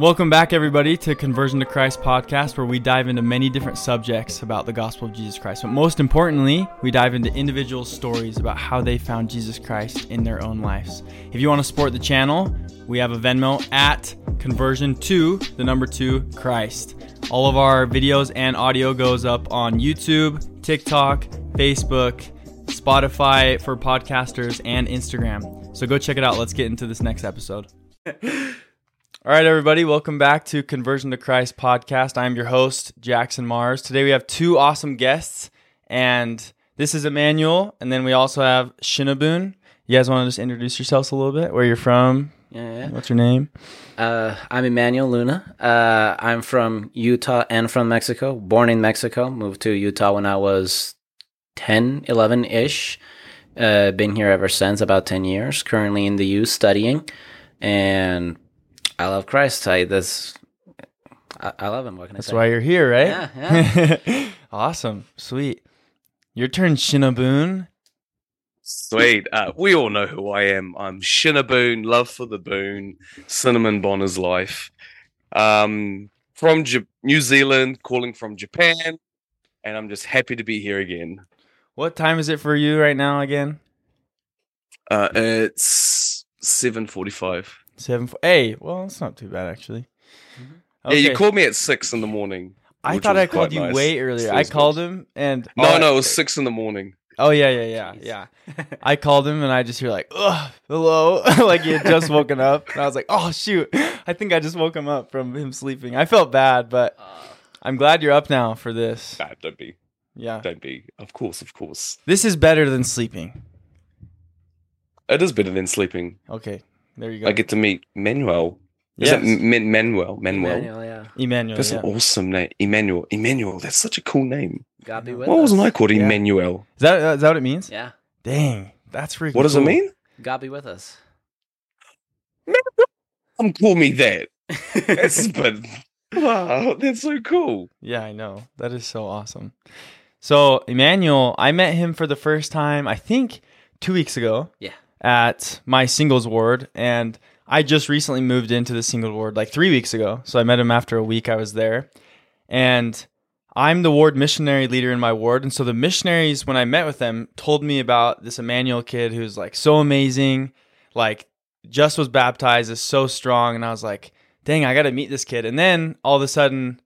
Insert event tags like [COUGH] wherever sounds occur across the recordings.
Welcome back, everybody, to Conversion to Christ podcast, where we dive into many different subjects about the gospel of Jesus Christ. But most importantly, we dive into individual stories about how they found Jesus Christ in their own lives. If you want to support the channel, we have a Venmo at conversion to the number two Christ. All of our videos and audio goes up on YouTube, TikTok, Facebook, Spotify for podcasters, and Instagram. So go check it out. Let's get into this next episode. [LAUGHS] All right, everybody, welcome back to Conversion to Christ podcast. I'm your host, Jackson Mars. Today we have two awesome guests, and this is Emmanuel, and then we also have Shinabun. You guys want to just introduce yourselves a little bit? Where you're from? Yeah, yeah. What's your name? Uh, I'm Emmanuel Luna. Uh, I'm from Utah and from Mexico. Born in Mexico. Moved to Utah when I was 10, 11 ish. Uh, been here ever since, about 10 years. Currently in the U studying. And I love Christ. I, this, I, I love him. What can That's I say? why you're here, right? Yeah, yeah. [LAUGHS] awesome. Sweet. Your turn, Shinabun. Sweet. Uh, we all know who I am. I'm Shinnaboon, love for the boon, cinnamon bonner's life. Um, from J- New Zealand, calling from Japan, and I'm just happy to be here again. What time is it for you right now again? Uh, it's seven forty-five. Seven. F- hey, well, it's not too bad actually. Mm-hmm. Yeah, you called me at six in the morning. I thought I called you nice. way earlier. I called him and No, no, it was six in the morning. Oh yeah, yeah, yeah, yeah. [LAUGHS] I called him and I just hear like, ugh, hello, [LAUGHS] like he had just woken up, and I was like, oh shoot, [LAUGHS] I think I just woke him up from him sleeping. I felt bad, but ah. I'm glad you're up now for this. Nah, don't be, Yeah, don't be. Of course, of course. this is better than sleeping. It is better than sleeping. Okay, there you go. I get to meet Manuel. Is Yes. it M- Manuel? Manuel. Emmanuel, yeah. Emmanuel. That's yeah. an awesome name. Emmanuel. Emmanuel. That's such a cool name. God be with Why us. wasn't I called Yeah. Emmanuel? Is that is that what it means? Yeah. Dang, that's freaking. What does cool. it mean? God be with us. Um, call me that. That's [LAUGHS] but wow, that's so cool. Yeah, I know. That is so awesome. So, Emmanuel, I met him for the first time, I think, two weeks ago. Yeah. At my singles ward. And I just recently moved into the single ward like three weeks ago. So I met him after a week I was there. And I'm the ward missionary leader in my ward. And so the missionaries, when I met with them, told me about this Emmanuel kid who's like so amazing, like just was baptized, is so strong. And I was like, dang, I got to meet this kid. And then all of a sudden,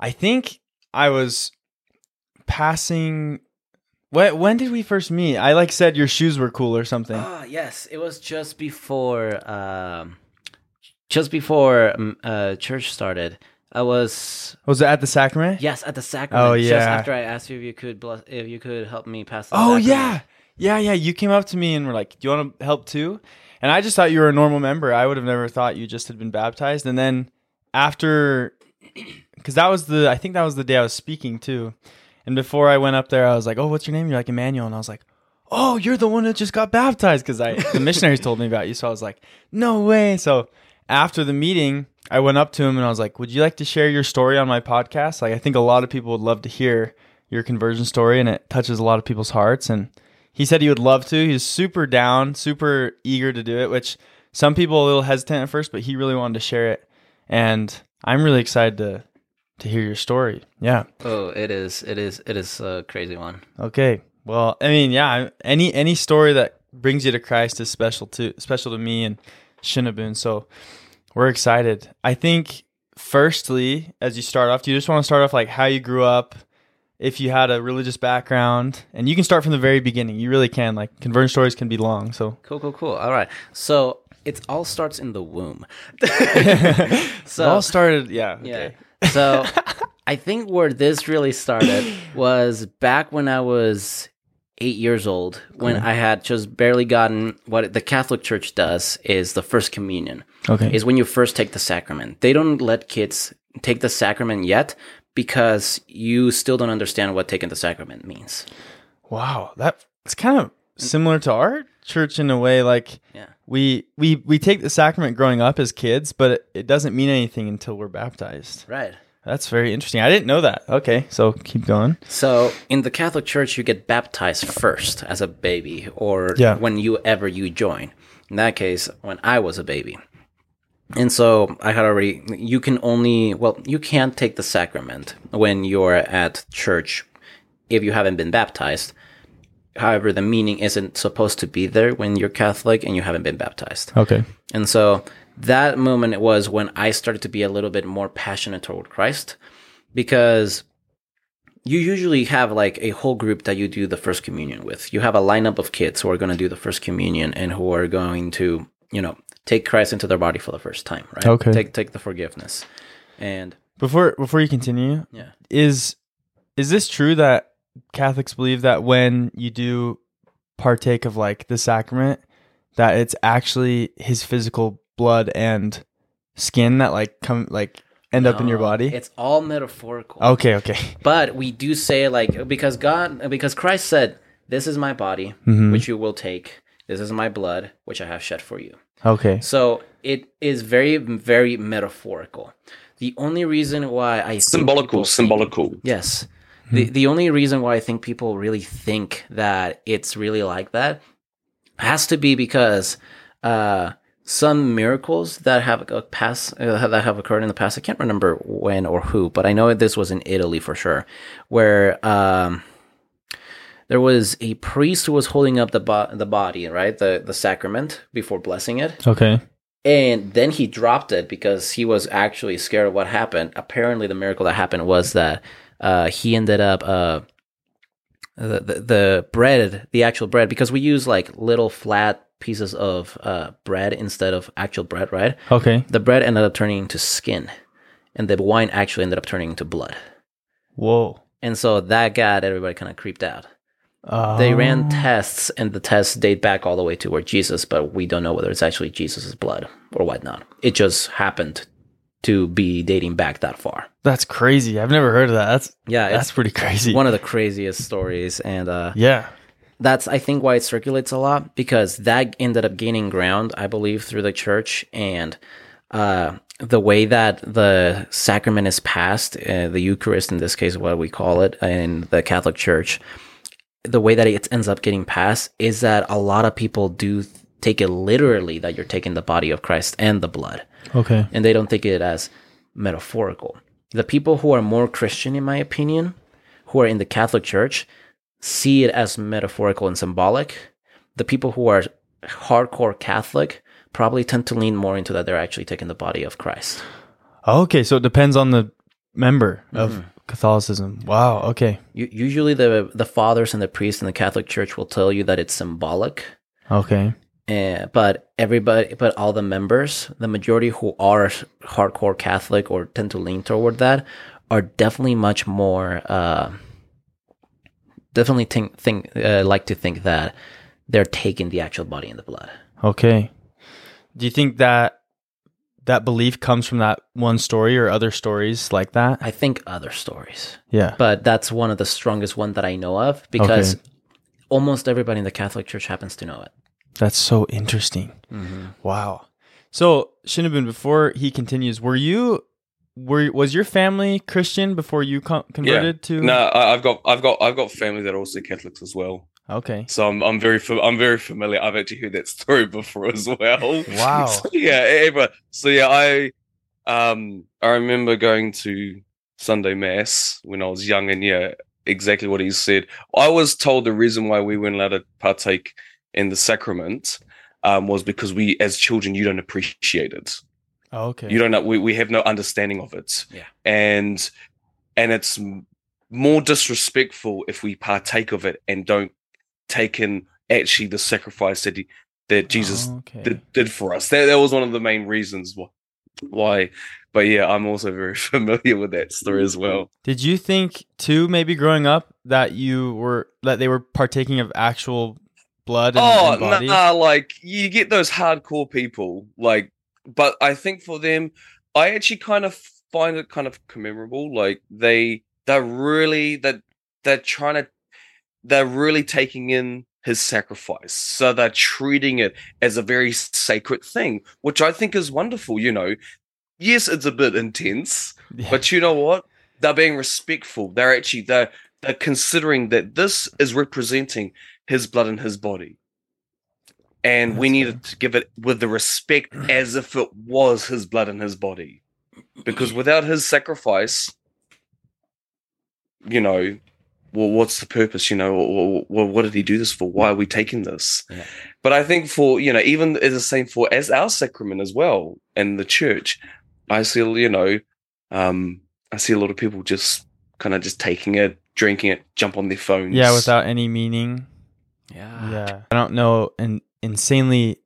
I think I was passing. When, when did we first meet? I like said your shoes were cool or something. Ah, yes, it was just before, um, just before um, uh, church started. I was Was it at the sacrament? yes at the sacrament. Oh, yeah. Just after I asked you if you could bless, if you could help me pass. The Oh sacrament. yeah, yeah, yeah. You came up to me and were like, "Do you want to help too?" And I just thought you were a normal member. I would have never thought you just had been baptized. And then after, because that was the, I think that was the day I was speaking too. And before I went up there, I was like, "Oh, what's your name?" You're like Emmanuel, and I was like, "Oh, you're the one that just got baptized." Because I the missionaries told me about you, so I was like, "No way!" So after the meeting, I went up to him and I was like, "Would you like to share your story on my podcast?" Like, I think a lot of people would love to hear your conversion story, and it touches a lot of people's hearts. And he said he would love to. He's super down, super eager to do it, which some people a little hesitant at first, but he really wanted to share it. And I'm really excited to to hear your story. Yeah. Oh, it is. It is. It is a crazy one. Okay. Well, I mean, yeah, any any story that brings you to Christ is special to special to me and Shinabun. So we're excited. I think firstly, as you start off, do you just want to start off like how you grew up, if you had a religious background, and you can start from the very beginning. You really can. Like conversion stories can be long. So Cool, cool, cool. All right. So it all starts in the womb. [LAUGHS] [LAUGHS] it so all started. Yeah. Yeah. So I think where this really started was back when I was eight years old, when I had just barely gotten what the Catholic Church does is the first communion. Okay. Is when you first take the sacrament. They don't let kids take the sacrament yet because you still don't understand what taking the sacrament means. Wow, that it's kind of similar to our church in a way. Like Yeah. we we we take the sacrament growing up as kids, but it, it doesn't mean anything until we're baptized. Right. That's very interesting. I didn't know that. Okay, so keep going. So in the Catholic Church, you get baptized first as a baby, or Yeah. when you ever you join. In that case, when I was a baby, And so I had already, you can only, well, you can't take the sacrament when you're at church if you haven't been baptized. However, the meaning isn't supposed to be there when you're Catholic and you haven't been baptized. Okay. And so that moment it was when I started to be a little bit more passionate toward Christ because you usually have like a whole group that you do the first communion with. You have a lineup of kids who are going to do the first communion and who are going to, you know, take Christ into their body for the first time, right? Okay. Take take the forgiveness. And Before before you continue, yeah. is is this true that Catholics believe that when you do partake of like the sacrament, that it's actually his physical blood and skin that like come like end up in your body? It's all metaphorical. Okay, okay. [LAUGHS] But we do say like because God because Christ said, "This is my body Mhm. which you will take. This is my blood which I have shed for you." Okay. So it is very, very metaphorical. The only reason why I think Symbolical, people think- symbolical. yes. The the only reason why I think people really think that it's really like that has to be because uh, some miracles that have uh, pass uh, that have occurred in the past. I can't remember when or who, but I know this was in Italy for sure, where um, there was a priest who was holding up the bo- the body, right, the the sacrament before blessing it, Okay. and then he dropped it because he was actually scared of what happened. Apparently, the miracle that happened was that uh, he ended up uh, the, the the bread, the actual bread, because we use like little flat pieces of uh, bread instead of actual bread, right? Okay. The bread ended up turning into skin, and the wine actually ended up turning into blood. Whoa. And so that got everybody kind of creeped out. They ran Oh. tests, and the tests date back all the way to where Jesus, but we don't know whether it's actually Jesus' blood or whatnot. It just happened to be dating back that far. That's crazy. I've never heard of that. That's Yeah, that's pretty crazy. one of the craziest stories, and uh, yeah. that's I think why it circulates a lot because that ended up gaining ground, I believe, through the church and uh, the way that the sacrament is passed, uh, the Eucharist in this case, what we call it in the Catholic Church, the way that it ends up getting passed is that a lot of people do take it literally that you're taking the body of Christ and the blood Okay. and they don't take it as metaphorical. The people who are more Christian, in my opinion, who are in the Catholic Church, see it as metaphorical and symbolic. The people who are hardcore Catholic probably tend to lean more into that they're actually taking the body of Christ. Okay, so it depends on the member of Mm-hmm. Catholicism. Wow. Okay. Usually, the the fathers and the priests in the Catholic Church will tell you that it's symbolic, Okay. Uh, but everybody, but all the members, the majority who are hardcore Catholic or tend to lean toward that, are definitely much more. Uh, definitely think think uh, like to think that they're taking the actual body and the blood. Okay. Do you think that that belief comes from that one story or other stories like that? I think other stories, yeah. but that's one of the strongest one that I know of because Okay. almost everybody in the Catholic Church happens to know it. That's so interesting. Wow. So, Shinabun, before he continues, were you were was your family Christian before you con- converted to No, I've got, I've got, I've got family that are also Catholics as well. Okay. So I'm, I'm very, I'm very familiar. I've actually heard that [LAUGHS] story before as well. Wow. [LAUGHS] So, yeah. Ever. So yeah, I, um, I remember going to Sunday mass when I was young, and yeah, exactly what he said. I was told the reason why we weren't allowed to partake in the sacrament um, was because we, as children, you don't appreciate it. Okay. You don't know. We, we have no understanding of it. Yeah. And and it's more disrespectful if we partake of it and don't take in actually the sacrifice that he, that Jesus Okay. did, did for us. That that was one of the main reasons why. Why? But yeah, I'm also very [LAUGHS] familiar with that story as well. Did you think too, maybe growing up, that you were that they were partaking of actual blood and, Oh, and body? nah, like you get those hardcore people, like, but I think for them, I actually kind of find it kind of commemorable. Like they, they're really that they're trying to, they're really taking in his sacrifice, so they're treating it as a very sacred thing, which I think is wonderful. You know, yes, it's a bit intense, [LAUGHS] Yeah. but you know what? They're being respectful. They're actually they're they're considering that this is representing his blood and his body. and we That's needed to give it with the respect [CLEARS THROAT] as if it was his blood and his body, because without his sacrifice, you know, well, what's the purpose? You know, well, what did he do this for? Why are we taking this? Yeah. But I think for you know, even as the same for as our sacrament as well in the church, I see you know, um, I see a lot of people just kind of just taking it, drinking it, jump on their phones. Yeah, without any meaning. Yeah. Yeah. I don't know an insanely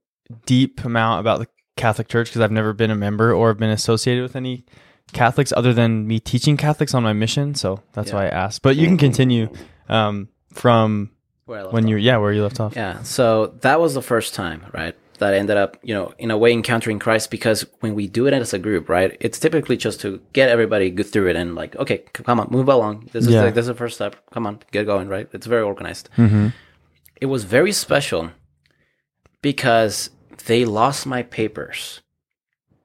deep amount about the Catholic Church because I've never been a member or have been associated with any Catholics other than me teaching Catholics on my mission. So that's Yeah. why I asked. But you can continue um, from Where I left when off. you're, yeah, where you left off. Yeah. So that was the first time, right? That I ended up, you know, in a way encountering Christ because when we do it as a group, right, it's typically just to get everybody good through it and like, okay, come on, move along. This is Yeah. the, this is the first step. Come on, get going, right? It's very organized. Mm-hmm. It was very special because they lost my papers,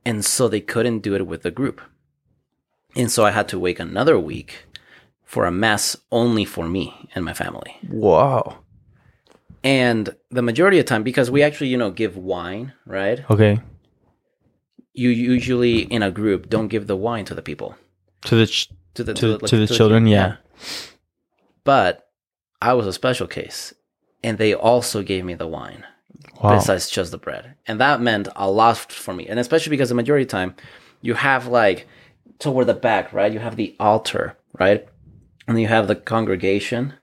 and so they couldn't do it with the group, and so I had to wait another week for a mass only for me and my family. Wow. And the majority of time, because we actually, you know, give wine, right? Okay. You usually in a group don't give the wine to the people, To the ch- to the To- like, to the children, yeah. But I was a special case, and they also gave me the wine wow. besides just the bread, and that meant a lot for me, and especially because the majority of the time you have like toward the back, right? You have the altar, right, and you have the congregation,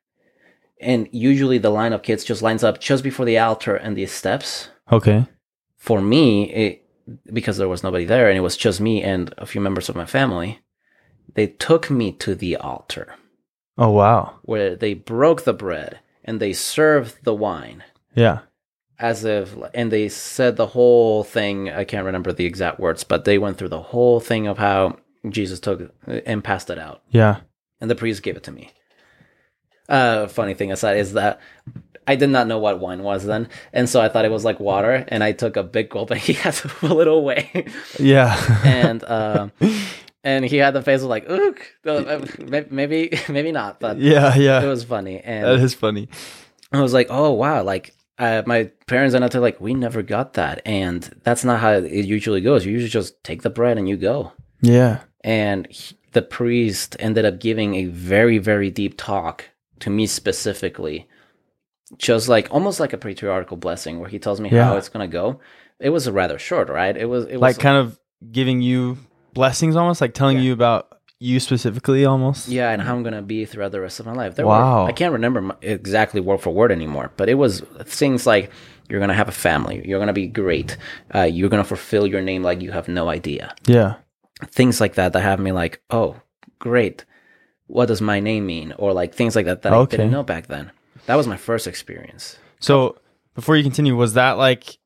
and usually the line of kids just lines up just before the altar and the steps. Okay. for me, it, because there was nobody there and it was just me and a few members of my family, they took me to the altar Oh wow. where they broke the bread and they served the wine Yeah. as if, and they said the whole thing. I can't remember the exact words, but they went through the whole thing of how Jesus took and passed it out. Yeah. And the priest gave it to me. Uh, funny thing aside is that I did not know what wine was then, and so I thought it was like water, and I took a big gulp, [LAUGHS] and he had to pull it away, Yeah. and uh, [LAUGHS] and he had the face of like, "Ook, uh, maybe [LAUGHS] maybe not," but yeah. Yeah. It was funny, and That is funny. I was like, "Oh wow!" Like uh, my parents and I like, "We never got that," and that's not how it usually goes. You usually just take the bread and you go Yeah. and he- the priest ended up giving a very very deep talk to me specifically just like almost like a patriarchal blessing where he tells me Yeah. how it's going to go it was rather short right it was it was Like kind of giving you blessings almost, like telling Yeah. you about you specifically almost. yeah and how i'm to be throughout the rest of my life there Wow. were, i can't remember exactly word for word anymore but it was things like you're to have a family you're to be great uh, you're to fulfill your name like you have no idea Yeah. things like that that have me like, oh, great. What does my name mean? Or like things like that that I Okay. didn't know back then. That was my first experience. So before you continue, was that like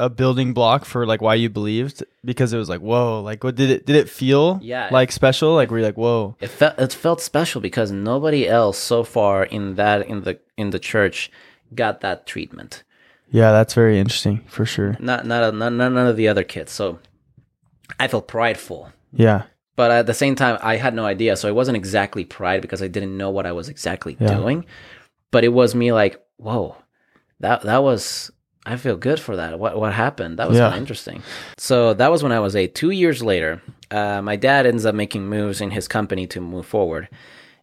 a building block for like why you believed? Because it was like, whoa, like what did it did it feel Yeah. like special? Like were you like, whoa? It felt it felt special because nobody else so far in that in the in the church got that treatment. Yeah, that's very interesting for sure. Not not none, none of the other kids. So I felt prideful. Yeah. But at the same time, I had no idea. So it wasn't exactly pride because I didn't know what I was exactly Yeah. doing. But it was me like, whoa, that that was I feel good for that. What what happened? That was Yeah. kind of interesting. So that was when I was eight. Two years later, uh, my dad ends up making moves in his company to move forward,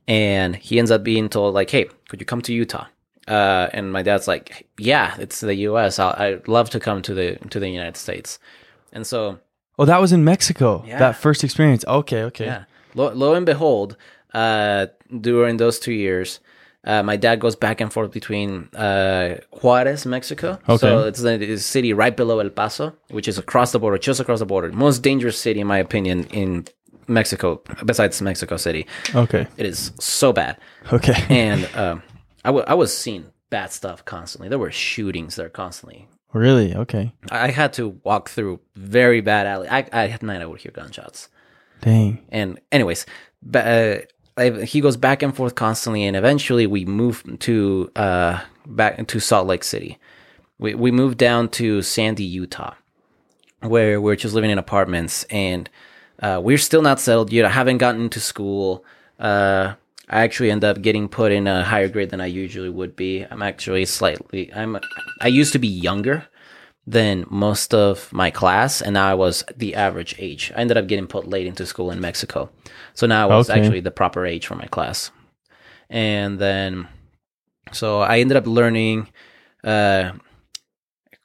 and he ends up being told like, "Hey, could you come to Utah?" Uh, and my dad's like, "Yeah, it's the U.S. I'll, I'd love to come to the to the United States." And so Oh, that was in Mexico. Yeah. That first experience. Okay, okay. yeah. Lo, lo and behold, uh, during those two years, uh, my dad goes back and forth between uh, Juarez, Mexico. So Okay. it's the it's a city right below El Paso, which is across the border, just across the border. Most dangerous city, in my opinion, in Mexico, besides Mexico City. Okay. It is so bad. Okay. [LAUGHS] And um, I, w- I was seeing bad stuff constantly. There were shootings there constantly. really? Okay. I I had to walk through very bad alley. I, I at night I would hear gunshots. Dang. And anyways, but, uh, I- he goes back and forth constantly, and eventually we move to uh back to Salt Lake City. We we moved down to Sandy, Utah, where we're just living in apartments, and uh, we're still not settled yet. I haven't gotten into school. Uh, I actually end up getting put in a higher grade than I usually would be. I'm actually slightly I'm I used to be younger than most of my class, and now I was the average age. I ended up getting put late into school in Mexico, so now I was Okay. actually the proper age for my class. And then, so I ended up learning. Uh,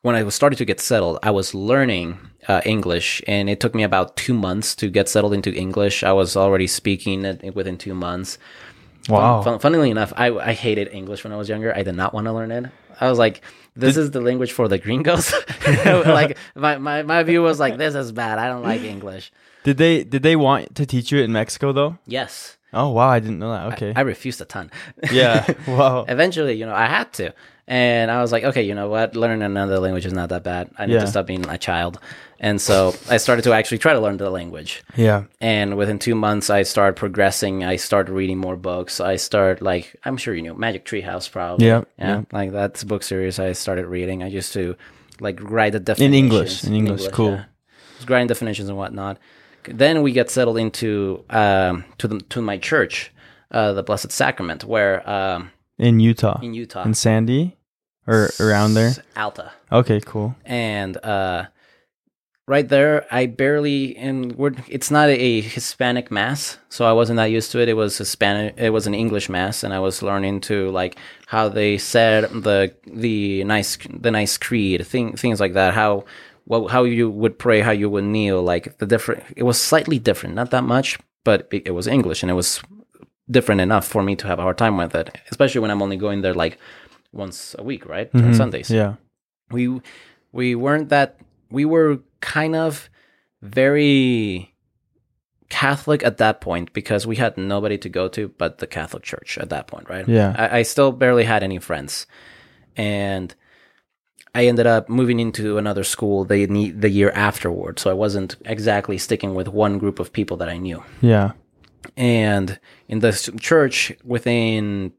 when I was starting to get settled, I was learning uh, English, and it took me about two months to get settled into English. I was already speaking within two months. Wow. Fun, funnily enough, I, I hated English when I was younger. I did not want to learn it. I was like, this is the language for the gringos. [LAUGHS] like my, my, my view was like, this is bad. I don't like English. Did they did they want to teach you it in Mexico though? Yes. Oh wow, I didn't know that. Okay. I refused a ton. yeah. [LAUGHS] Wow. Eventually, you know, I had to. And I was like, okay, you know what? Learning another language is not that bad. I need Yeah. to stop being a child. And so I started to actually try to learn the language. Yeah. and within two months i started progressing i started reading more books i started like i'm sure you know magic treehouse probably Yeah, yeah, like that's a book series i started reading i used to like write the definitions In English, in English, cool. Just writing definitions and whatnot then we get settled into um to the to my church uh the blessed sacrament where um In Utah. in utah In Sandy or around there. alta Okay, cool. and uh right there i barely and we're it's not a hispanic mass so i wasn't that used to it it was hispanic it was an english mass and i was learning to like how they said the the nice the Nicene creed thing, things like that how well, how you would pray how you would kneel like the different it was slightly different not that much but it it was english and it was different enough for me to have a hard time with it especially when i'm only going there like once a week right on Mhm. sundays Yeah. we we weren't that we were kind of very Catholic at that point because we had nobody to go to but the Catholic Church at that point, right? Yeah. I, I still barely had any friends, and I ended up moving into another school the the year afterward, so I wasn't exactly sticking with one group of people that I knew. Yeah. And in the church, within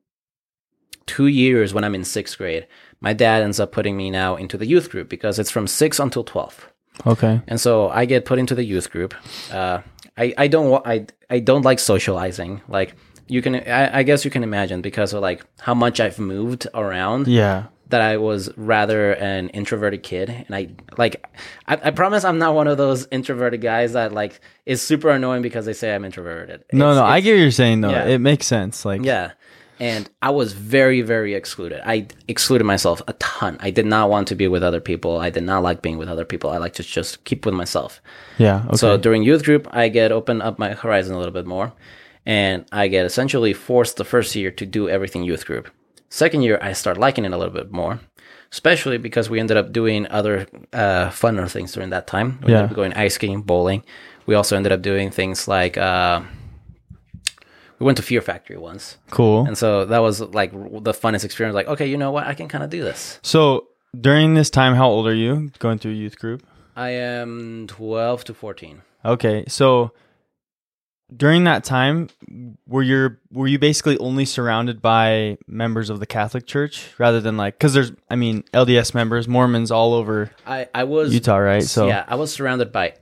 two years, when I'm in sixth grade, my dad ends up putting me now into the youth group because it's from six until twelve. Okay. And so I get put into the youth group. Uh, I I don't I I don't like socializing. Like you can I, I guess you can imagine because of like how much I've moved around Yeah. that I was rather an introverted kid, and I like I, I promise I'm not one of those introverted guys that like is super annoying because they say I'm introverted. No, It's- no, I it's- get what you're saying though. yeah. It makes sense. Like yeah. And I was very, very excluded. I excluded myself a ton. I did not want to be with other people. I did not like being with other people. I like to just keep with myself. Yeah. Okay. So during youth group, I get open up my horizon a little bit more, and I get essentially forced the first year to do everything youth group. Second year, I start liking it a little bit more, especially because we ended up doing other uh, funner things during that time. We Yeah. ended up going ice skating, bowling. We also ended up doing things like uh, we went to Fear Factory once, cool. and so that was like the funnest experience. Like, okay, you know what? I can kind of do this. So during this time, how old are you going through youth group? I am twelve to fourteen. Okay, so during that time, were you were you basically only surrounded by members of the Catholic Church rather than like because there's I mean LDS members, Mormons all over I I was Utah, right? So yeah, I was surrounded by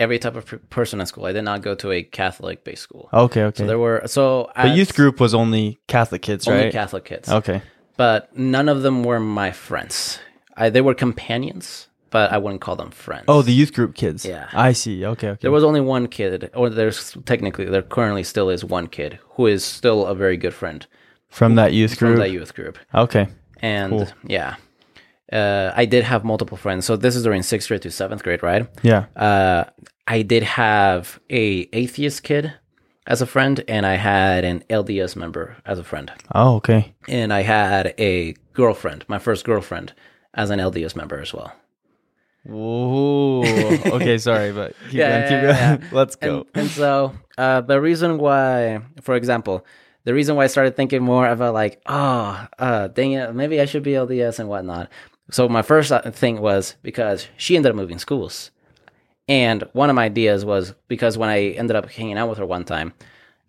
every type of person at school. I did not go to a Catholic based school. okay, okay. So there were so but at- youth group was only Catholic kids, only right? Only Catholic kids, Okay, but none of them were my friends. I, they were companions, but I wouldn't call them friends. oh the youth group kids. Yeah. I see. Okay, okay. there was only one kid, or there's technically there currently still is one kid who is still a very good friend from that youth group. from that youth group. okay, And Cool. yeah, uh, I did have multiple friends. So this is during sixth grade to seventh grade, right? yeah, uh, I did have a atheist kid as a friend, and I had an LDS member as a friend, oh okay, and I had a girlfriend, my first girlfriend, as an LDS member as well. Whoa. okay, sorry, but [LAUGHS] keep Yeah, going, keep yeah, going. [LAUGHS] Let's go. And, and so uh, the reason why, for example, the reason why I started thinking more about like, oh, uh, dang it, maybe I should be LDS and whatnot. So my first uh, thing was because she ended up moving schools. And one of my ideas was because when I ended up hanging out with her one time,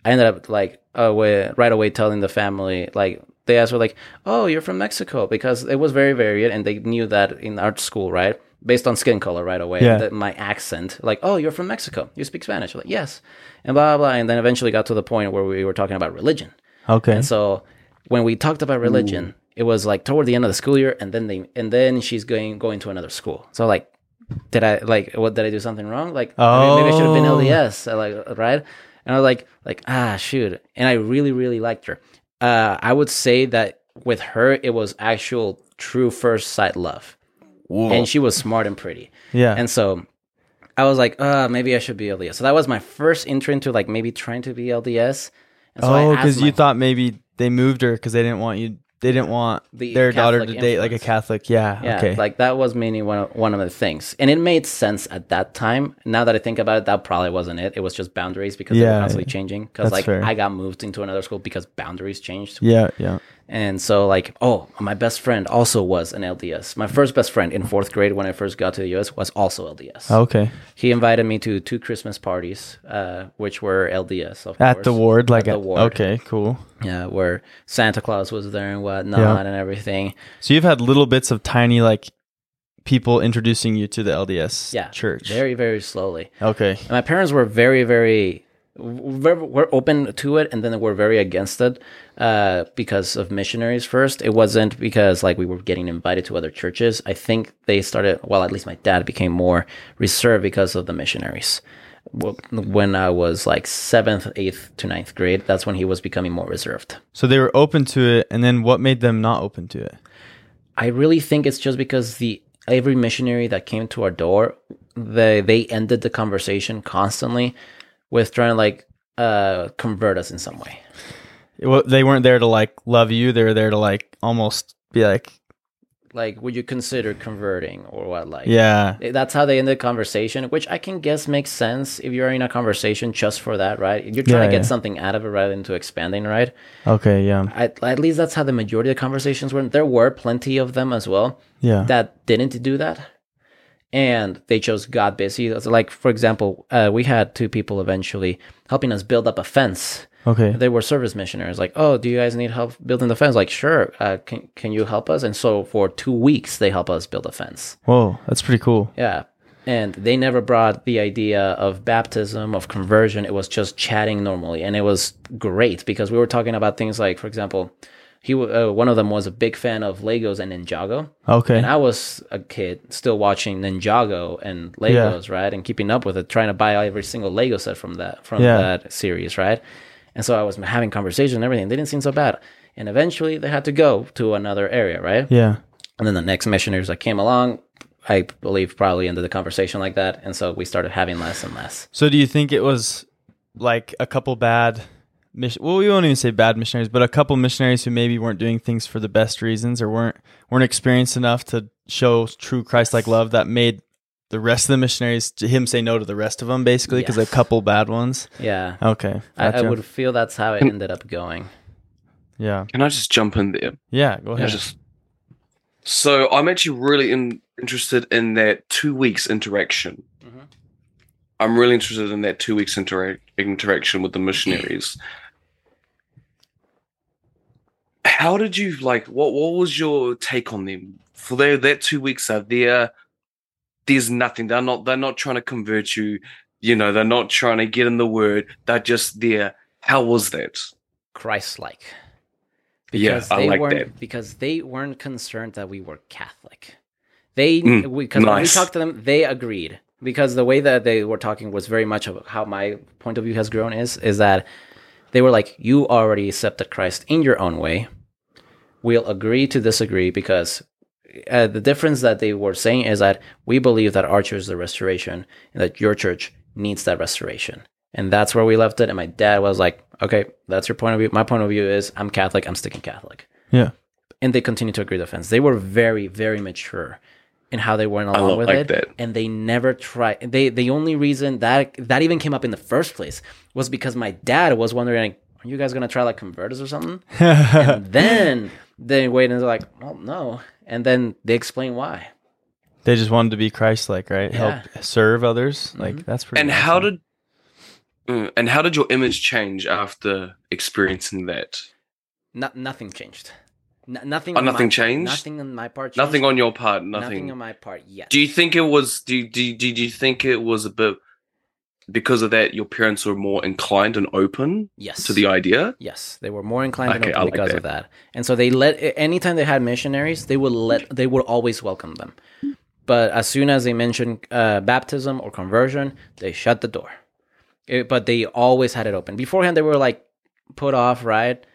I ended up like uh, wi- right away telling the family like they asked her like, "Oh, you're from Mexico," because it was very varied, and they knew that in art school, right, based on skin color, right away, Yeah. my accent, like, "Oh, you're from Mexico, you speak Spanish," like, "Yes," and blah blah, blah. and then eventually got to the point where we were talking about religion, Okay. And so when we talked about religion, it was like toward the end of the school year, and then they and then she's going going to another school. So like, did I like what did I do something wrong? Like mean, maybe I should have been Oh. LDS, uh, like right? And I was like like ah shoot, and I really really liked her. Uh, I would say that with her, it was actual true first sight love, and she was smart and pretty. yeah. And so I was like, uh, maybe I should be LDS. So that was my first entry into like maybe trying to be LDS. And so I oh, because you thought maybe they moved her because they didn't want you. They didn't want The their daughter to Catholic date like a. Catholic. Yeah. Yeah, okay. like that was mainly one of, one of the things, and it made sense at that time. Now that I think about it, that probably wasn't it. It was just boundaries because they Yeah, were constantly changing. Because that's like fair. I got moved into another school because boundaries changed, yeah. Yeah. And so like oh, my best friend also was an LDS. My first best friend in fourth grade when I first got to the US was also LDS. Okay. He invited me to two Christmas parties, uh, which were LDS of At course. the ward, like the ward. Okay. Cool. Yeah, where Santa Claus was there and whatnot Yeah. and everything. So you've had little bits of tiny like people introducing you to the LDS Yeah, church. very very slowly. Okay. And my parents were very, very, were, were open to it, and then they were very against it uh, because of missionaries. First, it wasn't because like we were getting invited to other churches. I think they started. Well, at least my dad became more reserved because of the missionaries. When I was like seventh, eighth to ninth grade, that's when he was becoming more reserved. So they were open to it, and then what made them not open to it? I really think it's just because the every missionary that came to our door, they they ended the conversation constantly with trying to like uh convert us in some way. Wa- they weren't there to like love you. They were there to like almost be like, Like, would you consider converting or what? Like, yeah, that's how they ended the conversation, which I can guess makes sense if you're in a conversation just for that, right? You're trying Yeah, to get yeah. something out of it rather than to expanding, right? okay, yeah, At, at least that's how the majority of the conversations were. There were plenty of them as well. yeah, that didn't do that and they just got busy So, like for example uh, we had two people eventually helping us build up a fence okay, they were service missionaries like oh do you guys need help building the fence like sure uh, can, can you help us and so for two weeks they help us build a fence whoa, that's pretty cool. yeah and they never brought the idea of baptism of conversion it was just chatting normally and it was great because we were talking about things like for example he uh, one of them was a big fan of legos and ninjago Okay, and I was a kid still watching Ninjago and Legos, right? And keeping up with it, trying to buy every single Lego set from that from Yeah. that series, right? And so I was having conversations and everything. They didn't seem so bad. And eventually they had to go to another area, right? yeah, And then the next missionaries that came along, I believe probably ended the conversation like that. And so we started having less and less. So do you think it was like a couple bad mission? Well, we won't even say bad missionaries, but a couple missionaries who maybe weren't doing things for the best reasons or weren't weren't experienced enough to show true Christ-like love that made the rest of the missionaries to him say no to the rest of them, basically, because Yes. a couple bad ones. Yeah. Okay, I, I would feel that's how it ended up going. Yeah, Can I just jump in there? yeah. Go ahead. Just so I'm actually really in, interested in that two weeks interaction. Mhm. I'm really interested in that two weeks intera- interaction with the missionaries. How did you like? What What was your take on them? For their that two weeks are there. There's nothing. They're not. They're not trying to convert you. You know. They're not trying to get in the word. They're just there. How was that? Christ-like. Yeah, because I they like weren't that. because they weren't concerned that we were Catholic. They Mm, because when we talked to them, they agreed because the way that they were talking was very much of how my point of view has grown is is that they were like, you already accepted Christ in your own way. We'll agree to disagree because uh, the difference that they were saying is that we believe that our church is the restoration and that your church needs that restoration. And that's where we left it. And my dad was like, okay, that's your point of view. My point of view is I'm Catholic, I'm sticking Catholic. yeah, And they continued to agree to the fence. They were very, very mature in how they went along with like it. that. And they never tried they the only reason that that even came up in the first place was because my dad was wondering, are you guys gonna try like convert us or something? [LAUGHS] and then they waited and they're like, well, no. And then they explain why. they just wanted to be Christ-like, right? Yeah. Mm-hmm. Help serve others. Like that's pretty. And how did Mm, and how did your image change after experiencing that? No, nothing changed. N- nothing. Oh, on nothing my, changed? Nothing on my part. Nothing on your part. Nothing Nothing. on my part yet. do you think it was? Do do did you think it was a bit because of that, your parents were more inclined and open Yes. to the idea. Yes, they were more inclined Okay, like because that. of that, and so they let anytime they had missionaries, they would let they would always welcome them. But as soon as they mentioned uh, baptism or conversion, they shut the door. It- but they always had it open. Beforehand, they were like put off, right?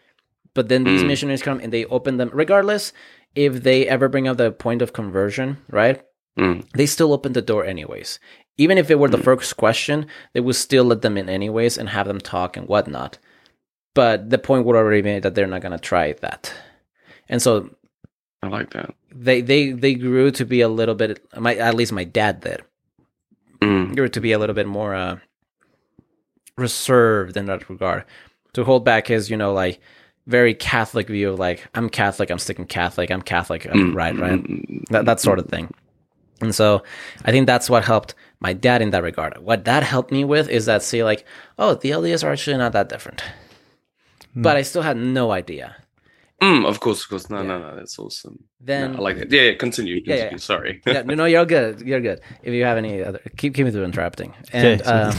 But then these Mm. missionaries come and they open them, regardless if they ever bring up the point of conversion, right? Mm. They still open the door anyways. Even if it were the first question, they would still let them in anyways and have them talk and whatnot. But the point would already be that they're not gonna try that. And so I like that. they they they grew to be a little bit my at least my dad did Mm. grew to be a little bit more uh reserved in that regard to hold back his you know like very catholic view of like i'm catholic i'm sticking catholic i'm catholic I'm Mm, right right mm, that, that sort of thing and so i think that's what helped my dad in that regard what that helped me with is that see like oh the lds are actually not that different but i still had no idea Mm, of course, of course. No, Yeah. no, no. That's awesome. then No, I like that. Yeah, yeah. Continue. Yeah, yeah. continue. Sorry. yeah, no, no, you're good. You're good. If you have any other, keep keep me through interrupting. And Okay, [LAUGHS] um,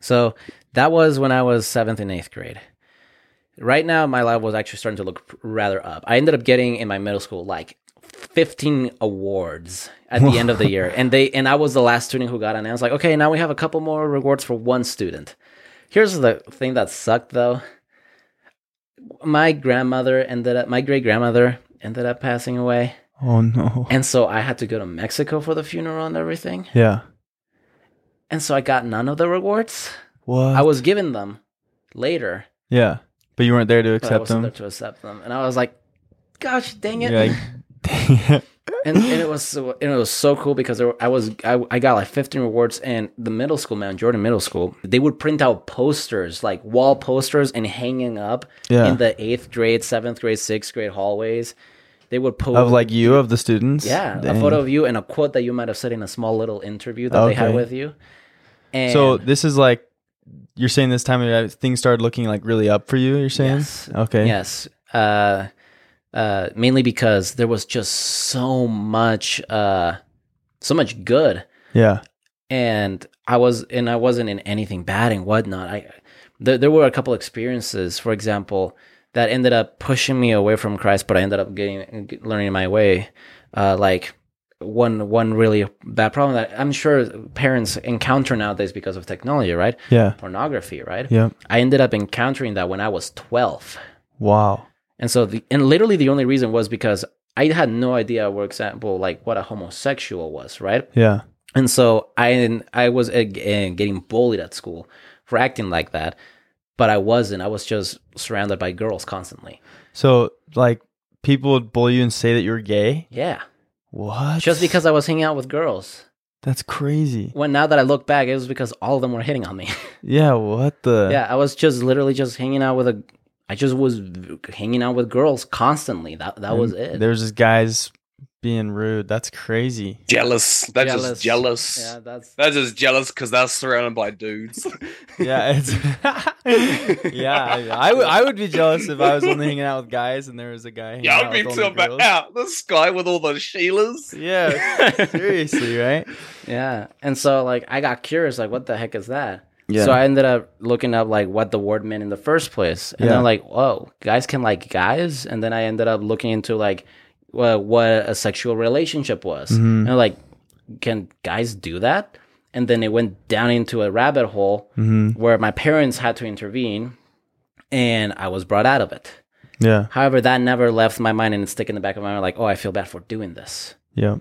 so that was when I was seventh and eighth grade. Right now, my life was actually starting to look rather up. I ended up getting in my middle school like 15 awards at the end of the year, and they and I was the last student who got it. And I was like, okay, now we have a couple more rewards for one student. Here's the thing that sucked though. My grandmother ended up, my great grandmother ended up passing away. oh no. And so I had to go to Mexico for the funeral and everything. Yeah. And so I got none of the rewards. What? I was given them later, Yeah, but you weren't there to but I accept wasn't them. there to accept them. And I was like, gosh dang it. You're like, dang it. and, and it was so, and it was so cool because there were, I was I, I got like 15 rewards and the middle school Mount Jordan Middle School they would print out posters like wall posters and hanging up Yeah. in the eighth grade seventh grade sixth grade hallways they would post of like you of the students. Yeah, Dang. a photo of you and a quote that you might have said in a small little interview that they had with you. And So this is like you're saying this time of year, things started looking like really up for you. You're saying. yes, Okay. yes, uh, uh, mainly because there was just so much, uh, so much good, Yeah. and I was, and I wasn't in anything bad and whatnot. I, there, there were a couple experiences, for example, that ended up pushing me away from Christ, but I ended up getting learning my way. Uh, like one one really bad problem that I'm sure parents encounter nowadays because of technology, right? Yeah. Pornography, right? Yeah. I ended up encountering that when I was 12. Wow. And so, the, and literally the only reason was because I had no idea, for example, like what a homosexual was, right? Yeah. And so I I was uh, uh, getting bullied at school for acting like that, but I wasn't. I was just surrounded by girls constantly. So like people would bully you and say that you're gay. Yeah, What? just because I was hanging out with girls. That's crazy. When now that I look back, it was because all of them were hitting on me. [LAUGHS] Yeah. What the? yeah, I was just literally just hanging out with a. I just was hanging out with girls constantly. That that was it. There's just guys being rude. That's crazy. Jealous. They're just jealous. Yeah, that's They're just jealous because they're surrounded by dudes. [LAUGHS] Yeah. It's. [LAUGHS] yeah. I, I would. I would be jealous if I was only hanging out with guys and there was a guy. Hanging yeah, I'd be with too only about out. This guy with all the Sheilas. Yeah. [LAUGHS] Seriously, right? yeah. And so like I got curious, like what the heck is that? Yeah. So I ended up looking up like what the word meant in the first place, and Yeah. then like, oh, guys can like guys, and then I ended up looking into like what what a sexual relationship was, Mhm. and like, can guys do that? And then it went down into a rabbit hole hmm where my parents had to intervene, and I was brought out of it. Yeah. However, that never left my mind and it stuck in the back of my mind, like, oh, I feel bad for doing this. Yeah.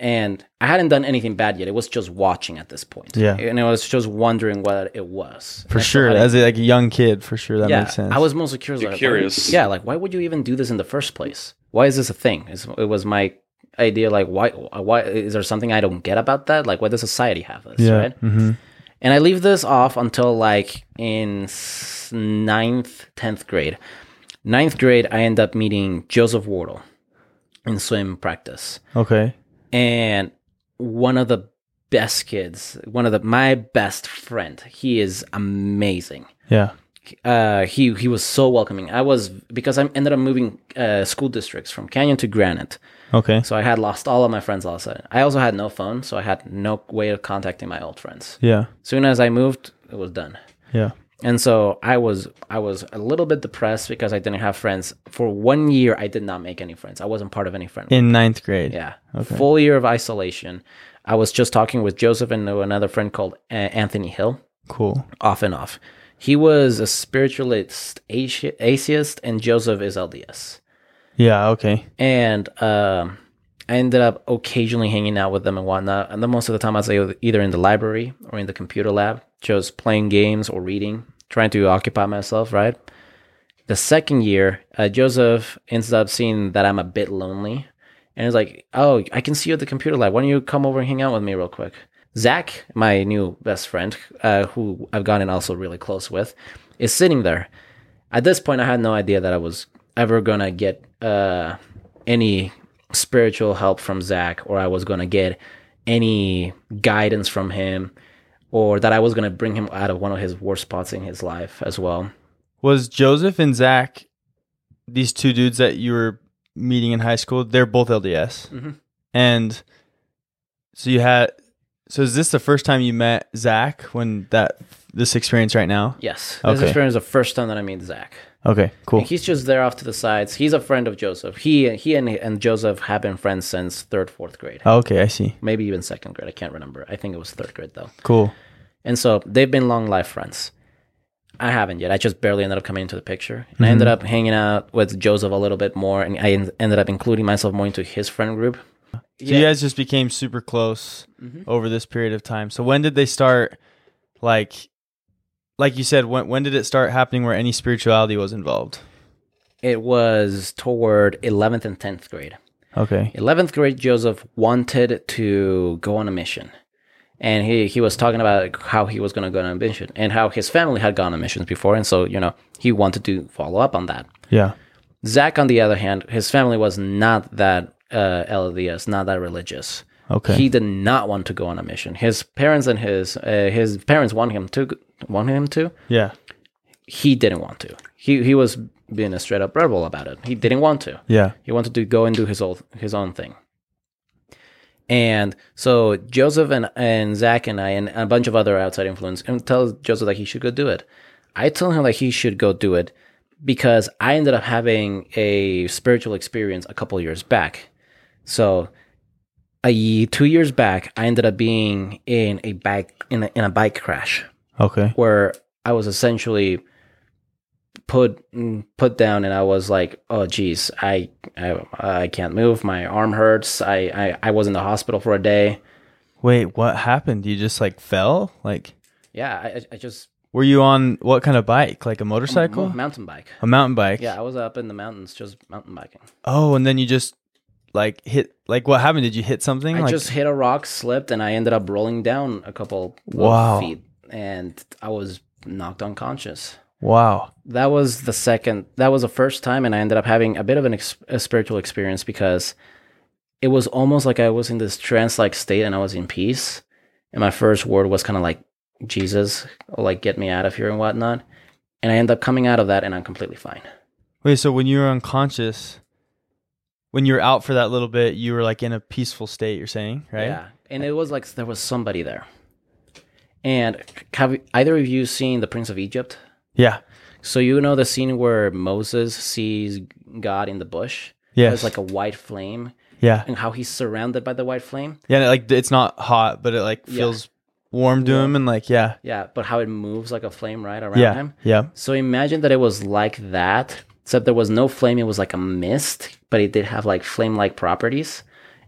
And I hadn't done anything bad yet. It was just watching at this point. Yeah. and it was just wondering what it was. For And sure. As a, like a young kid, for sure. That yeah, makes sense. I was mostly curious. Like, curious. Why, yeah, like why would you even do this in the first place? Why is this a thing? It's, it was my idea. Like why? Why is there something I don't get about that? Like why does society have this? Yeah. Right. hmm And I leave this off until like in ninth, tenth grade. Ninth grade, I end up meeting Joseph Wardle in swim practice Okay. And one of the best kids, one of the my best friend. He is amazing. Yeah. uh, he he was so welcoming. I was because I ended up moving uh, school districts from Canyon to Granite, Okay. so I had lost all of my friends all of a sudden. I also had no phone, so I had no way of contacting my old friends. Yeah. Soon as I moved, it was done. Yeah. And so I was I was a little bit depressed because I didn't have friends. For one year I did not make any friends. I wasn't part of any friend. In ninth grade. yeah. Okay. Full year of isolation. I was just talking with Joseph and another friend called uh, Anthony Hill, Cool. off and off. He was a spiritualist atheist and Joseph is LDS. Yeah. Okay. And um, I ended up occasionally hanging out with them and whatnot. And then most of the time I was either in the library or in the computer lab, just playing games or reading, trying to occupy myself, right? The second year, uh, Joseph ends up seeing that I'm a bit lonely. And he's like, Oh, I can see you at the computer lab. Why don't you come over and hang out with me real quick? Zach, my new best friend, uh, who I've gotten also really close with, is sitting there. At this point, I had no idea that I was ever gonna get uh, any spiritual help from Zach, or I was gonna get any guidance from him, or that I was gonna bring him out of one of his worst spots in his life as well. Was Joseph and Zach these two dudes that you were meeting in high school? They're both LDS. Mhm. And so you had. So is this the first time you met Zach when that this experience right now? Yes, this Okay. experience is the first time that I meet Zach. Okay. Cool. And he's just there off to the sides. He's a friend of Joseph. He he and, and Joseph have been friends since third, fourth grade, oh, Okay. I see. maybe even second grade. I can't remember. I think it was third grade though. Cool. And so they've been long life friends. I haven't yet. I just barely ended up coming into the picture. And I ended mm-hmm. up hanging out with Joseph a little bit more. And I en- ended up including myself more into his friend group. So you guys just became super close mm-hmm. over this period of time. So when did they start like like you said when when did it start happening where any spirituality was involved? It was toward 11th and 10th grade. Okay. 11th grade, Joseph wanted to go on a mission. And he, he was talking about how he was going to go on a mission and how his family had gone on missions before. And so, you know, he wanted to follow up on that. Yeah. Zach, on the other hand, his family was not that uh, LDS, not that religious. Okay. He did not want to go on a mission. His parents and his uh, his parents want him to want him to. yeah. He didn't want to. He he was being a straight up rebel about it. He didn't want to. Yeah. He wanted to go and do his own his own thing. And so Joseph and, and Zach and I and a bunch of other outside influence and tell Joseph that he should go do it. I told him that he should go do it because I ended up having a spiritual experience a couple years back. So a two years back, I ended up being in a bike in a, in a bike crash Okay. where I was essentially put put down and I was like, oh geez, I I, I can't move. My arm hurts. I, I I was in the hospital for a day. Wait, what happened? You just like fell? Like Yeah, I, I- just were you on what kind of bike? Like a motorcycle? mo- mountain bike. a mountain bike? Yeah, I was up in the mountains just mountain biking. Oh, and then you just like hit like what happened? Did you hit something? I like just hit a rock, slipped, and I ended up rolling down a couple of Wow. feet, and I was knocked unconscious. wow. that was the second that was the first time and i ended up having a bit of an ex- a spiritual experience because it was almost like i was in this trance like state and i was in peace and my first word was kind of like jesus or like get me out of here and whatnot and i end up coming out of that and i'm completely fine Wait, so when you were unconscious, when you were out for that little bit, you were like in a peaceful state, you're saying, right? yeah and it was like there was somebody there and have either of you seen the prince of egypt Yeah. so you know the scene where moses sees god in the bush Yeah. It's like a white flame yeah. and how he's surrounded by the white flame. Yeah, like it's not hot, but it like Yeah. feels warm to him and like yeah. Yeah, but how it moves like a flame right around Yeah. him. Yeah. So imagine that it was like that, except there was no flame. It was like a mist, but it did have like flame like properties.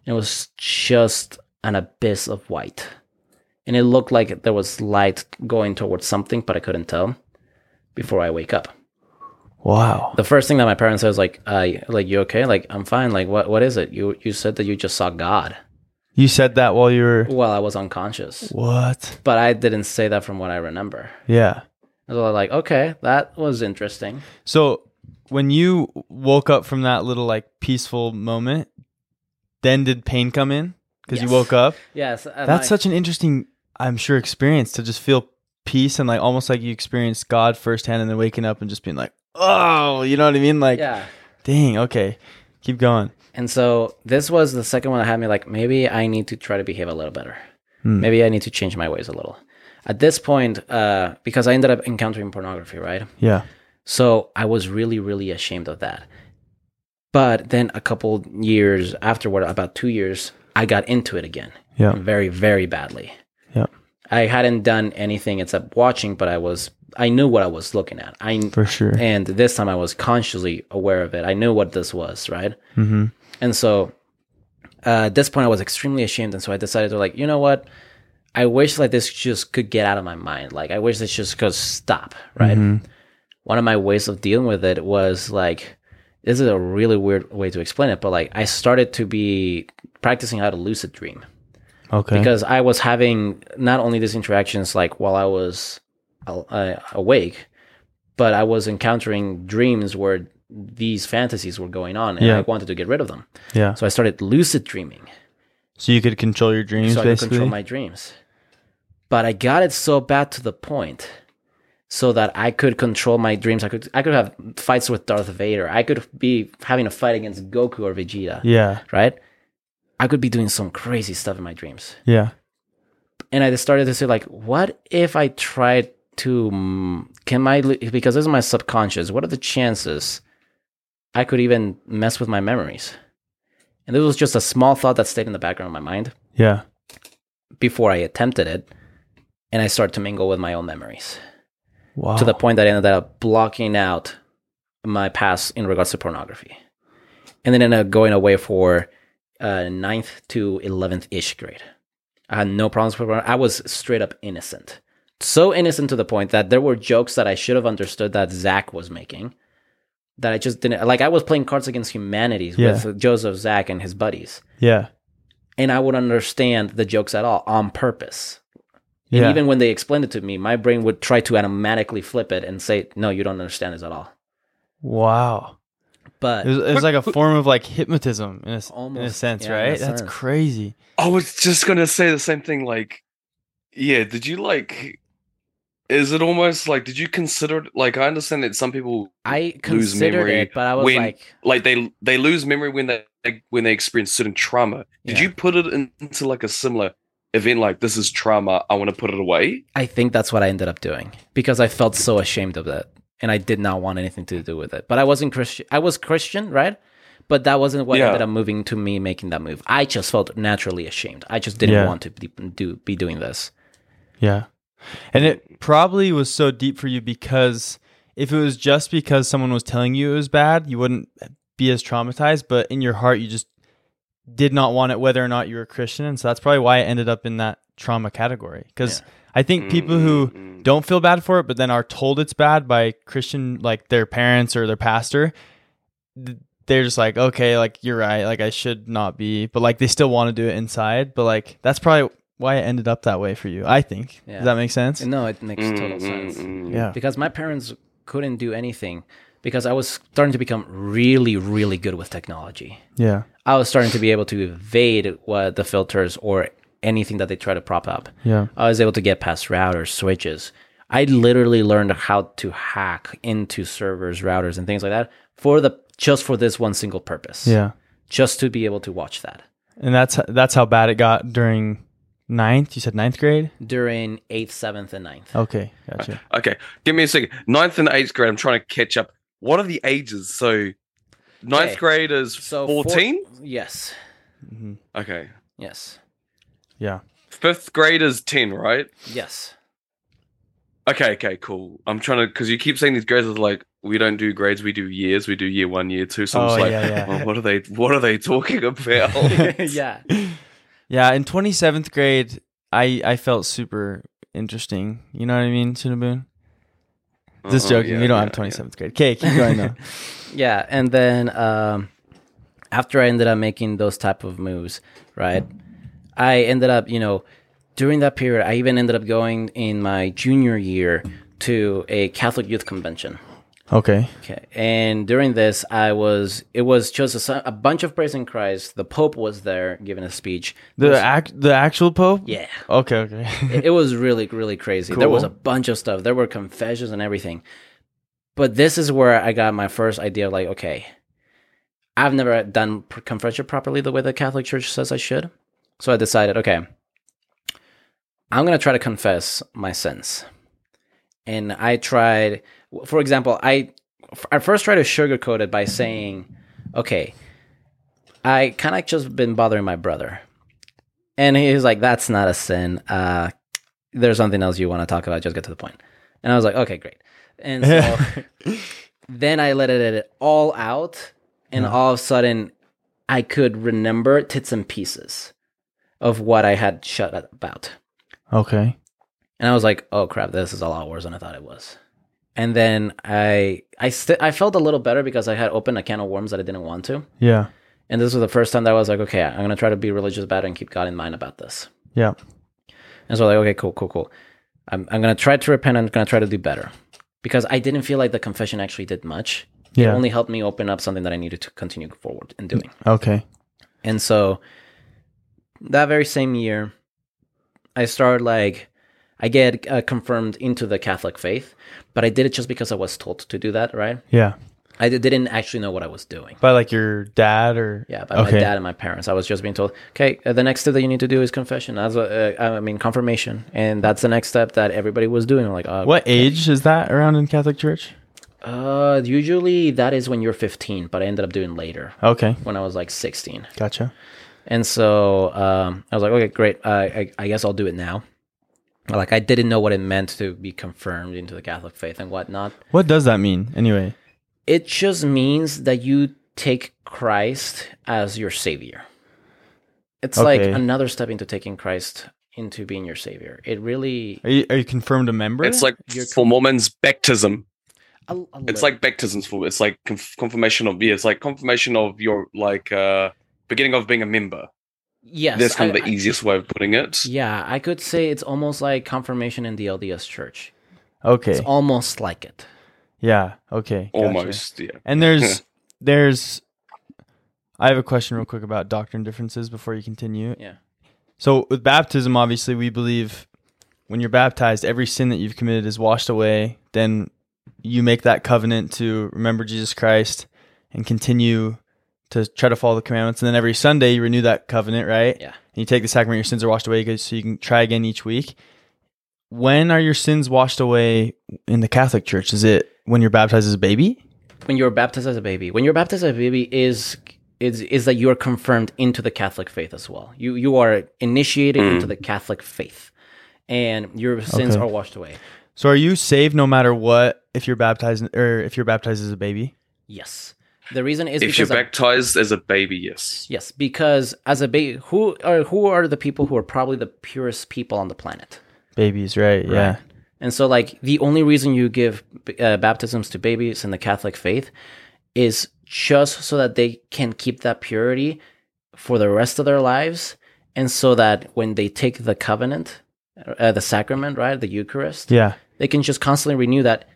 And it was just an abyss of white. And it looked like there was light going towards something, but I couldn't tell before I wake up. Wow. The first thing that my parents said was like, uh, like you okay? Like I'm fine. Like what what is it? You you said that you just saw God. You said that while you were Well, I was unconscious. what? But I didn't say that from what I remember. Yeah. I was like, okay, that was interesting. So when you woke up from that little like peaceful moment, then did pain come in? Because you woke up? Yes, That's I- such an interesting, I'm sure, experience to just feel peace and like almost like you experienced God firsthand and then waking up and just being like, oh, you know what I mean? Like, yeah. dang, okay, keep going. And so this was the second one that had me like, maybe I need to try to behave a little better. Hmm. Maybe I need to change my ways a little. At this point, uh, because I ended up encountering pornography, right? Yeah. So I was really, really ashamed of that. But then a couple years afterward, about two years, I got into it again. Yeah. Very, very badly. I hadn't done anything except watching, but I was I knew what I was looking at. I For sure. and this time I was consciously aware of it. I knew what this was, right? Mm-hmm. And so uh, at this point I was extremely ashamed and so I decided to like, you know what? I wish like this just could get out of my mind. Like I wish this just could stop, right? Mhm. One of my ways of dealing with it was like this is a really weird way to explain it, but like I started to be practicing how to lucid dream Okay. because I was having not only these interactions like while I was uh, awake, but I was encountering dreams where these fantasies were going on, and Yeah. I wanted to get rid of them. yeah. So I started lucid dreaming, So you could control your dreams, so I could control my dreams. But I got it so bad to the point so that I could control my dreams. I could I could have fights with Darth Vader. I could be having a fight against Goku or Vegeta, yeah. right? I could be doing some crazy stuff in my dreams. Yeah. and I just started to say like, what if I tried to mm, can my because this is my subconscious. What are the chances I could even mess with my memories? And this was just a small thought that stayed in the background of my mind Yeah. before I attempted it, and I started to mingle with my own memories Wow. to the point that I ended up blocking out my past in regards to pornography, and then ended up going away for uh, ninth to eleventh ish grade. I had no problems with. I was straight up innocent, so innocent to the point that there were jokes that I should have understood that Zach was making. That I just didn't like. I was playing Cards Against Humanity Yeah. with Joseph, Zach, and his buddies, yeah. and I would understand the jokes at all on purpose. And Yeah. even when they explained it to me, my brain would try to automatically flip it and say, "No, you don't understand this at all." wow. But It was, it was like a form of like hypnotism in a, s- in a sense, yeah, in a right? That's sense. crazy. I was just gonna say the same thing. Like, yeah, did you like? Is it almost like? Did you consider it? Like, I understand that some people I lose memory it, but I was when- like, like they they lose memory when they when they experience certain trauma. Did Yeah. you put it in- into like a similar event? Like, this is trauma. I want to put it away. I think that's what I ended up doing because I felt so ashamed of that, and I did not want anything to do with it. But I wasn't Christian. I was Christian, right? But that wasn't what Yeah. ended up moving to me making that move. I just felt naturally ashamed. I just didn't Yeah. want to be, do be doing this. Yeah. And it probably was so deep for you because if it was just because someone was telling you it was bad, you wouldn't be as traumatized. But in your heart, you just did not want it, whether or not you were Christian. And so that's probably why it ended up in that trauma category. Because I think people who Mm, don't feel bad for it, but then are told it's bad by Christian, like their parents or their pastor, they're just like, okay, like you're right, like I should not be, but like they still want to do it inside. But like that's probably why it ended up that way for you. I think. Yeah. Does that make sense? No, it makes total mm, sense. mm. Yeah. because my parents couldn't do anything because I was starting to become really, really good with technology. Yeah. I was starting to be able to evade what the filters or anything that they try to prop up. Yeah. I was able to get past routers, switches. I literally learned how to hack into servers, routers, and things like that for the just for this one single purpose. Yeah. just to be able to watch that And that's that's how bad it got during ninth. You said ninth grade. during eighth, seventh, and ninth. Okay, gotcha. Okay, give me a second. Ninth and eighth grade. I'm trying to catch up. What are the ages? So, ninth Okay. grade is So four- fourteen. yes, hmm Okay. yes, Yeah. Fifth grade is ten, right? yes. Okay, okay, cool. I'm trying to because you keep saying these grades are like we don't do grades, we do years. We do year one, year two. So I'm Oh, like, yeah, yeah. well, what are they? What are they talking about? [LAUGHS] yeah. Yeah. In twenty seventh grade, I I felt super interesting. You know what I mean, Shinaboon? Just Oh, joking. yeah, you don't yeah, have twenty seventh grade. Okay, keep going though. [LAUGHS] yeah and then um, after i ended up making those type of moves right i ended up you know during that period i even ended up going in my junior year to a catholic youth convention Okay. Okay. And during this, I was, it was just a, a bunch of praise in Christ. The Pope was there giving a speech. The act the actual Pope? Yeah. Okay, okay. [LAUGHS] it, it was really, really crazy. There was a bunch of stuff. There were confessions and everything. But this is where I got my first idea of like, okay, I've never done confession properly the way the Catholic Church says I should. So I decided, okay, I'm going to try to confess my sins. And I tried, for example, I, I first tried to sugarcoat it by saying, okay, I kind of just been bothering my brother. And he was like, that's not a sin. Uh, there's something else you want to talk about. Just get to the point. And I was like, okay, great. And so [LAUGHS] then I let it all out. And all of a sudden, I could remember tits and pieces of what I had shut up about. okay. And I was like, "Oh crap, this is a lot worse than I thought it was." And then I I st- I felt a little better because I had opened a can of worms that I didn't want to. Yeah. And this was the first time that I was like, "Okay, I'm gonna try to be religious about it and keep God in mind about this." Yeah. And so like, okay, cool, cool, cool. I'm I'm gonna try to repent. I'm gonna try to do better because I didn't feel like the confession actually did much. It Yeah. only helped me open up something that I needed to continue forward in doing. Okay. And so that very same year, I started like I get uh, confirmed into the Catholic faith, but I did it just because I was told to do that, right? Yeah. I didn't actually know what I was doing. By like your dad or Yeah, by Okay. my dad and my parents. I was just being told, okay, uh, the next step that you need to do is confession. That's uh, I mean, confirmation, and that's the next step that everybody was doing. I'm like, uh, What age is that around in Catholic Church? Uh, usually that is when you're 15, but I ended up doing later Okay. when I was like 16. Gotcha. And so um, I was like, okay, great. Uh, I, I guess I'll do it now. Like I didn't know what it meant to be confirmed into the Catholic faith and whatnot. What does that mean anyway? It just means that you take Christ as your savior. It's like another step into taking Christ into being your savior. It really Are you, are you confirmed a member? It's like You're for Mormons, baptism. a, a It's little- like baptisms for it's like conf- confirmation of yeah, it's like confirmation of your like uh beginning of being a member. yes, That's kind I- of the easiest way of putting it. yeah, I could say it's almost like confirmation in the LDS Church. okay. It's almost like it. Yeah. Okay. Gotcha. Almost, yeah. And there's [LAUGHS] there's I have a question real quick about doctrine differences before you continue. Yeah. So with baptism, obviously we believe when you're baptized, every sin that you've committed is washed away. Then you make that covenant to remember Jesus Christ and continue to try to follow the commandments. And then every Sunday you renew that covenant, right? Yeah. And you take the sacrament, your sins are washed away, so you can try again each week. When are your sins washed away in the Catholic Church? Is it when you're baptized as a baby? when you're baptized as a baby when you're baptized as a baby is is is that you're confirmed into the catholic faith as well you you are initiated Mm. into the catholic faith and your sins Okay. are washed away So are you saved no matter what if you're baptized or if you're baptized as a baby? yes the reason is If because you're of- baptized as a baby, yes. yes because as a baby who are who are the people who are probably the purest people on the planet Babies, right? Yeah. And so, like, the only reason you give uh, baptisms to babies in the Catholic faith is just so that they can keep that purity for the rest of their lives. And so that when they take the covenant, uh, the sacrament, right, the Eucharist, Yeah. they can just constantly renew that.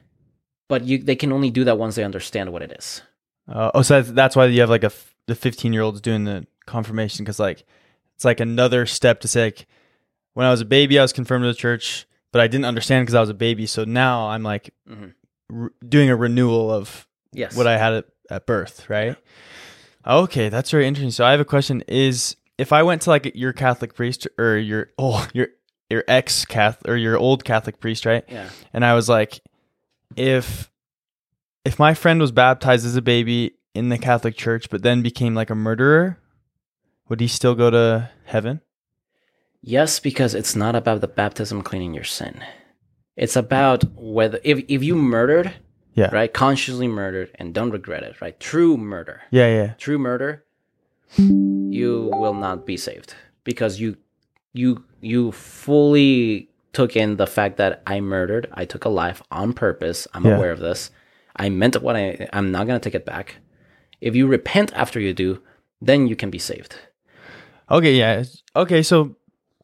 But you, they can only do that once they understand what it is. Uh, oh, so that's, that's why you have like a f- the 15 year olds doing the confirmation because like it's like another step to say like when I was a baby I was confirmed to the church, but I didn't understand because I was a baby. So now I'm like Mhm. re- doing a renewal of Yes. what I had at, at birth, right? Okay, that's very interesting. So I have a question: Is if I went to like your Catholic priest or your [LAUGHS] oh your your ex Catholic or your old Catholic priest, right? yeah. And I was like, if if my friend was baptized as a baby in the Catholic Church, but then became like a murderer, would he still go to heaven? Yes, because it's not about the baptism cleaning your sin. It's about whether if if you murdered, Yeah. right, consciously murdered and don't regret it, right? True murder. Yeah, yeah. True murder, you will not be saved because you you you fully took in the fact that I murdered, I took a life on purpose. I'm Yeah. aware of this. I meant what I I'm not going to take it back. If you repent after you do, then you can be saved. Okay, yeah. Okay, so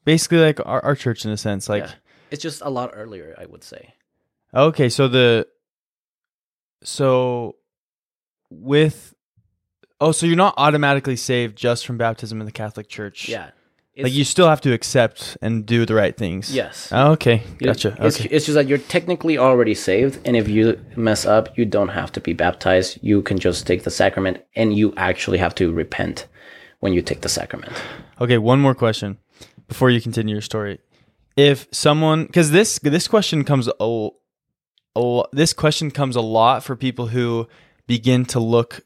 basically like our, our church in a sense, like Yeah. It's just a lot earlier, I would say. Okay, so the so with oh, so you're not automatically saved just from baptism in the Catholic Church. Yeah. Like you still have to accept and do the right things. Yes. Oh, okay, gotcha. It's, Okay. it's just that you're technically already saved, and if you mess up, you don't have to be baptized. You can just take the sacrament, and you actually have to repent when you take the sacrament. Okay, one more question before you continue your story. If someone, because this this question comes a, a this question comes a lot for people who begin to look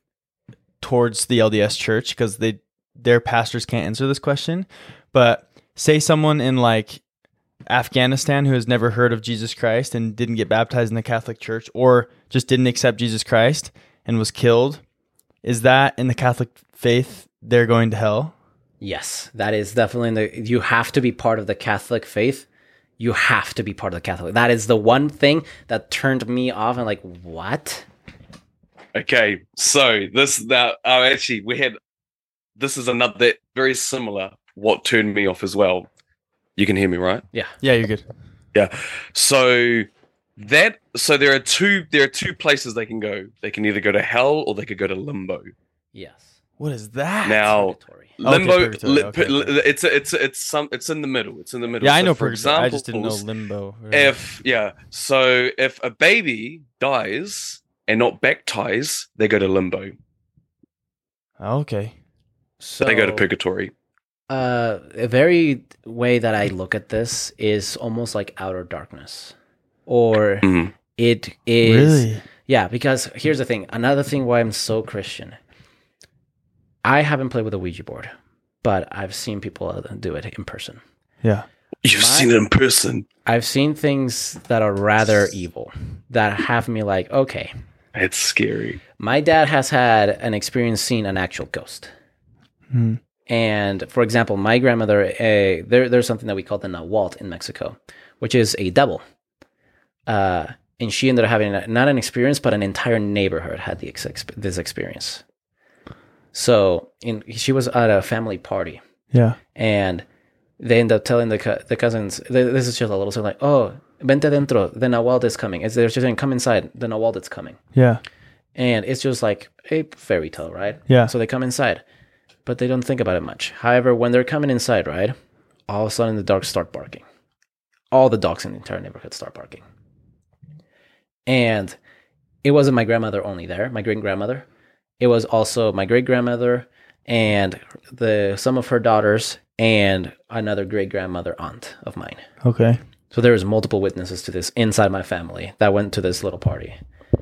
towards the LDS Church because they their pastors can't answer this question. But say someone in like Afghanistan who has never heard of Jesus Christ and didn't get baptized in the Catholic Church or just didn't accept Jesus Christ and was killed, is that in the Catholic faith they're going to hell? Yes, that is definitely in the. You have to be part of the Catholic faith. You have to be part of the Catholic. That is the one thing that turned me off. And like, what? Okay, so this that oh actually we had this is another very similar what turned me off as well. You can hear me, right? Yeah, Yeah, you're good. Yeah. So that so there are two there are two places they can go. They can either go to hell or they could go to limbo. Yes. What is that? Now Purgatory. Oh, okay, limbo purgatory, li- okay, pu- okay. li- it's it's it's some it's in the middle. It's in the middle. yeah, I know for purgatory. I just didn't know examples, limbo. if yeah so if a baby dies and not baptized they go to limbo okay. So they go to purgatory Uh, a very way that I look at this is almost like outer darkness, or Mhm. it is Really? yeah. Because here's the thing. Another thing why I'm so Christian. I haven't played with a Ouija board, but I've seen people uh, do it in person. Yeah. you've My- seen it in person I've seen things that are rather evil that have me like, okay, it's scary my dad has had an experience seeing an actual ghost. Hmm. And for example, my grandmother, uh, there, there's something that we call the Nahuatl in Mexico, which is a devil. Uh, and she ended up having a, not an experience, but an entire neighborhood had the this experience. So in, she was at a family party, Yeah. and they end up telling the cou- the cousins, this is just a little thing like, oh, vente dentro, the Nahuatl is coming. It's, they're just saying, come inside, the Nahuatl is coming. Yeah. And it's just like a fairy tale, right? Yeah. So they come inside, but they don't think about it much. However, when they're coming inside, right, all of a sudden the dogs start barking. All the dogs in the entire neighborhood start barking. And it wasn't my grandmother only there, my great grandmother. It was also my great grandmother and the some of her daughters and another great grandmother aunt of mine. Okay. So there was multiple witnesses to this inside my family that went to this little party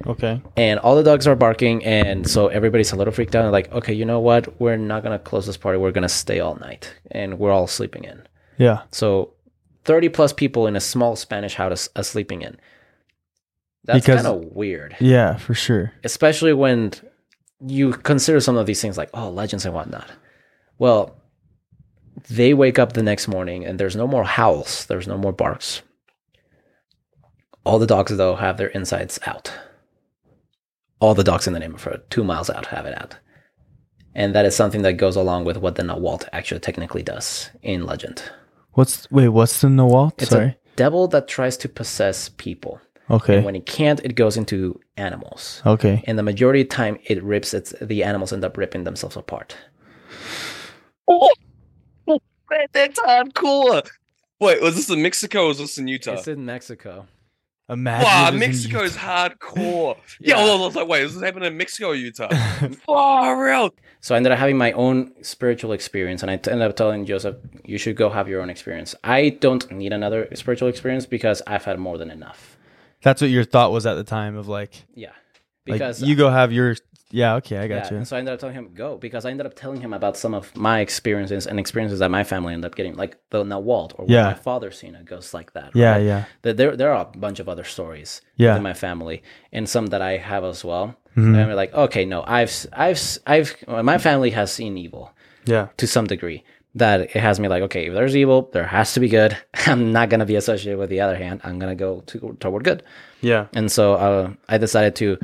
Okay. and all the dogs are barking and so everybody's a little freaked out and like okay you know what? We're not gonna close this party. We're gonna stay all night and we're all sleeping in. Yeah. so 30 plus people in a small spanish house uh, sleeping in. That's kind of weird. Yeah, for sure. especially when you consider some of these things like oh legends and whatnot. Well they wake up the next morning and there's no more howls. There's no more barks. All the dogs though have their insides out all the dogs in the neighborhood two miles out have it out and that is something that goes along with what the Nawalt actually technically does in legend What's wait? What's the Nawalt? it's Sorry. a devil that tries to possess people okay. and when it can't it goes into animals okay. and the majority of the time it rips it's the animals end up ripping themselves apart oh, [LAUGHS] oh man, that's hardcore wait was this in mexico or was this in utah it's in mexico Imagine. wow it mexico is hardcore. Yeah, [LAUGHS] Yeah. well, I was like wait is this happening in mexico or utah? [LAUGHS] Oh real so i ended up having my own spiritual experience and I ended up telling joseph you should go have your own experience. I don't need another spiritual experience because i've had more than enough. That's what your thought was at the time of like, yeah like you go have your. Yeah. Okay, I yeah, got you. and so I ended up telling him go because I ended up telling him about some of my experiences and experiences that my family ended up getting, like the Nawalt or Yeah. my father seen a ghost like that. Yeah. right? Yeah. There, there, are a bunch of other stories Yeah. in my family and some that I have as well. Mhm. And I'm like, okay, no, I've, I've, I've, my family has seen evil Yeah. to some degree. That it has me like, okay, if there's evil, there has to be good. [LAUGHS] I'm not gonna be associated with the other hand. I'm gonna go to, toward good. Yeah. And so uh, I decided to,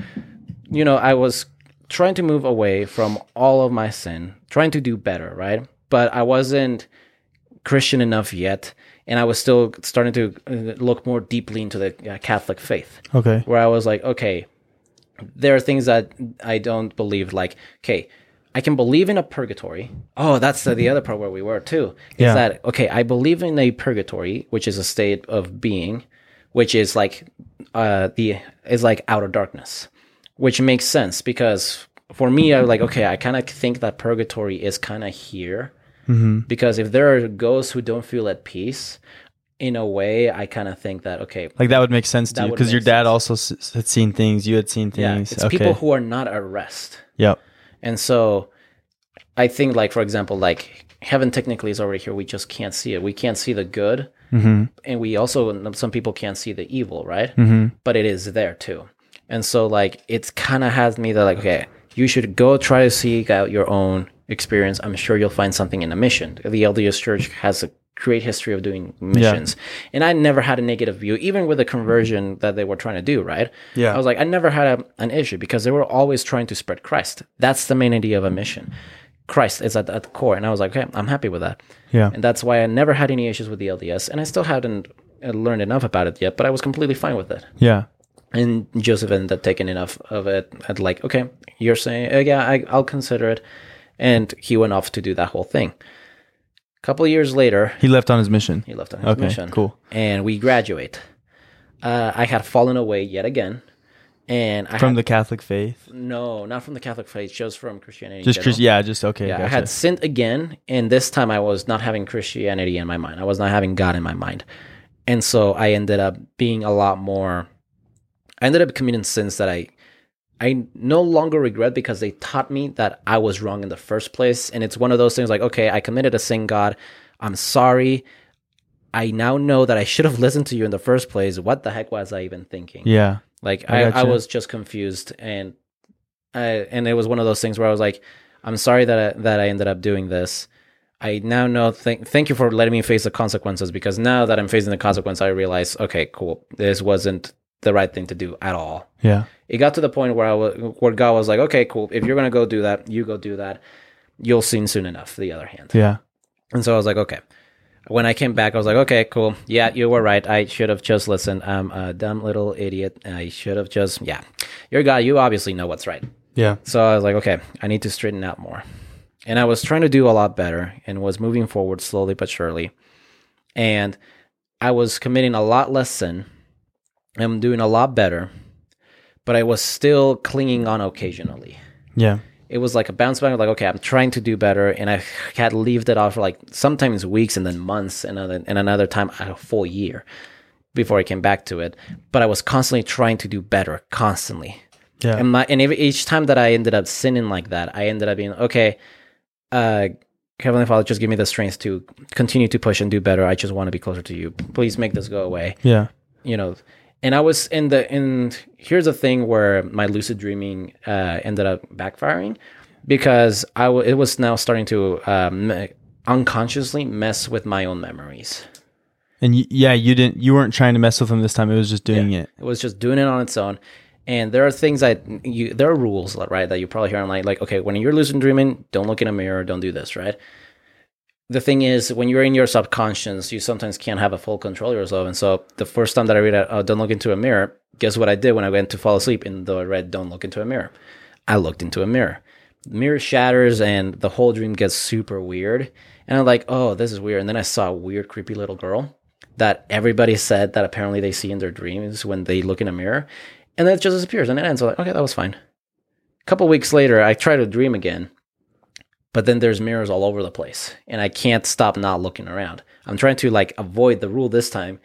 you know, I was trying to move away from all of my sin, trying to do better, right? But I wasn't Christian enough yet. And I was still starting to uh, look more deeply into the uh, Catholic faith, Okay. where I was like, okay, there are things that I don't believe. Like, okay, I can believe in a purgatory. Oh, that's the, the other part where we were too. Is Yeah. that okay? I believe in a purgatory, which is a state of being, which is like uh the is like outer darkness, which makes sense because for me, I'm like okay, I kind of think that purgatory is kind of here hmm because if there are ghosts who don't feel at peace, in a way, I kind of think that okay, Like that would make sense to you because your dad sense. also s- had seen things. You had seen things. yeah, it's okay. people who are not at rest. yep. And so I think like for example, like heaven technically is already here. We just can't see it. We can't see the good. hmm And we also some people can't see the evil, right? hmm But it is there too. And so like it's kinda has me that like, okay, you should go try to seek out your own experience. I'm sure you'll find something in a mission. The LDS church has a great history of doing missions. And I never had a negative view, even with the conversion that they were trying to do, right? Yeah. I was like, I never had a, an issue because they were always trying to spread Christ. That's the main idea of a mission. Christ is at, at the core. And I was like, okay, I'm happy with that. Yeah. And that's why I never had any issues with the LDS. And I still hadn't uh, learned enough about it yet, but I was completely fine with it. Yeah. And Joseph ended up taking enough of it. I'd like, okay, you're saying, uh, yeah, I, I'll consider it. And he went off to do that whole thing. A couple of years later, He left on his mission. he left on his Okay. mission. Cool. And we graduate. Uh, I had fallen away yet again. And I From had, the Catholic faith. no, not from the Catholic faith, just from Christianity. Just. Chris. Yeah. Just okay. Yeah, I had sinned again, and this time I was not having Christianity in my mind. I was not having God in my mind, and so I ended up being a lot more. I ended up committing sins that I, I no longer regret because they taught me that I was wrong in the first place, and it's one of those things like, okay, I committed a sin, God, I'm sorry. I now know that I should have [LAUGHS] listened to you in the first place. What the heck was I even thinking? Yeah. Like I I, I, was just confused, and I, and it was one of those things where I was like, "I'm sorry that I, that I ended up doing this. I now know. Thank thank you for letting me face the consequences because now that I'm facing the consequence, I realize, okay, cool, this wasn't the right thing to do at all. Yeah. It got to the point where I was, where God was like, okay, cool, if you're gonna go do that, you go do that. You'll see soon enough. The other hand, Yeah. and so I was like, okay. When I came back, I was like, okay, cool. Yeah, you were right. I should have just listened. I'm a dumb little idiot. I should have just, yeah. You're a guy. You obviously know what's right. Yeah. So I was like, okay, I need to straighten out more. And I was trying to do a lot better and was moving forward slowly but surely. And I was committing a lot less sin. I'm doing a lot better, but I was still clinging on occasionally Yeah. it was like a bounce back. Like, okay, I'm trying to do better, and I had left it off for like sometimes weeks and then months, and another and another time a full year before I came back to it. But I was constantly trying to do better, constantly. Yeah. And my and every, each time that I ended up sinning like that, I ended up being okay. Uh, Heavenly Father, just give me the strength to continue to push and do better. I just want to be closer to you. Please make this go away yeah. you know and i was in the in here's a thing where my lucid dreaming uh ended up backfiring because i w- it was now starting to um unconsciously mess with my own memories And y- yeah, you didn't. You weren't trying to mess with them this time. It was just doing it. it was just doing it on its own and there are things that you there are rules right that you probably hear online like okay when you're lucid dreaming don't look in a mirror don't do this right the thing is when you're in your subconscious you sometimes can't have a full control of yourself. And so the first time that i read uh, don't look into a mirror guess what i did when i went to fall asleep and though i read don't look into a mirror? I looked into a mirror. The mirror shatters and the whole dream gets super weird. And i'm like oh this is weird. And then i saw a weird creepy little girl that everybody said that apparently they see in their dreams when they look in a mirror. And then it just disappears. And it ends. I'm like okay that was fine. A couple weeks later i try to dream again but then there's mirrors all over the place and i can't stop not looking around. I'm trying to like avoid the rule this time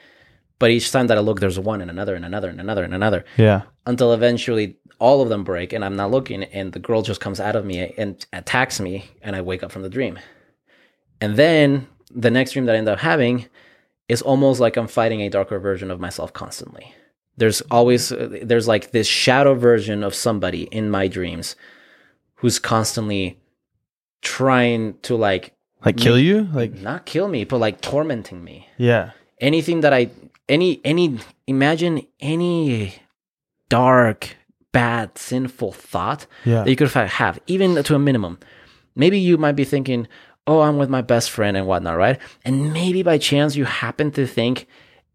but each time that i look there's one and another and another and another and another. Yeah. until eventually all of them break and i'm not looking and the girl just comes out of me and attacks me and i wake up from the dream. And then the next dream that i end up having is almost like i'm fighting a darker version of myself constantly. There's always there's like this shadow version of somebody in my dreams who's constantly trying to like Like kill you? Like not kill me but like tormenting me yeah. anything that I any any imagine any dark, bad, sinful thought Yeah. that you could have, even to a minimum. Maybe you might be thinking, "Oh, I'm with my best friend and whatnot," right? And maybe by chance you happen to think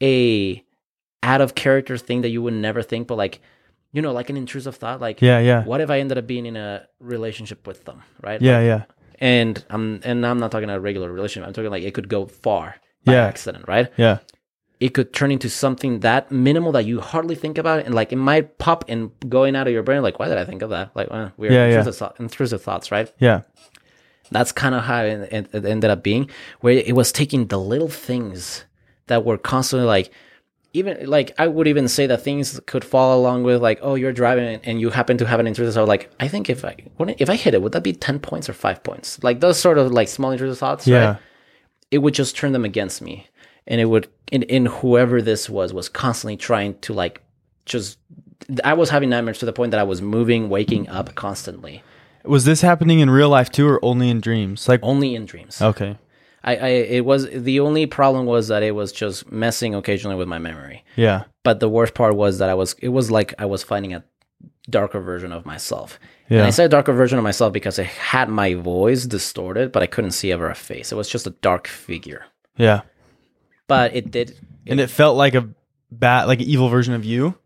a out of character thing that you would never think, but like you know, like an intrusive thought, like, Yeah, yeah. what if I ended up being in a relationship with them, right? Yeah, Like, yeah. And I'm and I'm not talking about a regular relationship. I'm talking like it could go far by Yeah. accident, right? Yeah. It could turn into something that minimal that you hardly think about, it, and like it might pop and going out of your brain. Like, why did I think of that? Like, uh, weird Yeah, yeah. intrusive, thought, intrusive thoughts, right? Yeah. That's kind of how it, it ended up being, where it was taking the little things that were constantly like, even like I would even say that things could fall along with like, oh, you're driving and you happen to have an intrusive thought. Like, I think if I wouldn't- if I hit it, would that be ten points or five points? Like those sort of like small intrusive thoughts, Yeah. right? It would just turn them against me, and it would in, in whoever this was was constantly trying to like just. I was having nightmares to the point that I was moving, waking up constantly, Was this happening in real life too, or only in dreams? Like, only in dreams. okay. I, I it was the only problem was that it was just messing occasionally with my memory. Yeah. But the worst part was that I was it was like I was finding a darker version of myself. Yeah. And. I said darker version of myself because it had my voice distorted, but I couldn't see ever a face. It was just a dark figure. Yeah. But it did And it felt like a bad, like an evil version of you.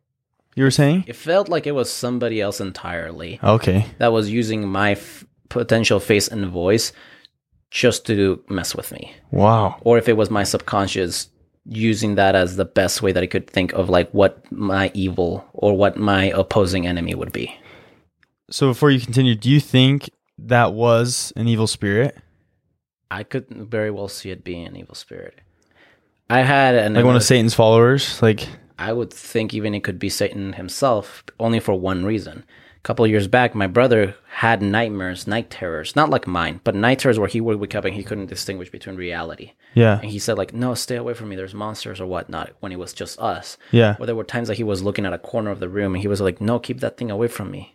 You were saying? it felt like it was somebody else entirely Okay. that was using my f- potential face and voice just to mess with me. Wow. or if it was my subconscious using that as the best way that I could think of like what my evil or what my opposing enemy would be. So before you continue, do you think that was an evil spirit? I could very well see it being an evil spirit. I had an Like one of Satan's followers? Like, I would think even it could be Satan himself, only for one reason. A couple of years back, my brother had nightmares, night terrors, not like mine, but night terrors where he would wake up and he couldn't distinguish between reality. yeah. And he said, like, no, stay away from me. There's monsters or whatnot. When it was just us. Yeah. Or there were times that he was looking at a corner of the room and he was like, "No, keep that thing away from me."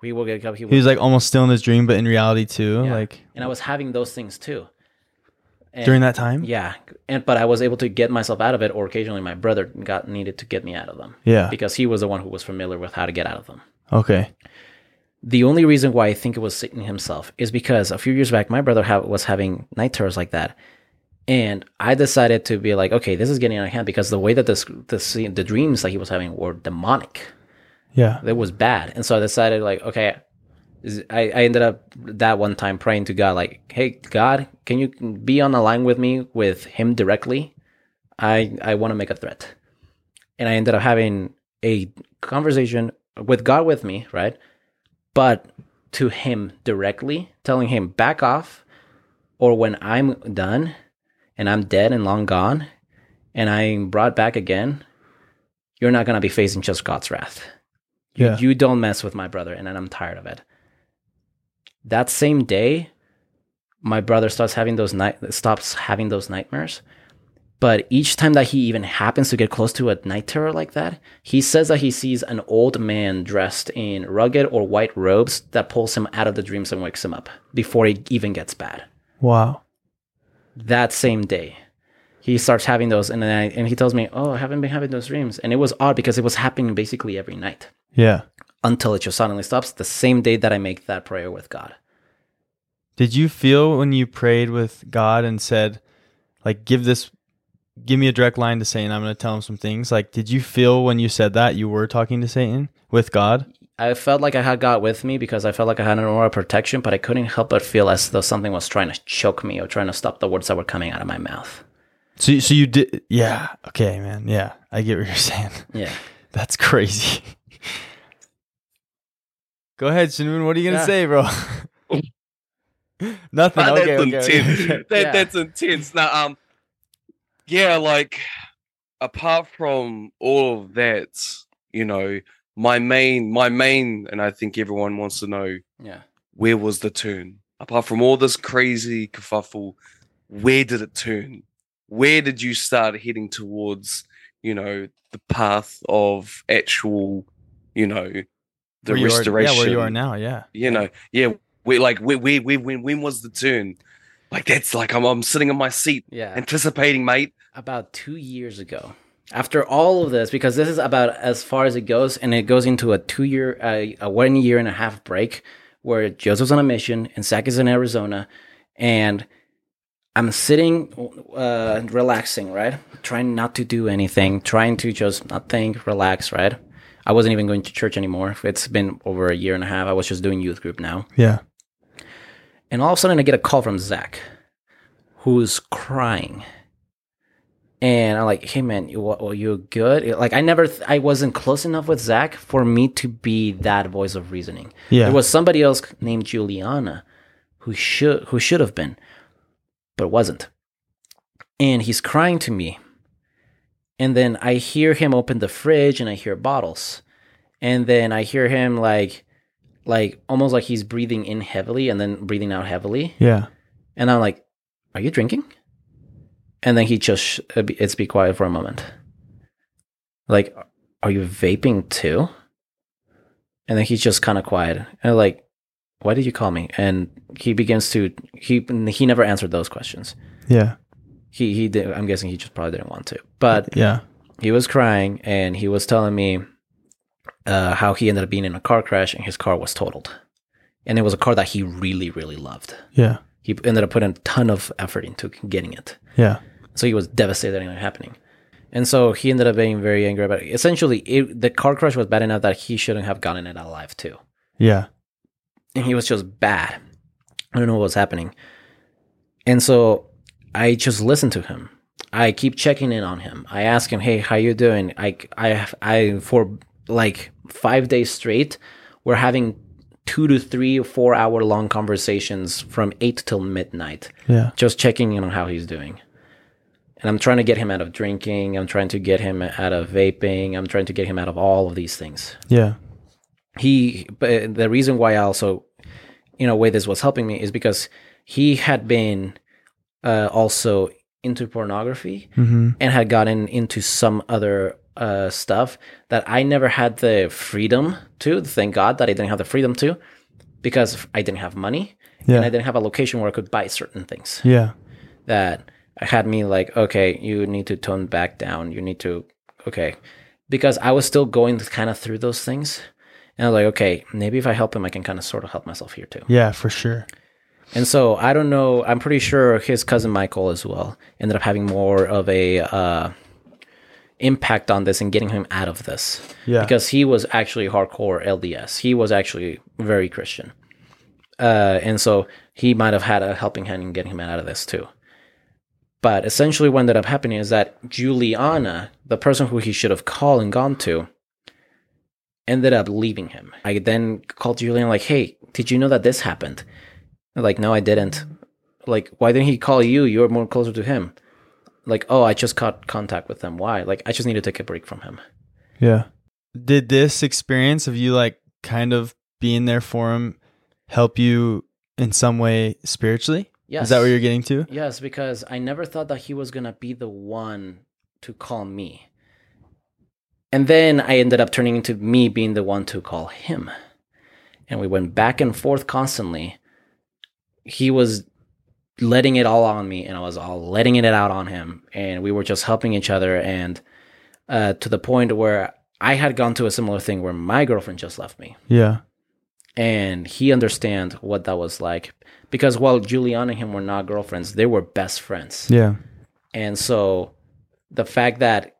We will get up. He, He was like almost still in his dream, but in reality too. yeah. Like and I was having those things too. And- during that time? yeah, and but I was able to get myself out of it, or occasionally my brother got needed to get me out of them Yeah. because he was the one who was familiar with how to get out of them. Okay. The only reason why I think it was Satan himself is because a few years back, my brother ha- was having night terrors like that. And I decided to be like, okay, this is getting out of hand because the way that this, the, the dreams that he was having were demonic. Yeah. it was bad and so i decided like okay I, I ended up that one time praying to god like hey god can you be on the line with me with him directly i i want to make a threat and i ended up having a conversation with god with me right? But to him directly telling him back off or when i'm done and i'm dead and long gone and i'm brought back again you're not going to be facing just god's wrath. You, Yeah. you don't mess with my brother and then i'm tired of it. That same day my brother starts having those night stops having those nightmares but each time that he even happens to get close to a night terror like that he says that he sees an old man dressed in rugged or white robes that pulls him out of the dreams and wakes him up before he even gets bad Wow. that same day he starts having those and then I, and he tells me oh i haven't been having those dreams and it was odd because it was happening basically every night Yeah. until it just suddenly stops the same day that I make that prayer with God. Did you feel when you prayed with God and said, like, give this, give me a direct line to Satan, I'm going to tell him some things? Like, did you feel when you said that you were talking to Satan with God? I felt like I had God with me because I felt like I had an aura of protection, but I couldn't help but feel as though something was trying to choke me or trying to stop the words that were coming out of my mouth. So, you- so you did, yeah. Okay, man. Yeah. I get what you're [LAUGHS] saying. Yeah. That's crazy. [LAUGHS] Go ahead, Shinmun. What are you going to Yeah. say, bro? [LAUGHS] Nothing. Okay, that's okay, okay. intense. That, Yeah. That's intense. Now, um, yeah, like apart from all of that, you know, my main, my main, and I think everyone wants to know Yeah. where was the turn? Apart from all this crazy kerfuffle, where did it turn? Where did you start heading towards, you know, the path of actual, you know, the Where you are- restoration? yeah, where you are now. Yeah. you know, yeah, we like we we we when when was the turn? Like that's like I'm I'm sitting in my seat Yeah. anticipating, mate. about two years ago. After all of this, because this is about as far as it goes, and it goes into a two year, uh, a one year and a half break where Joseph's on a mission and Zach is in Arizona, and I'm sitting, uh, relaxing, right? Trying not to do anything, trying to just not think, relax, right? I wasn't even going to church anymore. It's been over a year and a half. I was just doing youth group now. Yeah. And all of a sudden, I get a call from Zach, who's crying. And I'm like, hey, man, you, are you good? Like, I never, th- I wasn't close enough with Zach for me to be that voice of reasoning. Yeah. There was somebody else named Juliana who should, who should have been, but wasn't. And he's crying to me. And then I hear him open the fridge and I hear bottles. And then I hear him like, like almost like he's breathing in heavily and then breathing out heavily. Yeah. And I'm like, "Are you drinking?" And then he just uh, it's be quiet for a moment. Like, "Are you vaping too?" And then he's just kind of quiet. And I'm like, "Why did you call me?" And he begins to he he never answered those questions. Yeah. He he did, I'm guessing he just probably didn't want to. But Yeah. he was crying and he was telling me uh, how he ended up being in a car crash and his car was totaled. And it was a car that he really, really loved. Yeah. He ended up putting a ton of effort into getting it. Yeah. So he was devastated that it happening. And so he ended up being very angry about it. Essentially, it, the car crash was bad enough that he shouldn't have gotten it alive too. Yeah. And he was just bad. I don't know what was happening. And so I just listened to him. I keep checking in on him. I ask him, "Hey, how you doing?" I I I for like 5 days straight, we're having 2 to 3 or 4 hour long conversations from 8 till midnight Yeah. just checking in on how he's doing. And I'm trying to get him out of drinking, I'm trying to get him out of vaping, I'm trying to get him out of all of these things Yeah. he but the reason why I also in a way this was helping me is because he had been uh, also into pornography Mm-hmm. and had gotten into some other uh, stuff that I never had the freedom to. Thank God that I didn't have the freedom to because I didn't have money Yeah. and I didn't have a location where I could buy certain things Yeah. that had me like, okay, you need to tone back down. You need to, okay, because I was still going kind of through those things. And I was like, okay, maybe if I help him, I can kind of sort of help myself here too. Yeah, for sure. And so I don't know. I'm pretty sure his cousin Michael as well ended up having more of a uh, impact on this and getting him out of this Yeah. because he was actually hardcore LDS. He was actually very Christian, uh, and so he might have had a helping hand in getting him out of this too. But essentially, what ended up happening is that Juliana, the person who he should have called and gone to, ended up leaving him. I then called Julian like, "Hey, did you know that this happened?" Like, no, I didn't. Like, why didn't he call you? You're more closer to him. Like, oh, I just caught contact with them. Why? Like, I just need to take a break from him. Yeah. Did this experience of you like kind of being there for him help you in some way spiritually? Yes. Is that what you're getting to? Yes, because I never thought that he was gonna be the one to call me. And then I ended up turning into me being the one to call him. And we went back and forth constantly. He was letting it all on me, and I was all letting it out on him. And we were just helping each other. And uh, to the point where I had gone to a similar thing where my girlfriend just left me Yeah. and he understand what that was like because while Juliana and him were not girlfriends, they were best friends. Yeah. And so the fact that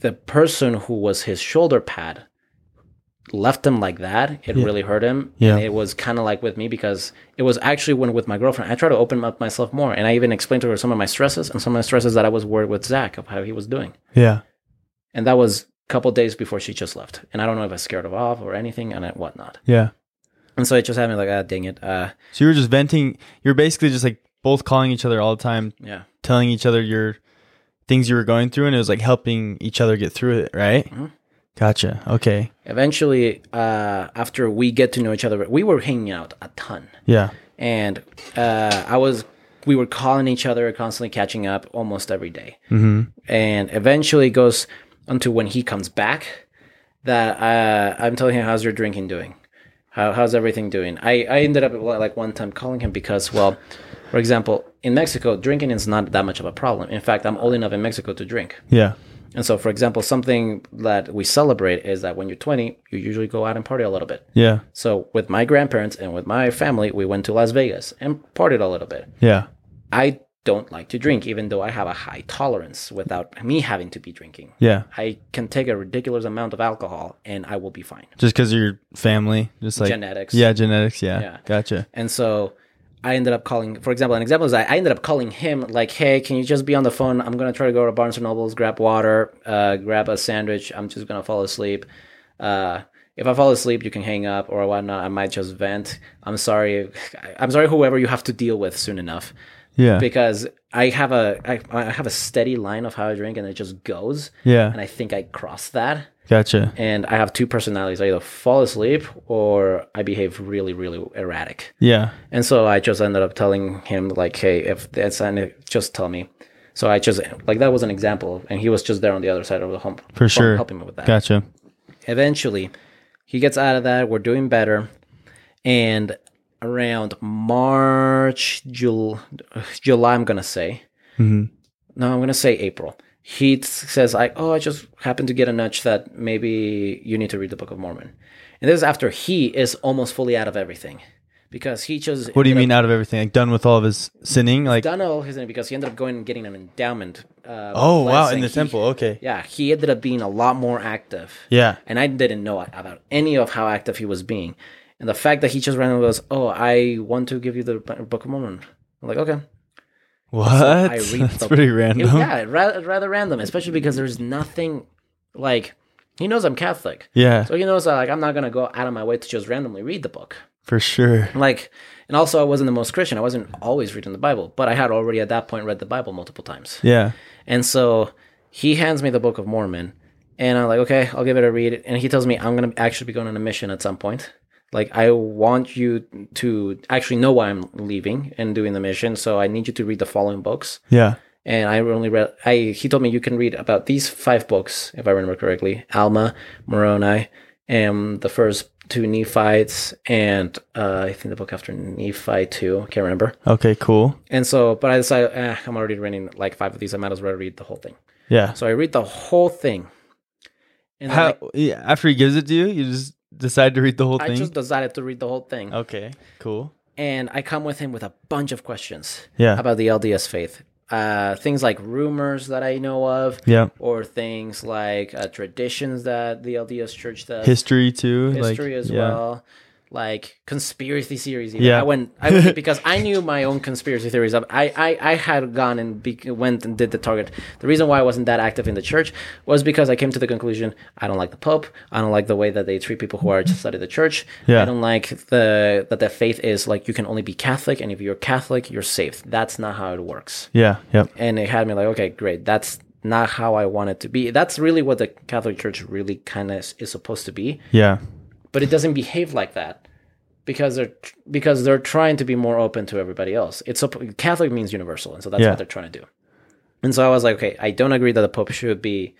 the person who was his shoulder pad left him like that, it Yeah. really hurt him. Yeah. And it was kind of like with me because it was actually when with my girlfriend, I tried to open up myself more. And I even explained to her some of my stresses and some of the stresses that I was worried with Zach of how he was doing. Yeah. And that was a couple days before she just left. And I don't know if I scared her off or anything and whatnot. Yeah. And so it just had me like, ah, dang it. Uh, So you were just venting. You're basically just like both calling each other all the time, yeah. telling each other your things you were going through, and it was like helping each other get through it, right? Mhm. Gotcha. Okay. eventually uh, after we get to know each other we were hanging out a ton Yeah. and uh, i was we were calling each other constantly catching up almost every day Mm-hmm. and eventually it goes unto when he comes back that uh, i'm telling him how's your drinking doing How, how's everything doing I, I ended up like one time calling him because well for example in mexico drinking is not that much of a problem in fact i'm old enough in mexico to drink Yeah. And so for example something that we celebrate is that when you're 20 you usually go out and party a little bit Yeah. so with my grandparents and with my family, we went to Las Vegas and partied a little bit. Yeah. I don't like to drink, even though I have a high tolerance without me having to be drinking. Yeah. I can take a ridiculous amount of alcohol and I will be fine. Just because your family, just like Genetics. Yeah, genetics. Yeah. Yeah. Gotcha. And so I ended up calling, for example, an example is I, I ended up calling him like, hey, can you just be on the phone? I'm going to try to go to Barnes and Nobles, grab water, uh, grab a sandwich. I'm just going to fall asleep. Uh, if I fall asleep, you can hang up or whatnot. I might just vent. I'm sorry. [LAUGHS] I'm sorry, whoever you have to deal with soon enough Yeah. because I have a I, I have a steady line of how I drink and it just goes. Yeah. And I think I crossed that. Gotcha. And I have two personalities. I either fall asleep or I behave really, really erratic. Yeah. And so I just ended up telling him like, hey, if that's any, just tell me. So I just like that was an example, and he was just there on the other side of the hump For sure. helping me with that. Gotcha. Eventually, he gets out of that. We're doing better, and around March, Jul- July, I'm gonna say. hmm No, I'm gonna say April. He says like, "Oh, I just happened to get a nudge that maybe you need to read the Book of Mormon," and this is after he is almost fully out of everything because he just What do you mean out of everything? Like done with all of his sinning? Like done all his sinning because he ended up going and getting an endowment. Uh, oh wow, in the He- temple. Okay. Yeah, he ended up being a lot more active, Yeah. and I didn't know about any of how active he was being. And the fact that he just randomly goes, "Oh, I want to give you the Book of Mormon," I'm like, "Okay." What? I read [LAUGHS] That's the- pretty It- random. yeah, rather, rather random, especially because there's nothing like he knows I'm Catholic, Yeah, so he knows that like I'm not gonna go out of my way to just randomly read the book. for sure. Like, and also I wasn't the most Christian. I wasn't always reading the Bible, but I had already at that point read the Bible multiple times. Yeah. And so he hands me the Book of Mormon, and I'm like, okay, I'll give it a read. And he tells me I'm gonna actually be going on a mission at some point. Like I want you to actually know why I'm leaving and doing the mission. So I need you to read the following books. Yeah. And I only read. I he told me you can read about these five books if I remember correctly: Alma, Moroni, and the first two Nephites, and uh, I think the book after Nephi too. I can't remember. Okay. Cool. And so, but I decided eh, I'm already reading like five of these. I might as well read the whole thing. Yeah. So I read the whole thing. And How? like, yeah, after he gives it to you, you just decide to read the whole thing I thing. just decided to read the whole thing. Okay. Cool. And I come with him with a bunch of questions Yeah. about the LDS faith. Uh, things like rumors that I know of, Yeah. or things like uh, traditions that the LDS Church does, History too. history like, as yeah. well, like conspiracy theories. Even. Yeah. I went I went [LAUGHS] because I knew my own conspiracy theories. I I I had gone and be, went and did the target. The reason why I wasn't that active in the church was because I came to the conclusion I don't like the Pope. I don't like the way that they treat people who are just of the church. Yeah. I don't like the that the faith is like you can only be Catholic, and if you're Catholic, you're safe. That's not how it works Yeah. Yep. and it had me like, okay, great. That's not how I want it to be. That's really what the Catholic Church really kind of is supposed to be, Yeah. But it doesn't behave like that because they're because they're trying to be more open to everybody else. It's Catholic means universal, and so that's Yeah. what they're trying to do. And so I was like, okay, I don't agree that the Pope should be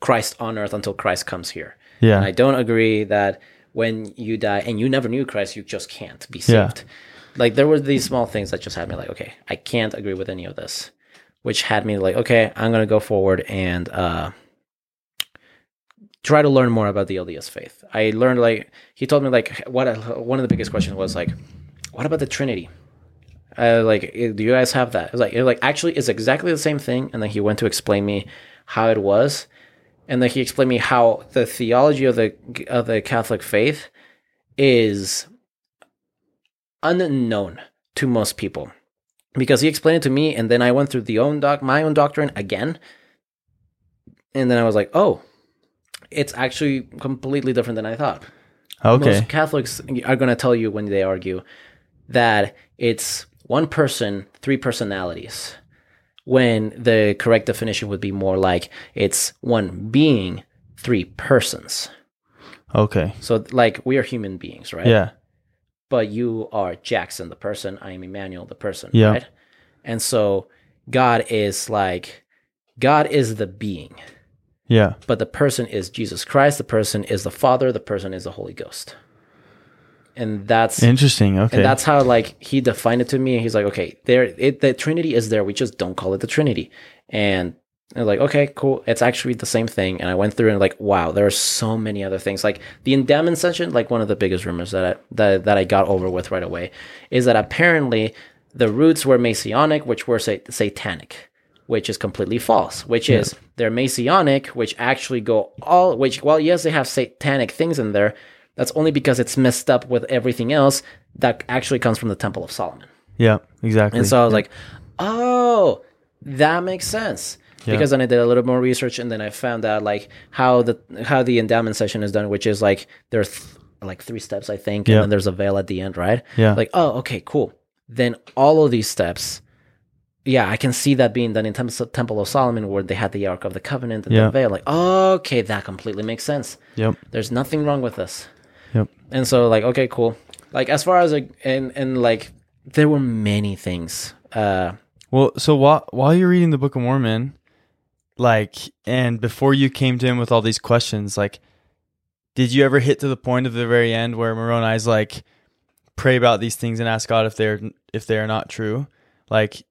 Christ on earth until Christ comes here. Yeah. And I don't agree that when you die and you never knew Christ, you just can't be saved. Yeah. saved. Like there were these small things that just had me like, okay, I can't agree with any of this, which had me like, okay, I'm gonna go forward and uh, try to learn more about the LDS faith. I learned like he told me like what one of the biggest questions was like, what about the Trinity? Uh, like, do you guys have that? It was like, it was like actually, it's exactly the same thing. And then he went to explain me how it was, and then he explained me how the theology of the of the Catholic faith is unknown to most people because he explained it to me, and then I went through the own doc my own doctrine again, and then I was like, oh, it's actually completely different than I thought. Okay. Most Catholics are going to tell you when they argue that it's one person, three personalities, when the correct definition would be more like it's one being, three persons. Okay. So, like, we are human beings, right? Yeah. But you are Jackson, the person. I am Emmanuel, the person, Yeah. right? And so, God is like, God is the being, Yeah. but the person is Jesus Christ. The person is the Father. The person is the Holy Ghost. And that's Interesting. Okay. And that's how like he defined it to me. And He's like, okay, there, it, the Trinity is there. We just don't call it the Trinity. And like, okay, cool. It's actually the same thing. And I went through and like, wow, there are so many other things. Like the endowment session, like one of the biggest rumors that I, that that I got over with right away is that apparently the roots were Masonic, which were sa- satanic, which is completely false. Which is they're Messianic, which actually go all which well yes they have satanic things in there. That's only because it's messed up with everything else that actually comes from the Temple of Solomon. Yeah, exactly. And so I was like, oh, that makes sense. Yeah. Because then I did a little more research and then I found out like how the how the endowment session is done, which is like there's th- like three steps I think, Yeah. and then there's a veil at the end, right? yeah, Like, oh, okay, cool. Then all of these steps, yeah, I can see that being done in Tem- Temple of Solomon where they had the Ark of the Covenant and Yeah. the veil. Like, okay, that completely makes sense. yep, There's nothing wrong with this. Yep. And so like, okay, cool. Like as far as like and and like there were many things. Uh Well, so while while you're reading the Book of Mormon, like, and before you came to him with all these questions, like, did you ever hit to the point of the very end where Moroni's like, pray about these things and ask God if they're if they are not true? Like,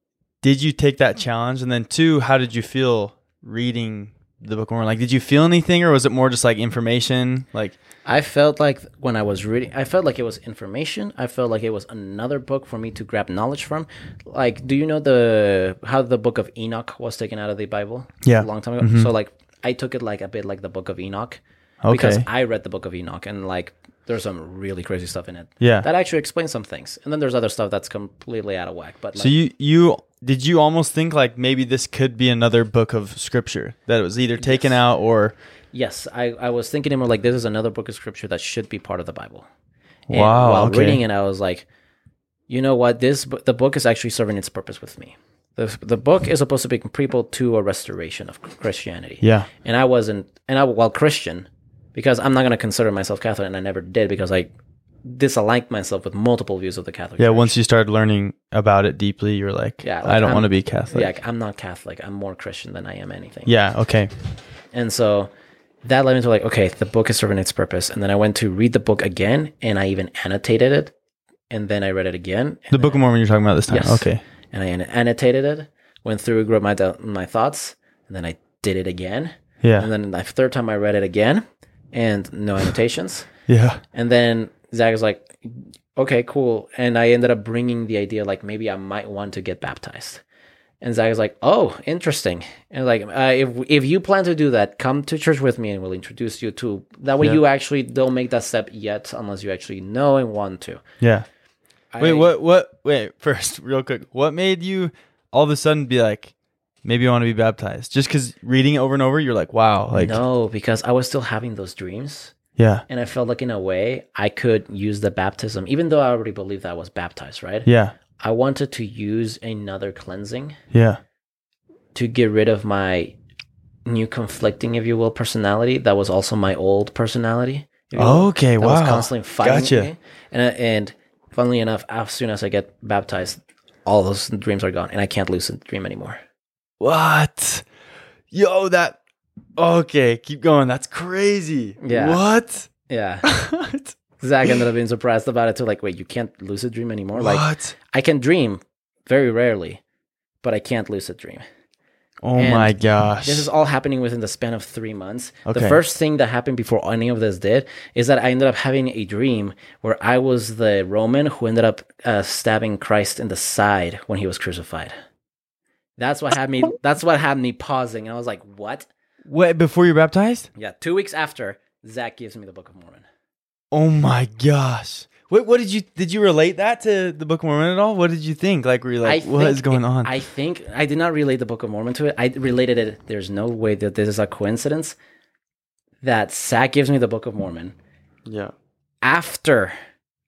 did you take that challenge? And then two, how did you feel reading the Book of Mormon? Like, did you feel anything, or was it more just like information? Like, I felt like when I was reading, I felt like it was information. I felt like it was another book for me to grab knowledge from. Like, do you know the how the book of Enoch was taken out of the Bible? Yeah. a long time ago. Mm-hmm. So like, I took it like a bit like the book of Enoch Okay. because I read the book of Enoch and like there's some really crazy stuff in it yeah. that actually explains some things. And then there's other stuff that's completely out of whack. But like, So you you did you almost think like maybe this could be another book of scripture that it was either taken Yes. out or Yes, I, I was thinking more like this is another book of scripture that should be part of the Bible. And Wow, While okay. reading it, I was like, you know what? This the book is actually serving its purpose with me. The, the book is supposed to be people to a restoration of Christianity. yeah And I wasn't, and I while Christian, because I'm not going to consider myself Catholic, and I never did because I disaligned myself with multiple views of the Catholic. yeah. Church. Once you started learning about it deeply, you're like, Yeah, I don't I'm- want to be Catholic. yeah, I'm not Catholic. I'm more Christian than I am anything. Yeah. Okay. And so that led me to like, okay, the book is serving its purpose. And then I went to read the book again and I even annotated it. And then I read it again. The Book of Mormon you're talking about this time. Yes. Okay. And I annotated it, went through, wrote my, my thoughts. And then I did it again. Yeah. And then the third time I read it again and no annotations. [LAUGHS] yeah. And then Zach was like, okay, cool. And I ended up bringing the idea like maybe I might want to get baptized. And Zach was like, oh, interesting. And like, uh, if if you plan to do that, come to church with me and we'll introduce you to. That way, Yeah. you actually don't make that step yet unless you actually know and want to. Yeah. Wait. What? What? Wait. [LAUGHS] First, real quick. What made you all of a sudden be like, maybe I want to be baptized? Just because reading it over and over, you're like, wow. Like. no, because I was still having those dreams. Yeah. And I felt like, in a way, I could use the baptism, even though I already believed that I was baptized, right? Yeah. I wanted to use another cleansing Yeah. to get rid of my new conflicting, if you will, personality that was also my old personality. you Okay. wow. was constantly fighting Gotcha. me. And and funnily enough, as soon as I get baptized, all those dreams are gone, and I can't lucid dream anymore. What? Yo, that. Okay, keep going. That's crazy. Yeah. What? Yeah, [LAUGHS] what? Zach ended up being surprised about it too. Like, wait, you can't lucid dream anymore? Like, What? I can dream very rarely, but I can't lucid dream. Oh And my gosh. This is all happening within the span of three months. Okay. The first thing that happened before any of this did is that I ended up having a dream where I was the Roman who ended up uh, stabbing Christ in the side when he was crucified. That's what had me. [LAUGHS] That's what had me pausing, and I was like, "What?" Wait, before you're baptized? Yeah. Two weeks after, Zach gives me the Book of Mormon. Oh my gosh. Wait, what did you did you relate that to the Book of Mormon at all? What did you think? Like were you like, I what is going it- on? I think I did not relate the Book of Mormon to it. I related it. There's no way that this is a coincidence that Zach gives me the Book of Mormon. yeah. after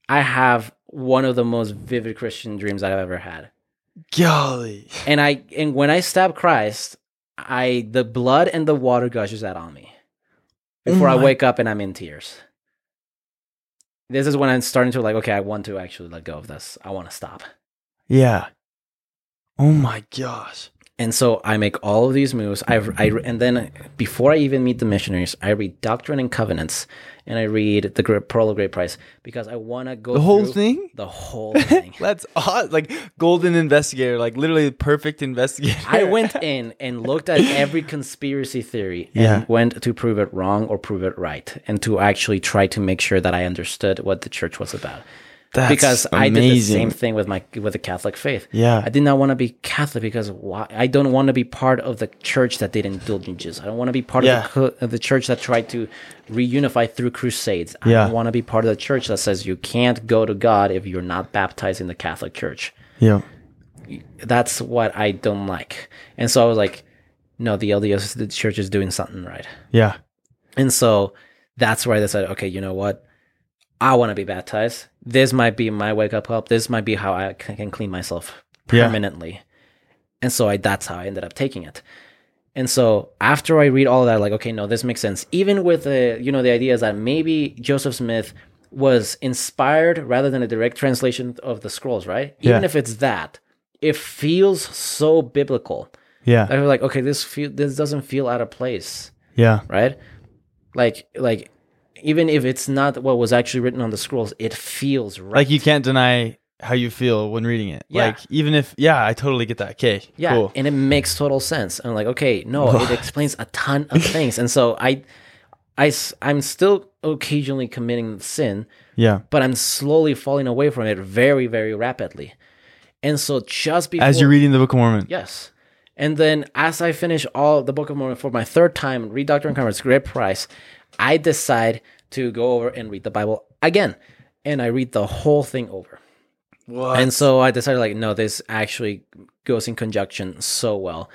I have one of the most vivid Christian dreams I've ever had. Golly. And I and when I stab Christ, I the blood and the water gushes out on me. Before oh I Oh my- wake up and I'm in tears. This is when I'm starting to like, okay, I want to actually let go of this. I want to stop. Yeah. Oh my gosh. And so I make all of these moves. I've, I and then before I even meet the missionaries, I read Doctrine and Covenants, and I read the Pearl of Great Price because I want to go The whole thing? The whole [LAUGHS] thing. That's odd. Like golden investigator, like literally perfect investigator. I went in and looked at every conspiracy theory and Yeah. went to prove it wrong or prove it right and to actually try to make sure that I understood what the church was about. That's because I did the same thing with my with the Catholic faith. Yeah. I did not want to be Catholic because why? I don't want to be part of the church that did indulgences. I don't want to be part Yeah. of, the, of the church that tried to reunify through crusades. I Yeah. don't want to be part of the church that says you can't go to God if you're not baptized in the Catholic Church. Yeah. That's what I don't like. And so I was like, no, the LDS the church is doing something right. Yeah. And so that's where I decided, okay, you know what? I want to be baptized. This might be my wake up call. This might be how I can clean myself Yeah. permanently. And so I, that's how I ended up taking it. And so after I read all that, like, okay, no, this makes sense. Even with the, you know, the idea is that maybe Joseph Smith was inspired rather than a direct translation of the scrolls, right? Even if it's that, it feels so biblical. Yeah. I was like, okay, this feel this doesn't feel out of place Yeah. right? Like like even if it's not what was actually written on the scrolls, it feels right. Like you can't deny how you feel when reading it. Yeah. Like even if yeah, I totally get that. Okay. yeah, Cool. and it makes total sense. I'm like, okay, no, it explains a ton of [LAUGHS] things, and so I, I, I'm still occasionally committing sin, Yeah. but I'm slowly falling away from it very, very rapidly. And so just before As you're reading the Book of Mormon. Yes. And then as I finish all the Book of Mormon for my third time, read Doctrine and great price, I decide to go over and read the Bible again. And I read the whole thing over. What? And so I decided like, no, this actually goes in conjunction so well.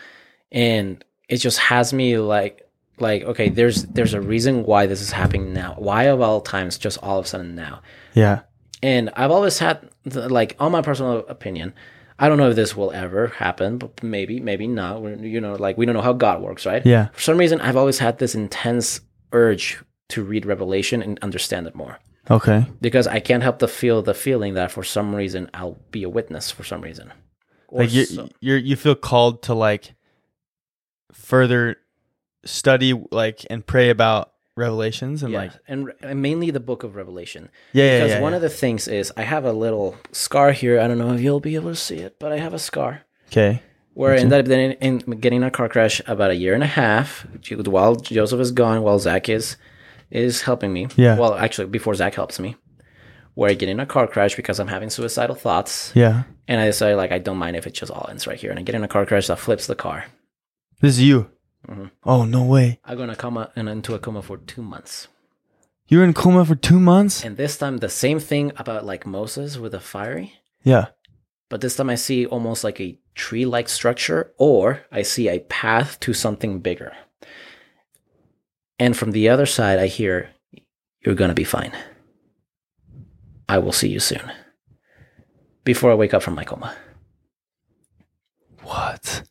And it just has me like like, okay, there's there's a reason why this is happening now. Why of all times just all of a sudden now? yeah. And I've always had, the, like, on my personal opinion, I don't know if this will ever happen, but maybe, maybe not. We're, you know, like, we don't know how God works, right? Yeah. For some reason, I've always had this intense urge to read Revelation and understand it more Okay. because I can't help to feel the feeling that for some reason I'll be a witness for some reason. Or Like you so- you're you feel called to like further study like and pray about revelations and yeah, like and, and mainly the book of Revelation. yeah yeah Because yeah, one yeah. of the things is I have a little scar here. I don't know if you'll be able to see it, but I have a scar. okay where I ended up then in, in getting a car crash about a year and a half while Joseph is gone, while Zach is is helping me. Yeah. Well, actually, before Zach helps me, where I get in a car crash because I'm having suicidal thoughts, yeah and I decided like I don't mind if it just all ends right here, and I get in a car crash that flips the car. this is you Mhm. oh no way I'm gonna coma and into a coma for two months, You're in coma for two months and this time the same thing about like Moses with the fiery. yeah But this time I see almost like a tree like structure, or I see a path to something bigger. And from the other side, I hear, You're going to be fine. I will see you soon. Before I wake up from my coma. what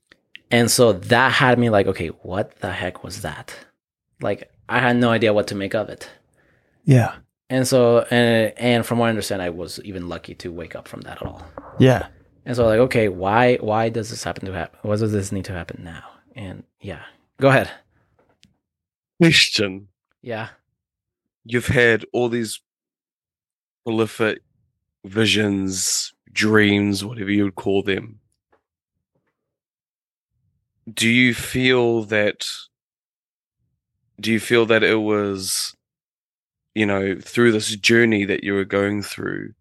And so that had me like, okay, what the heck was that? Like, I had no idea what to make of it. yeah And so, and, and from what I understand, I was even lucky to wake up from that at all. yeah And so like, okay, why why does this happen to happen? Why does this need to happen now? And yeah. Go ahead. Question. Yeah. You've had all these prolific visions, dreams, whatever you would call them. Do you feel that do you feel that it was you know, through this journey that you were going through,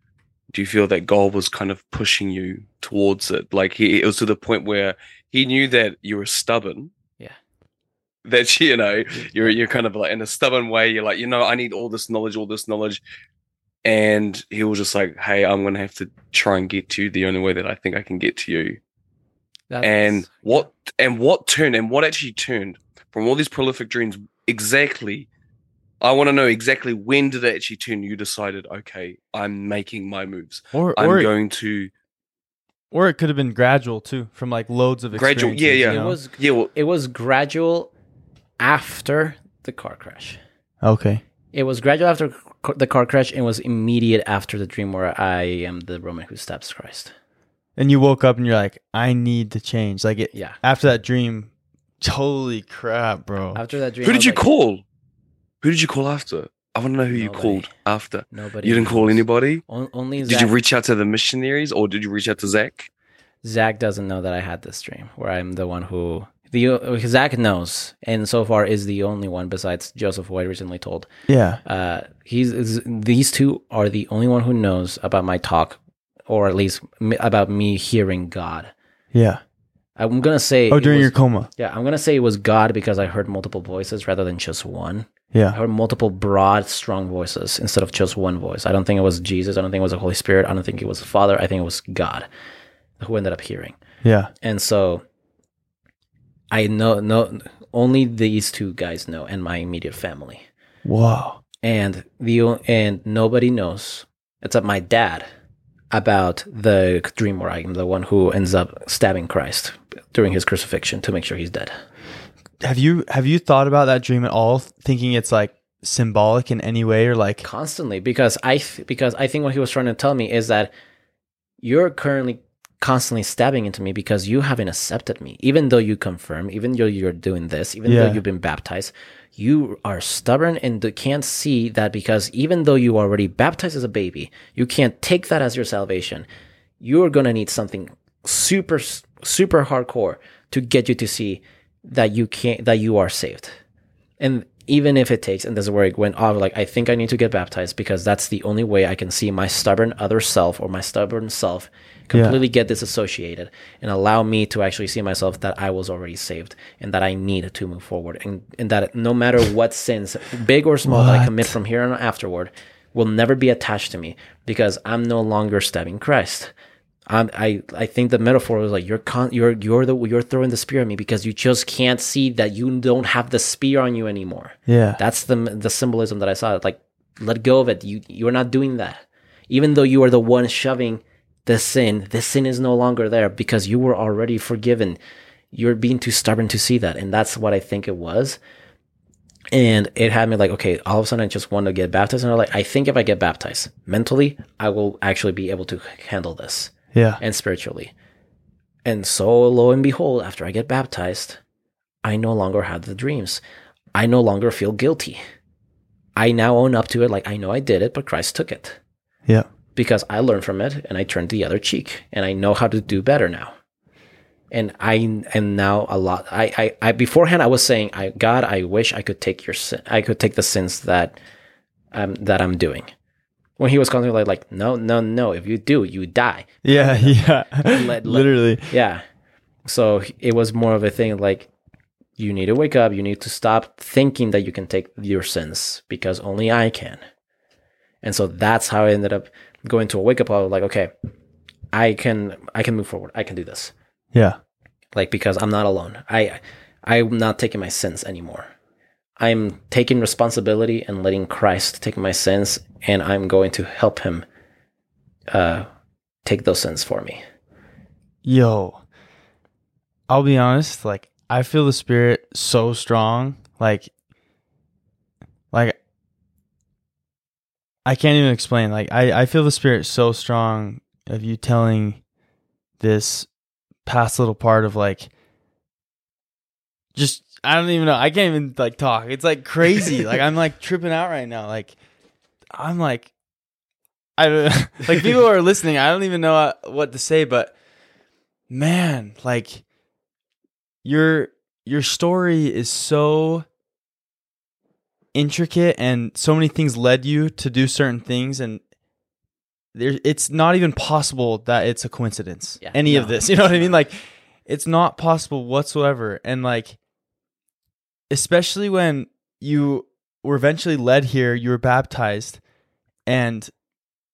do you feel that God was kind of pushing you towards it? Like he it was to the point where he knew that you were stubborn. Yeah. That [LAUGHS] you know, you're you're kind of like in a stubborn way, you're like, you know, I need all this knowledge, all this knowledge. And he was just like, Hey, I'm gonna have to try and get to you the only way that I think I can get to you. And what and what turned and what actually turned from all these prolific dreams exactly I want to know exactly when did it actually turn you decided, okay, I'm making my moves. or I'm or, going to or it could have been gradual too from like loads of Gradual, yeah, yeah. you it was Yeah, well it was gradual after the car crash. okay It was gradual after the car crash and was immediate after the dream where I am the Roman who stabs Christ. and you woke up and you're like i need to change like it Yeah. after that dream holy crap bro After that dream who did you like, call? Who did you call after? I want to know who you called after. Nobody. You didn't call anybody? On- only Did Zach. you reach out to the missionaries or did you reach out to Zach? Zach doesn't know that I had this dream where I'm the one who the Zach knows, and so far is the only one besides Joseph, who I recently told. Yeah. Uh, he's these two are the only one who knows about my talk, or at least about me hearing God. Yeah. I'm gonna say. Oh, during was- your coma. yeah, I'm gonna say it was God because I heard multiple voices rather than just one. I Yeah. heard multiple broad, strong voices instead of just one voice. I don't think it was Jesus. I don't think it was the Holy Spirit. I don't think it was the Father. I think it was God who ended up hearing. Yeah. And so I know no only these two guys know and my immediate family. Wow. And the and nobody knows except my dad about the dream where I'm the one who ends up stabbing Christ during his crucifixion to make sure he's dead. Have you have you thought about that dream at all? Thinking it's like symbolic in any way or like constantly because I th- because I think what he was trying to tell me is that you're currently constantly stabbing into me because you haven't accepted me even though you confirm even though you're doing this even Yeah. though you've been baptized you are stubborn and can't see that because even though you already baptized as a baby you can't take that as your salvation you're going to need something super super hardcore to get you to see that you can't that you are saved. And even if it takes and this is where it went off like i think i need to get baptized because that's the only way i can see my stubborn other self or my stubborn self completely get disassociated and allow me to actually see myself that i was already saved and that i need to move forward. And, and that no matter what sins big or small that i commit from here on afterward will never be attached to me because i'm no longer stabbing christ I'm, I I think the metaphor was like you're con- you're you're the you're throwing the spear at me because you just can't see that you don't have the spear on you anymore. yeah. That's the the symbolism that I saw. Like let go of it. You you're not doing that. Even though you are the one shoving the sin, the sin is no longer there because you were already forgiven. You're being too stubborn to see that, and that's what I think it was. And it had me like, okay, all of a sudden I just want to get baptized, and I'm like, I think if I get baptized mentally, I will actually be able to handle this yeah. and spiritually. And so, lo and behold, after I get baptized, I no longer have the dreams. I no longer feel guilty. I now own up to it, like I know I did it, but Christ took it Yeah. because I learned from it and I turned the other cheek and I know how to do better now. And I am now a lot. I, I, I beforehand I was saying, I God, I wish I could take your sin. I could take the sins that, um, that I'm doing. When he was constantly like, like, no, no, no. If you do, you die. Yeah. Yeah. [LAUGHS] Let- let- Literally. Yeah. So it was more of a thing like you need to wake up, you need to stop thinking that you can take your sins because only I can. And so that's how I ended up going to a wake up call like okay, I can I can move forward. I can do this. Yeah. Like because I'm not alone. I I'm not taking my sins anymore. I'm taking responsibility and letting Christ take my sins and I'm going to help him uh take those sins for me. Yo. I'll be honest, like I feel the spirit so strong. Like like I can't even explain. Like I, I feel the spirit so strong of you telling this past little part of like just I don't even know. I can't even like talk. It's like crazy. [LAUGHS] like I'm like tripping out right now. Like I'm like I don't [LAUGHS] like people are listening. I don't even know uh, what to say, but man, like your your story is so intricate and so many things led you to do certain things and there it's not even possible that it's a coincidence Yeah, any of this you know what i mean like it's not possible whatsoever and like especially when you were eventually led here you were baptized and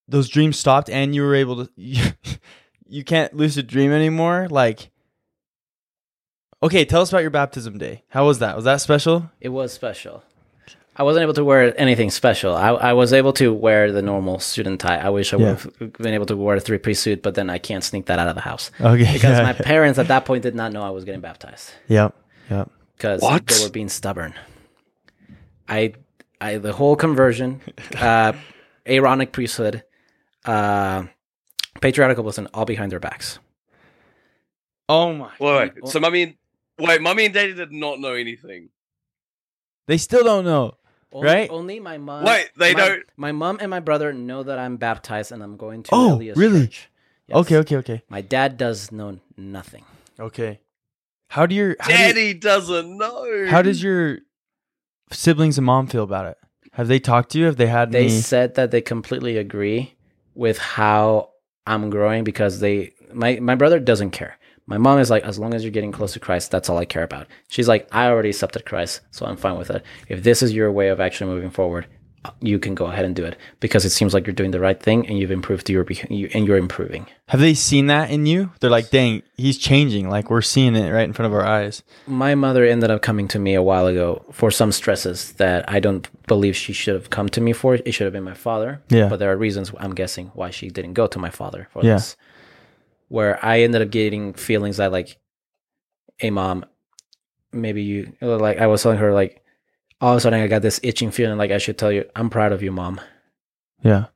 those dreams stopped and you were able to [LAUGHS] you, you can't lucid dream anymore? Like okay tell us about your baptism day. How was that? Was that special? It was special. I wasn't able to wear anything special. I, I was able to wear the normal student tie. I wish I Yeah. would have been able to wear a three piece suit, but then I can't sneak that out of the house. Okay. Because yeah, my [LAUGHS] parents at that point did not know I was getting baptized. Yep. Yep because What? they were being stubborn. I, I the whole conversion, uh, Aaronic priesthood, uh, patriarchal wasn't all behind their backs. oh my Wait, wait. So mummy, and- wait, mummy and daddy did not know anything. they still don't know Only, Right? Only my mom. Wait, they my, don't- My mom and my brother know that I'm baptized and I'm going to Oh, Elias really? Church. Yes. okay okay okay My dad does know nothing. okay How do your how do you- Daddy doesn't know. how does your siblings and mom feel about it? Have they talked to you? Have they had They any? said that they completely agree with how I'm growing because they my my brother doesn't care. My mom is like, as long as you're getting close to Christ, that's all I care about. She's like, I already accepted Christ, so I'm fine with it. If this is your way of actually moving forward, you can go ahead and do it because it seems like you're doing the right thing and you've improved your you, and you're improving. Have they seen that in you? They're like, dang, he's changing. Like we're seeing it right in front of our eyes. My mother ended up coming to me a while ago for some stresses that I don't believe she should have come to me for. It should have been my father. Yeah. But there are reasons I'm guessing why she didn't go to my father for Yeah. this. Where I ended up getting feelings that like, hey mom, maybe you like I was telling her like all of a sudden I got this itching feeling like I should tell you, I'm proud of you, mom. Yeah.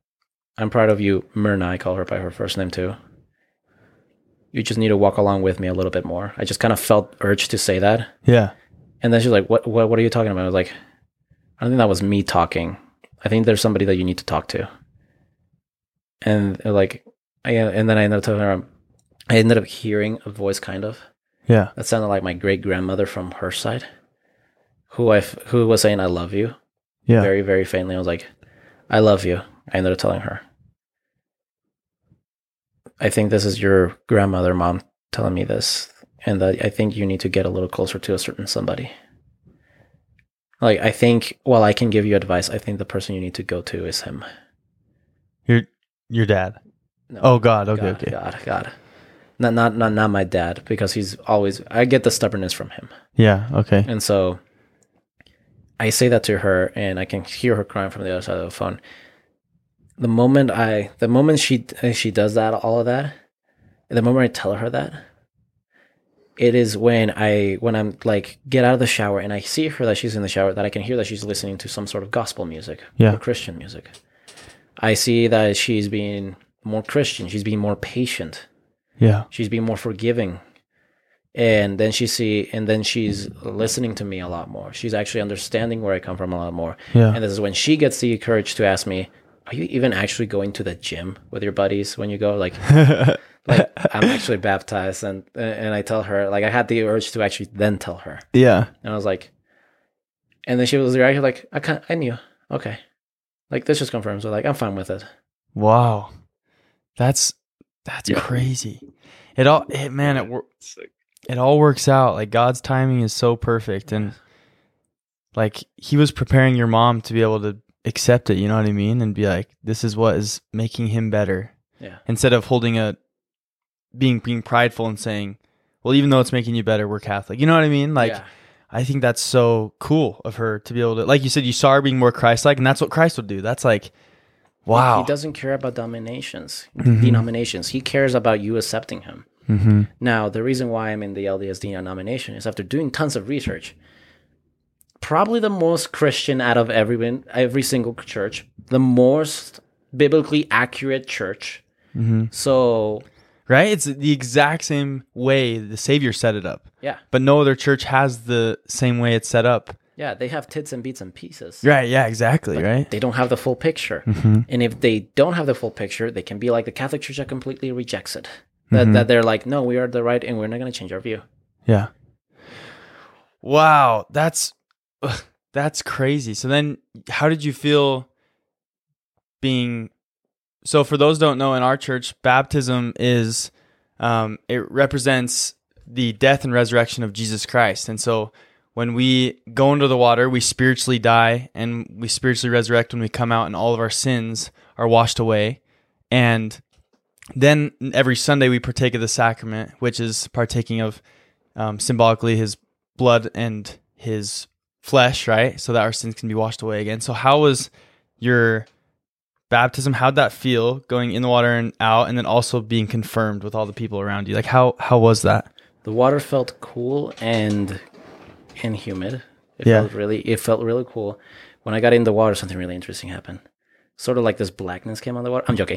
I'm proud of you, Myrna. I call her by her first name too. You just need to walk along with me a little bit more. I just kind of felt urged to say that. Yeah. And then she's like, "What? What? What are you talking about?" I was like, "I don't think that was me talking. I think there's somebody that you need to talk to." And like, I, and then I ended up telling her, um, I ended up hearing a voice, kind of Yeah. that sounded like my great grandmother from her side, who I f- who was saying, "I love you," Yeah. very very faintly. I was like, "I love you." I ended up telling her, "I think this is your grandmother, mom, telling me this, and that I think you need to get a little closer to a certain somebody." Like I think, while I can give you advice, I think the person you need to go to is him. Your your dad. No, Oh God. Okay. God, okay. God, God, not not not not my dad because he's always. I get the stubbornness from him. Yeah. Okay. And so I say that to her and I can hear her crying from the other side of the phone. The moment I the moment she uh, she does that all of that, the moment I tell her that, it is when I when I'm like get out of the shower and I see her that she's in the shower that I can hear that she's listening to some sort of gospel music Yeah. or Christian music. I see that she's being more Christian, she's being more patient Yeah. she's being more forgiving and then she see and then she's mm-hmm. listening to me a lot more she's actually understanding where i come from a lot more Yeah. and this is when she gets the courage to ask me are you even actually going to the gym with your buddies when you go like [LAUGHS] like i'm actually baptized and and i tell her like i had the urge to actually then tell her yeah. and i was like and then she was reacting like i can't i knew okay like this just confirms so like i'm fine with it Wow. That's that's Yeah. crazy. It all it, man, it wor- Sick. It all works out. Like God's timing is so perfect and like he was preparing your mom to be able to accept it, you know what I mean? And be like, this is what is making him better. yeah Instead of holding a being being prideful and saying, Well, even though it's making you better, we're Catholic. You know what I mean? Like yeah. I think that's so cool of her to be able to like you said, you saw her being more Christ like, and that's what Christ would do. That's like wow. he doesn't care about dominations Mhm. denominations he cares about you accepting him mm-hmm. Now, the reason why I'm in the LDS nomination is after doing tons of research. Probably the most Christian out of everyone, every single church, the most biblically accurate church. Mm-hmm. So, Right? It's the exact same way the Savior set it up. yeah, But no other church has the same way it's set up. yeah, they have tits and beats and pieces. Right, yeah, exactly, right? They don't have the full picture. Mm-hmm. And if they don't have the full picture, they can be like the Catholic Church that completely rejects it. That, Mhm. that they're like, no, we are the right and we're not going to change our view. Yeah. Wow, that's that's crazy. So then how did you feel being so for those who don't know in our church baptism is um, it represents the death and resurrection of jesus christ and so when we go into the water we spiritually die and we spiritually resurrect when we come out and all of our sins are washed away and then every sunday we partake of the sacrament which is partaking of um, symbolically his blood and his flesh right so that our sins can be washed away again so how was your baptism how'd that feel going in the water and out and then also being confirmed with all the people around you like how how was that The water felt cool and and humid. It Yeah. felt really it felt really cool. When I got in the water, something really interesting happened. Sort of like this blackness came on the water. I'm joking.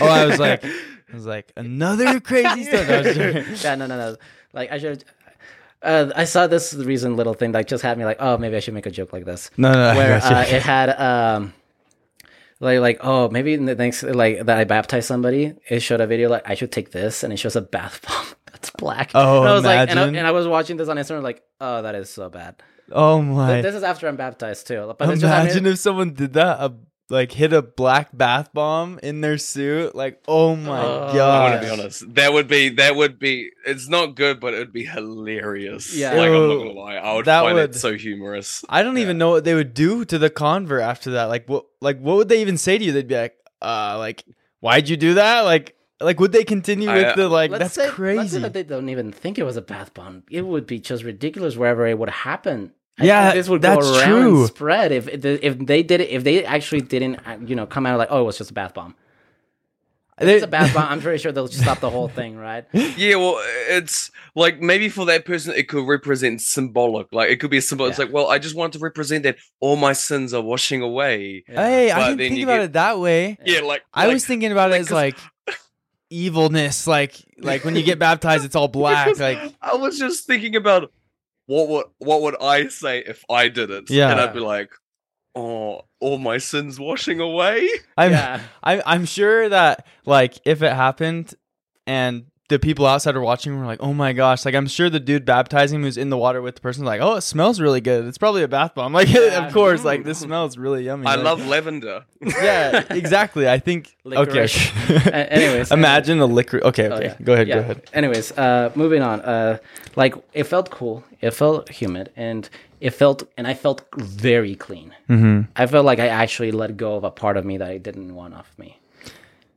oh i was like [LAUGHS] i was like another crazy stuff No, I was joking. [LAUGHS] yeah, no, no, no. Like I should. Uh, I saw this recent little thing that just had me like, oh, maybe I should make a joke like this. no no, no Where I got you. uh, it had um, like like oh maybe in the next like that I baptized somebody. It showed a video like I should take this, and it shows a bath [LAUGHS] bomb that's black. Oh, and I was like, and I, imagine. and I was watching this on Instagram, like, oh, that is so bad. Oh But my! this is after I'm baptized too. But it's just, I Imagine mean, if someone did that, a, like hit a black bath bomb in their suit. Like, oh my god! I want to be honest. That would be that would be. It's not good, but it would be hilarious. Yeah. like I'm not gonna lie, I would That find would- it so humorous. I don't Yeah. even know what they would do to the convert after that. Like, what? Like, what would they even say to you? They'd be like, "Uh, like, why'd you do that? Like, like, would they continue I, with uh, the like? That's say, Let's crazy. say that they don't even think it was a bath bomb. It would be just ridiculous wherever it would happen. I Yeah, think this would that's go around true. and spread if if they did it. If they actually didn't, uh, you know, come out like, oh, it was just a bath bomb. If it's a bath bomb. I'm [LAUGHS] pretty sure they'll just stop the whole thing, right? Yeah, well, it's like maybe for that person it could represent symbolic. Like it could be a symbol. It's like, well, I just want to represent that all my sins are washing away. Hey, I But didn't think about get- it that way. Yeah, like I like, was thinking about it as like evilness, like like when you get [LAUGHS] baptized, it's all black. Like, I was just thinking about what would what would I say if I did it? Yeah. and I'd be like, oh, all my sins washing away. I'm yeah. I, I'm sure that like if it happened and the people outside are watching were like, oh my gosh, like I'm sure the dude baptizing him who's in the water with the person like, oh, it smells really good. It's probably a bath bomb. [LAUGHS] Like, Yeah. of course, like this smells really yummy. I Like, love lavender. [LAUGHS] Yeah, exactly. I think. [LAUGHS] Licorice. Okay. A- anyways, imagine a liquor. Okay, Oh, okay. yeah. Go ahead. Yeah. Go ahead. Anyways, uh, moving on. Uh, like it felt cool. It felt humid, and it felt, and I felt very clean. Mm-hmm. I felt like I actually let go of a part of me that I didn't want off me.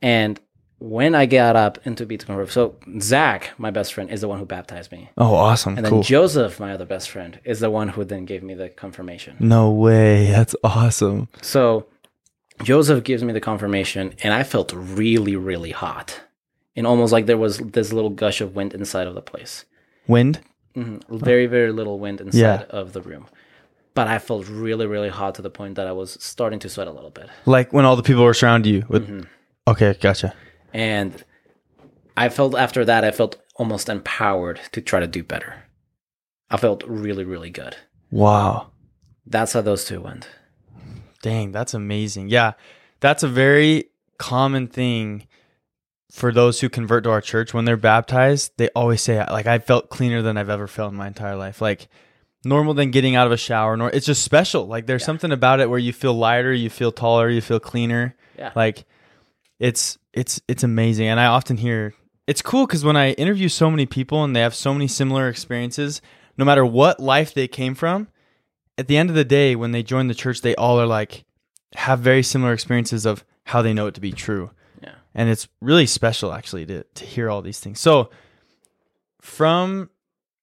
And when I got up into Be to Convert, so Zach, my best friend, is the one who baptized me, Oh, awesome. and then cool. Joseph, my other best friend, is the one who then gave me the confirmation. no way. That's awesome. So Joseph gives me the confirmation, and I felt really, really hot, and almost like there was this little gush of wind inside of the place. Wind. hmm Very, very little wind inside Yeah. of the room. But I felt really, really hot to the point that I was starting to sweat a little bit. Like when all the people were surrounding you. With. Mhm. Okay, gotcha. And I felt after that, I felt almost empowered to try to do better. I felt really, really good. Wow. That's how those two went. Dang, that's amazing. Yeah, that's a very common thing for those who convert to our church. When they're baptized, they always say, like, I felt cleaner than I've ever felt in my entire life. Like, normal than getting out of a shower. Nor it's just special. Like, there's Yeah. something about it where you feel lighter, you feel taller, you feel cleaner. Yeah. Like, it's it's it's amazing. And I often hear it's cool because when I interview so many people and they have so many similar experiences, no matter what life they came from, at the end of the day, when they join the church, they all are like have very similar experiences of how they know it to be true. Yeah. And it's really special actually to to hear all these things. So from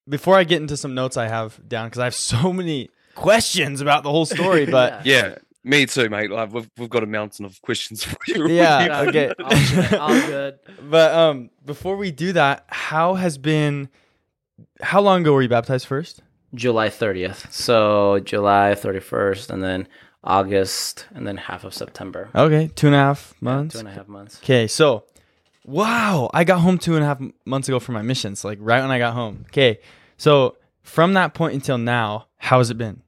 before I get into some notes I have down because I have [LAUGHS] so many questions about the whole story, but [LAUGHS] Yeah, me too, mate. Like, we've we've got a mountain of questions [LAUGHS] for you. [LAUGHS] Yeah, okay. All good. All good. but um before we do that, how has been how long ago were you baptized first? July 30th. So July 31st, and then August, and then half of September. Okay, two and a half Yeah, months. two and a half months. Okay, so wow, I got home two and a half months ago for my missions, like right when I got home. Okay, so from that point until now, how has it been?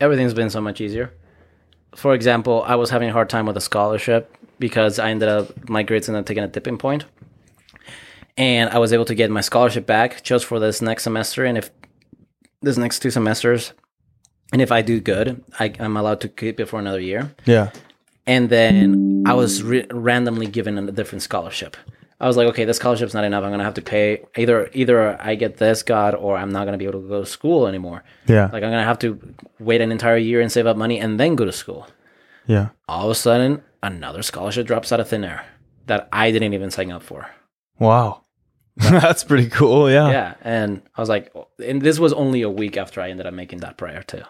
Everything's been so much easier. For example, I was having a hard time with a scholarship because I ended up my grades ended up taking a dipping point, and I was able to get my scholarship back just for this next semester. And if this next two semesters, and if I do good, I, I'm allowed to keep it for another year. Yeah. and then I was re- randomly given a different scholarship. I was like, okay, this scholarship's not enough. I'm gonna have to pay either either I get this God or I'm not gonna be able to go to school anymore. Yeah. Like I'm gonna have to wait an entire year and save up money and then go to school. yeah. All of a sudden, another scholarship drops out of thin air that I didn't even sign up for. Wow. [LAUGHS] [LAUGHS] That's pretty cool. Yeah. Yeah, and I was like, and this was only a week after I ended up making that prayer too.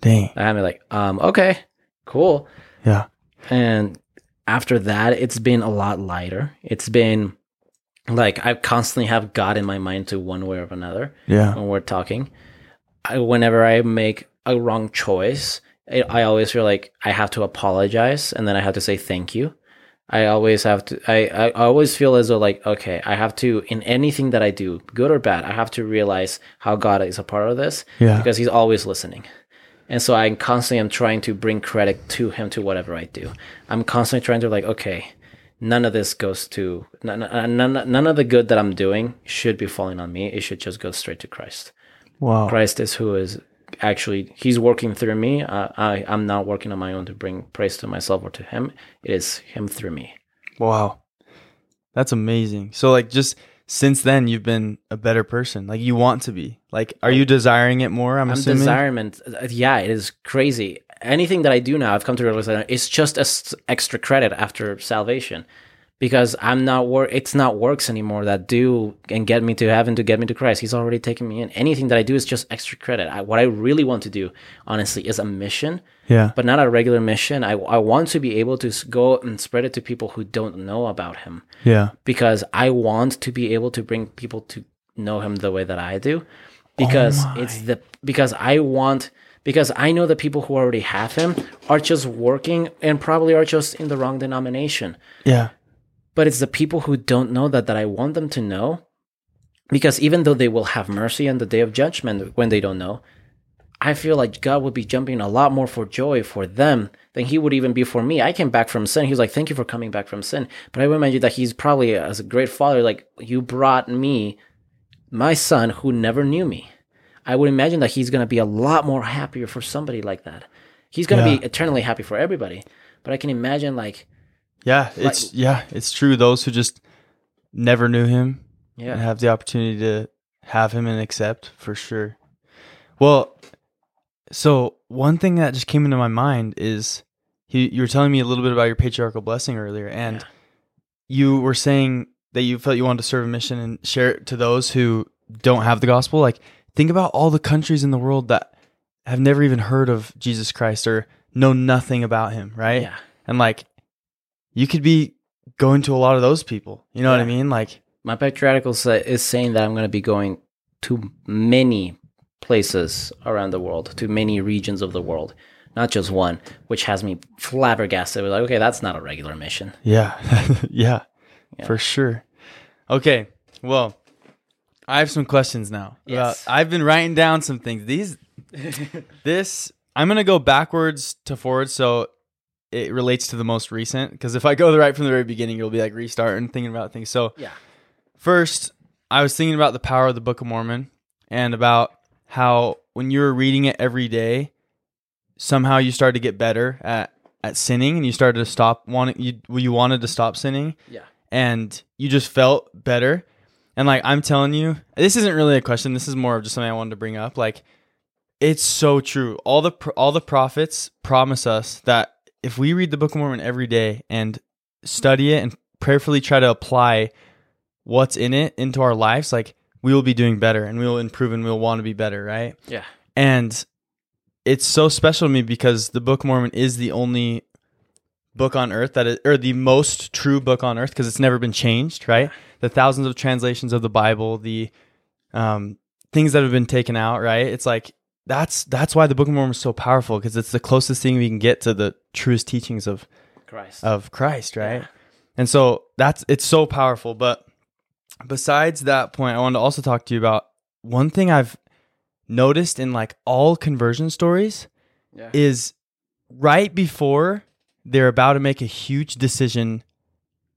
Dang. I had me like, um, okay, cool. Yeah. And after that, it's been a lot lighter. It's been like I constantly have God in my mind to one way or another Yeah. when we're talking. I, whenever I make a wrong choice, I, I always feel like I have to apologize and then I have to say thank you. I always have to. I, I always feel as though like okay, I have to in anything that I do, good or bad, I have to realize how God is a part of this Yeah. because He's always listening. And so I constantly am trying to bring credit to him to whatever I do. I'm constantly trying to like, okay, none of this goes to none, none, none of the good that I'm doing should be falling on me. It should just go straight to Christ. Wow. Christ is who is actually he's working through me. Uh, I I'm not working on my own to bring praise to myself or to him. It is him through me. Wow. That's amazing. So like just since then you've been a better person. Like you want to be. Like are you desiring it more? I'm, I'm assuming. desirement. uh, Yeah, it is crazy. Anything that I do now, I've come to realize that it's just as extra credit after salvation, because I'm not work. It's not works anymore that do and get me to heaven to get me to Christ. He's already taken me in. Anything that I do is just extra credit. I, what I really want to do, honestly, is a mission, yeah. but not a regular mission. I I want to be able to go and spread it to people who don't know about Him Yeah. because I want to be able to bring people to know him the way that I do because Oh it's the because I want because I know the people who already have him are just working and probably are just in the wrong denomination Yeah. But it's the people who don't know that that I want them to know because even though they will have mercy on the day of judgment when they don't know I feel like God would be jumping a lot more for joy for them than he would even be for me. I came back from sin. He was like, Thank you for coming back from sin. But I would imagine that he's probably, as a great father, like, You brought me, my son, who never knew me. I would imagine that he's going to be a lot more happier for somebody like that. He's going to Yeah. be eternally happy for everybody. But I can imagine, like, Yeah. It's yeah, it's true. Those who just never knew him yeah, and have the opportunity to have him and accept for sure. Well, so one thing that just came into my mind is he, you were telling me a little bit about your patriarchal blessing earlier, and Yeah. you were saying that you felt you wanted to serve a mission and share it to those who don't have the gospel. Like, think about all the countries in the world that have never even heard of Jesus Christ or know nothing about him, right? yeah. And like, you could be going to a lot of those people. You know what I mean? Like, My patriarchal is saying that I'm going to be going to many places around the world, to many regions of the world, not just one, which has me flabbergasted. We're like, okay, that's not a regular mission. Yeah. [LAUGHS] yeah. Yeah. For sure. Okay. Well, I have some questions now. Uh, yes. About- I've been writing down some things. These [LAUGHS] this I'm going to go backwards to forward so it relates to the most recent because if I go right from the very beginning you'll be like restarting thinking about things. So, Yeah. first, I was thinking about the power of the Book of Mormon and about how when you were reading it every day, somehow you started to get better at at sinning and you started to stop wanting you you wanted to stop sinning Yeah. and you just felt better. And like I'm telling you, this isn't really a question. This is more of just something I wanted to bring up. Like it's so true. All the all the prophets promise us that if we read the Book of Mormon every day and study it and prayerfully try to apply what's in it into our lives, like we will be doing better and we will improve and we'll want to be better, right? Yeah. And it's so special to me because the Book of Mormon is the only book on earth that is, or the most true book on earth because it's never been changed, right? The thousands of translations of the Bible, the um, things that have been taken out, right? It's like that's that's why the Book of Mormon is so powerful because it's the closest thing we can get to the truest teachings of Christ. of Christ, right? Yeah. And so that's it's so powerful. But besides that point, I wanted to also talk to you about one thing I've noticed in like all conversion stories yeah. is right before they're about to make a huge decision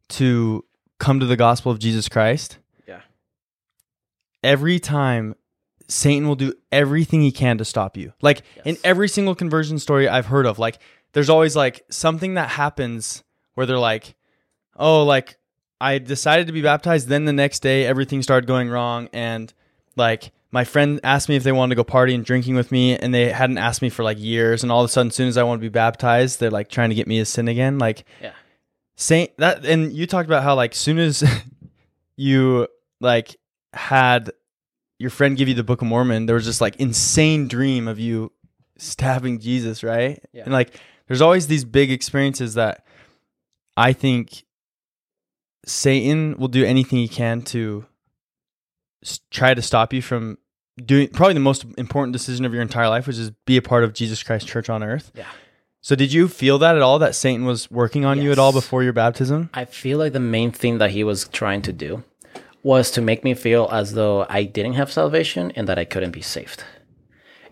to come to the gospel of Jesus Christ. Yeah. Every time Satan will do everything he can to stop you. Like in every single conversion story I've heard of, like there's always like something that happens where they're like, "Oh, like I decided to be baptized, then the next day everything started going wrong and like my friend asked me if they wanted to go party and drinking with me and they hadn't asked me for like years and all of a sudden as soon as I want to be baptized, they're like trying to get me to sin again. Like Yeah. Saint that and you talked about how like soon as [LAUGHS] you like had your friend give you the Book of Mormon, there was this like insane dream of you stabbing Jesus, right? Yeah. And like there's always these big experiences that I think Satan will do anything he can to s- try to stop you from doing probably the most important decision of your entire life, which is be a part of Jesus Christ Church on earth. Yeah. So did you feel that at all that Satan was working on you at all before your baptism? I feel like the main thing that he was trying to do was to make me feel as though I didn't have salvation and that I couldn't be saved.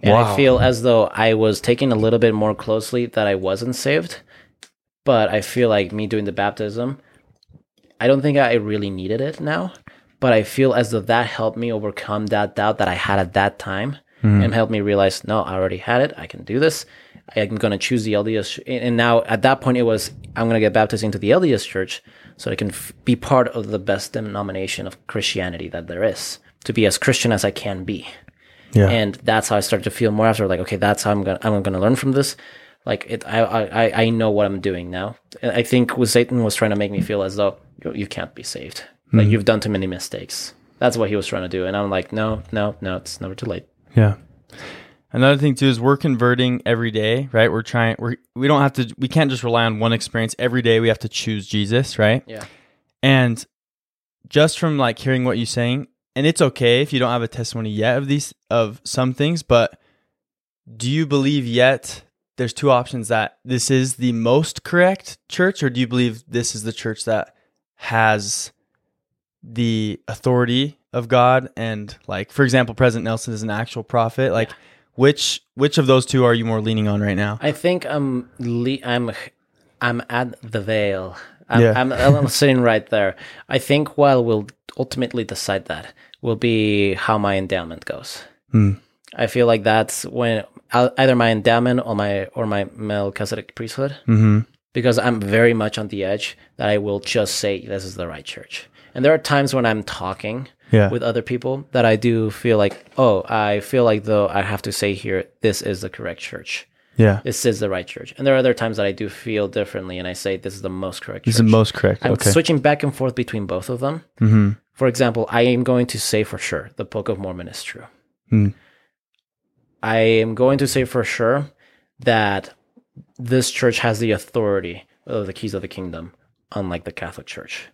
And Wow. I feel as though I was taking a little bit more closely that I wasn't saved. But I feel like me doing the baptism I don't think I really needed it now, but I feel as though that helped me overcome that doubt that I had at that time Mhm. and helped me realize, no, I already had it. I can do this. I'm going to choose the LDS. And now at that point, it was, I'm going to get baptized into the LDS church so I can f- be part of the best denomination of Christianity that there is, to be as Christian as I can be. Yeah. And that's how I started to feel more after, like, okay, that's how I'm going to, I'm going to learn from this. Like it, I, I, I- know what I'm doing now. And I think with Satan was trying to make me feel as though you, you can't be saved. Like hmm. you've done too many mistakes. That's what he was trying to do. And I'm like, no, no, no, it's never too late. Yeah. Another thing too is we're converting every day, right? We're trying we're we don't have to we can't just rely on one experience every day. We have to choose Jesus, right? Yeah. And just from like hearing what you're saying, and it's okay if you don't have a testimony yet of these of some things, but do you believe yet there's two options that this is the most correct church or do you believe this is the church that has the authority of God and like for example President Nelson is an actual prophet like which which of those two are you more leaning on right now I think I'm le- I'm I'm at the veil. I'm, Yeah. I'm, I'm [LAUGHS] sitting right there. I think what will ultimately decide that will be how my endowment goes. Hmm. I feel like that's when either my endowment or my or my Melchizedek priesthood, mhm because I'm very much on the edge that I will just say this is the right church. And there are times when I'm talking yeah with other people that I do feel like, oh, I feel like though I have to say here, this is the correct church. yeah This is the right church. And there are other times that I do feel differently and I say this is the most correct this is the most correct I'm okay switching back and forth between both of them. mhm For example, I am going to say for sure the Book of Mormon is true. Hmm. I am going to say for sure that this church has the authority of the keys of the kingdom, unlike the Catholic Church.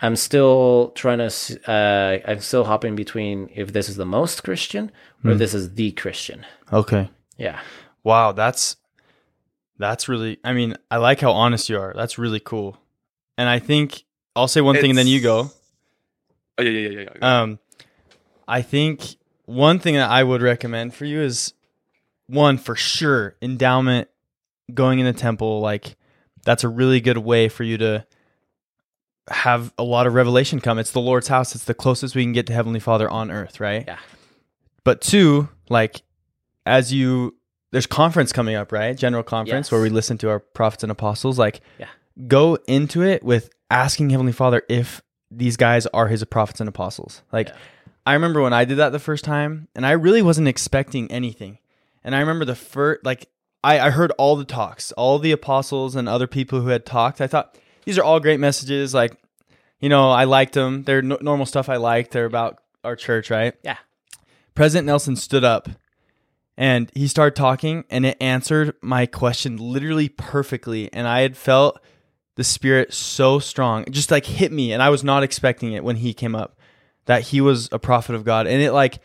I'm still trying to. Uh, I'm still hopping between if this is the most Christian or if this is the Christian. okay Yeah, wow that's that's really I mean I like how honest you are that's really cool and I think I'll say one thing and then you go Oh, yeah, yeah, yeah, yeah. Um, I think one thing that I would recommend for you is one for sure endowment, going in the temple. Like that's a really good way for you to have a lot of revelation come. It's the Lord's house. It's the closest we can get to Heavenly Father on earth, right? Yeah. But two, like as you there's conference coming up, right? General conference Yes. where we listen to our prophets and apostles. Like Yeah. go into it with asking Heavenly Father if these guys are his prophets and apostles. Like Yeah. I remember when I did that the first time and I really wasn't expecting anything. And I remember the first like I, I heard all the talks, all the apostles and other people who had talked. I thought these are all great messages. Like, you know, I liked them. They're no- normal stuff I liked. They're about our church, right? Yeah. President Nelson stood up and he started talking and it answered my question literally perfectly. And I had felt the spirit so strong. It just like hit me and I was not expecting it when he came up that he was a prophet of God. And it like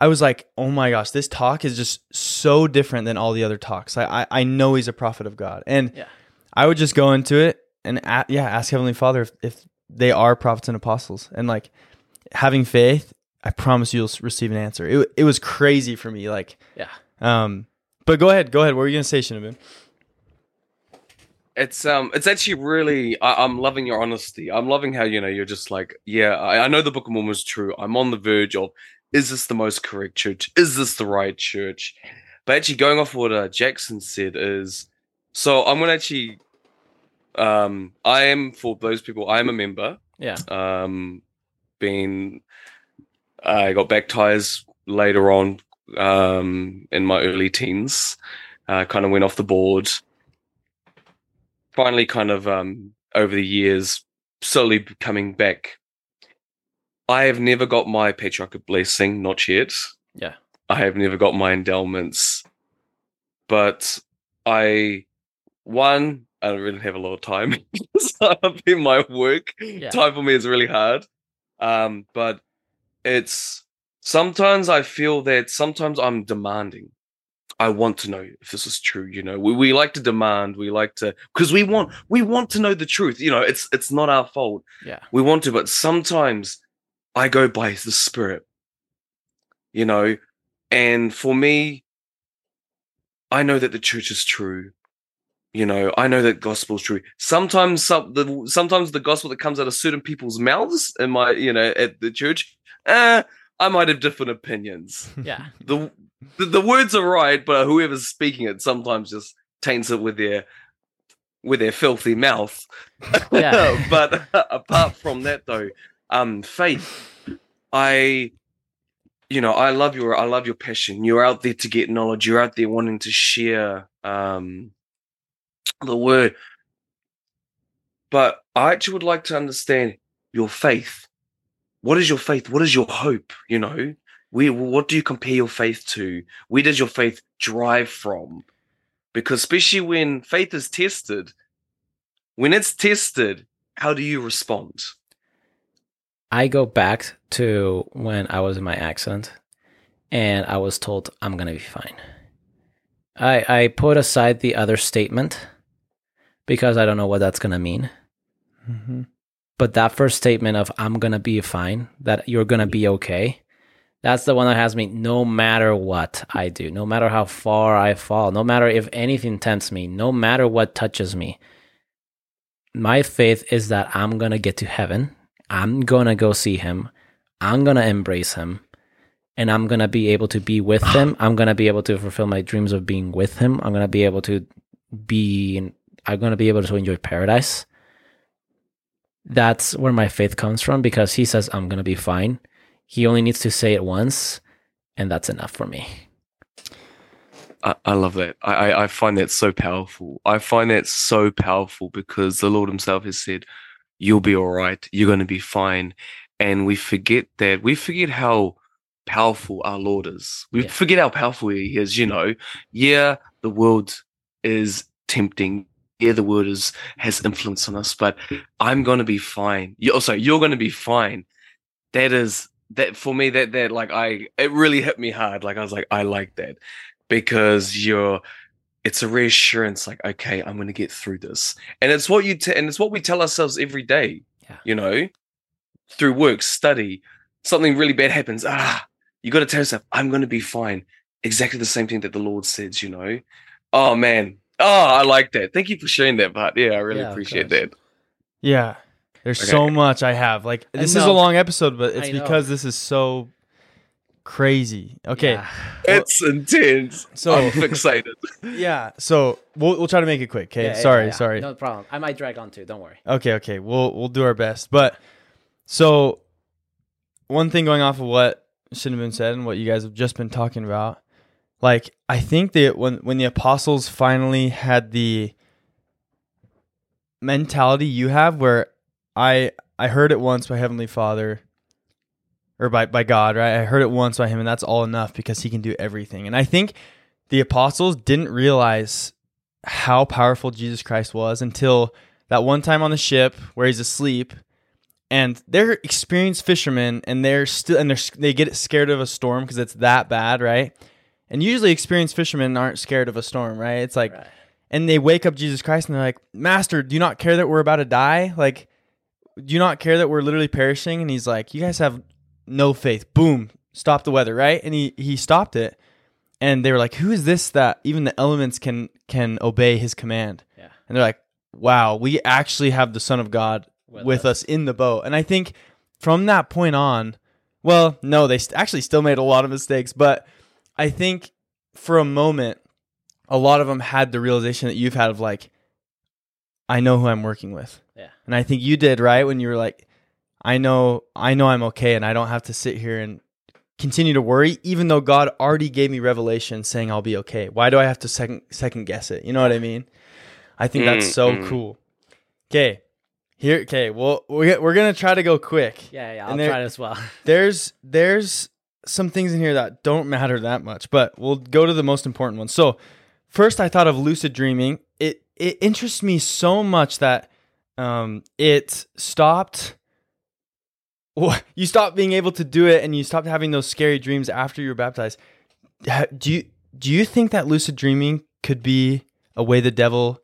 I was like, oh my gosh, this talk is just so different than all the other talks. I I, I know he's a prophet of God. And Yeah. I would just go into it and a yeah, ask Heavenly Father if, if they are prophets and apostles. And like having faith, I promise you'll receive an answer. It, it was crazy for me. Like, yeah. um, but go ahead, go ahead. What were you gonna say, Shinabun? it's um it's actually really I, i'm loving your honesty i'm loving how you know you're just like yeah I, I know the book of mormon is true i'm on the verge of is this the most correct church is this the right church but actually going off what uh, jackson said is so i'm gonna actually um i am for those people i am a member. Yeah. um been i got back baptized later on um in my early teens. Uh kind of went off the board. Finally kind of um over the years slowly coming back. I have never got my patriarchal blessing not yet. Yeah. i have never got my endowments. But i one i don't really have a lot of time [LAUGHS] so i've been my work Yeah. time for me is really hard um but it's sometimes i feel that sometimes i'm demanding I want to know if this is true. You know, we, we like to demand, we like to because we want we want to know the truth. You know, it's it's not our fault. Yeah. We want to, but sometimes I go by the spirit. You know, and for me, I know that the church is true. You know, I know that gospel's true. Sometimes some the sometimes the gospel that comes out of certain people's mouths in my, you know, at the church, eh, I might have different opinions. [LAUGHS] Yeah. The, the the words are right, but whoever's speaking it sometimes just taints it with their with their filthy mouth. [LAUGHS] Yeah. but [LAUGHS] apart from that though, um faith, I you know, I love your I love your passion. You're out there to get knowledge. You're out there wanting to share um the word. But I actually would like to understand your faith. What is your faith? What is your hope? You know, we what do you compare your faith to? Where does your faith drive from? Because especially when faith is tested, when it's tested, how do you respond? I go back to when I was in my accident and I was told I'm to be fine. I I put aside the other statement because I don't know what that's going to mean. Mhm. But that first statement of I'm going to be fine, that you're going to be okay, that's the one that has me no matter what I do, no matter how far I fall, no matter if anything tempts me, no matter what touches me. My faith is that I'm going to get to heaven. I'm going to go see him. I'm going to embrace him. And I'm going to be able to be with him. [SIGHS] I'm going to be able to fulfill my dreams of being with him. I'm going to be able to be I'm going to be able to enjoy paradise. That's where my faith comes from because he says I'm going to be fine. He only needs to say it once, and that's enough for me. I, I love that. I, I find that so powerful. I find that so powerful because the Lord Himself has said, "You'll be all right. You're going to be fine." And we forget that. We forget how powerful our Lord is. We Yeah. forget how powerful He is. You know, yeah, the world is tempting. Yeah, the word is has influence on us, but I'm going to be fine. You, also, you're going to be fine. That is that for me. That that like I it really hit me hard. Like I was like, I like that because you're it's a reassurance like okay i'm going to get through this and it's what you t- and it's what we tell ourselves every day Yeah. you know through work study something really bad happens ah you got to tell yourself i'm going to be fine exactly the same thing that the lord says you know oh man oh Oh, i like that thank you for sharing that part yeah i really Yeah, of appreciate course. that Yeah. There's Okay. so much I have. Like I this is a know. long episode, but it's I know. because this is so crazy. Okay. Yeah. [LAUGHS] it's intense So i'm fixated [LAUGHS] yeah. So we'll we'll try to make it quick. Okay. Yeah, yeah, sorry. yeah. Sorry. No problem. I might drag on too. Don't worry. Okay, okay. We'll we'll do our best. But so one thing going off of what should have been said and what you guys have just been talking about, like I think that when when the apostles finally had the mentality you have where I I heard it once by Heavenly Father or by by God, right? I heard it once by him and that's all enough because he can do everything. And I think the apostles didn't realize how powerful Jesus Christ was until that one time on the ship where he's asleep and they're experienced fishermen and they're still and they're they get scared of a storm because it's that bad right and usually experienced fishermen aren't scared of a storm right it's like Right. and they wake up jesus christ and they're like master do you not care that we're about to die like do you not care that we're literally perishing and he's like you guys have no faith boom stop the weather right and he he stopped it and they were like who is this that even the elements can can obey his command Yeah. and they're like wow we actually have the son of god With with, us. us. in the boat and i think from that point on well no they st- actually still made a lot of mistakes but i think for a moment a lot of them had the realization that you've had of like i know who i'm working with Yeah. and i think you did right when you were like i know i know i'm okay and i don't have to sit here and continue to worry even though god already gave me revelation saying i'll be okay why do i have to second second guess it you know what i mean i think that's Mm, so mm. cool okay here okay well we're, we're gonna try to go quick Yeah, yeah. I'll there- try it as well. [LAUGHS] there's there's some things in here that don't matter that much, but we'll go to the most important ones. So, first I thought of lucid dreaming. It it interests me so much that um it stopped [LAUGHS] well, you stopped being able to do it and you stopped having those scary dreams after you were baptized. Do you do you think that lucid dreaming could be a way the devil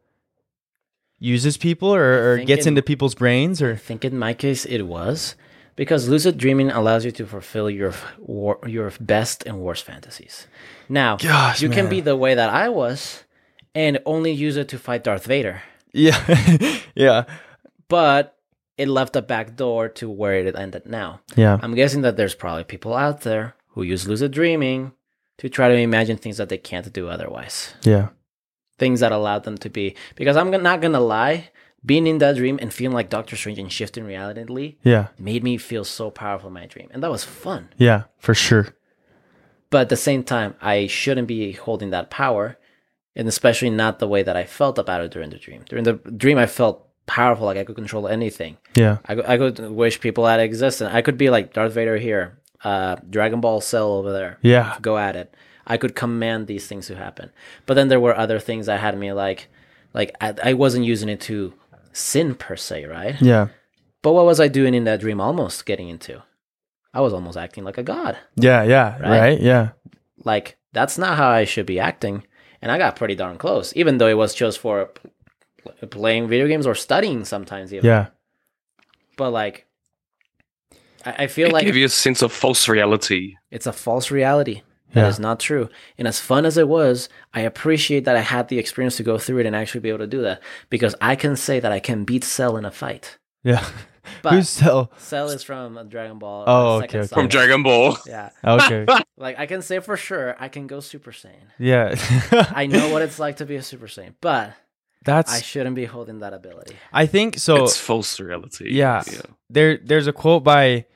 uses people or, or gets it- into people's brains I or think in my case it was because lucid dreaming allows you to fulfill your wor- your best and worst fantasies. Now, Gosh, you can be the way that I was and only use it to fight Darth Vader. Yeah. [LAUGHS] yeah. But it left a back door to where it ended now. Yeah. I'm guessing that there's probably people out there who use lucid dreaming to try to imagine things that they can't do otherwise. Yeah. Things that allow them to be. Because I'm not gonna lie, being in that dream and feeling like Doctor Strange and shifting reality Yeah. made me feel so powerful in my dream, and that was fun. Yeah. For sure. But at the same time, I shouldn't be holding that power, and especially not the way that I felt about it during the dream. During the dream, I felt powerful, like I could control anything. Yeah. I, could- I could wish people had existed. I could be like Darth Vader here, uh, Dragon Ball Cell over there. Yeah. Go at it. I could command these things to happen. But then there were other things that had me like, like I, I wasn't using it to sin per se, right? Yeah. But what was I doing in that dream? Almost getting into. I was almost acting like a god. Yeah. Yeah. Right? Right. Yeah. Like that's not how I should be acting, and I got pretty darn close. Even though it was just for pl- playing video games or studying sometimes, even. Yeah. But like, I, I feel It like give you a sense of false reality. it's a false reality. That Yeah. is not true. And as fun as it was, I appreciate that I had the experience to go through it and actually be able to do that because I can say that I can beat Cell in a fight. Yeah. [LAUGHS] But Who's Cell? Cell is from Dragon Ball. Oh, uh, okay, okay. From Dragon Ball. Yeah, Okay. [LAUGHS] like I can say for sure I can go Super Saiyan. yeah. I know what it's like to be a Super Saiyan, but [LAUGHS] That's. I shouldn't be holding that ability. I think so. it's false reality. Yeah. there there's a quote by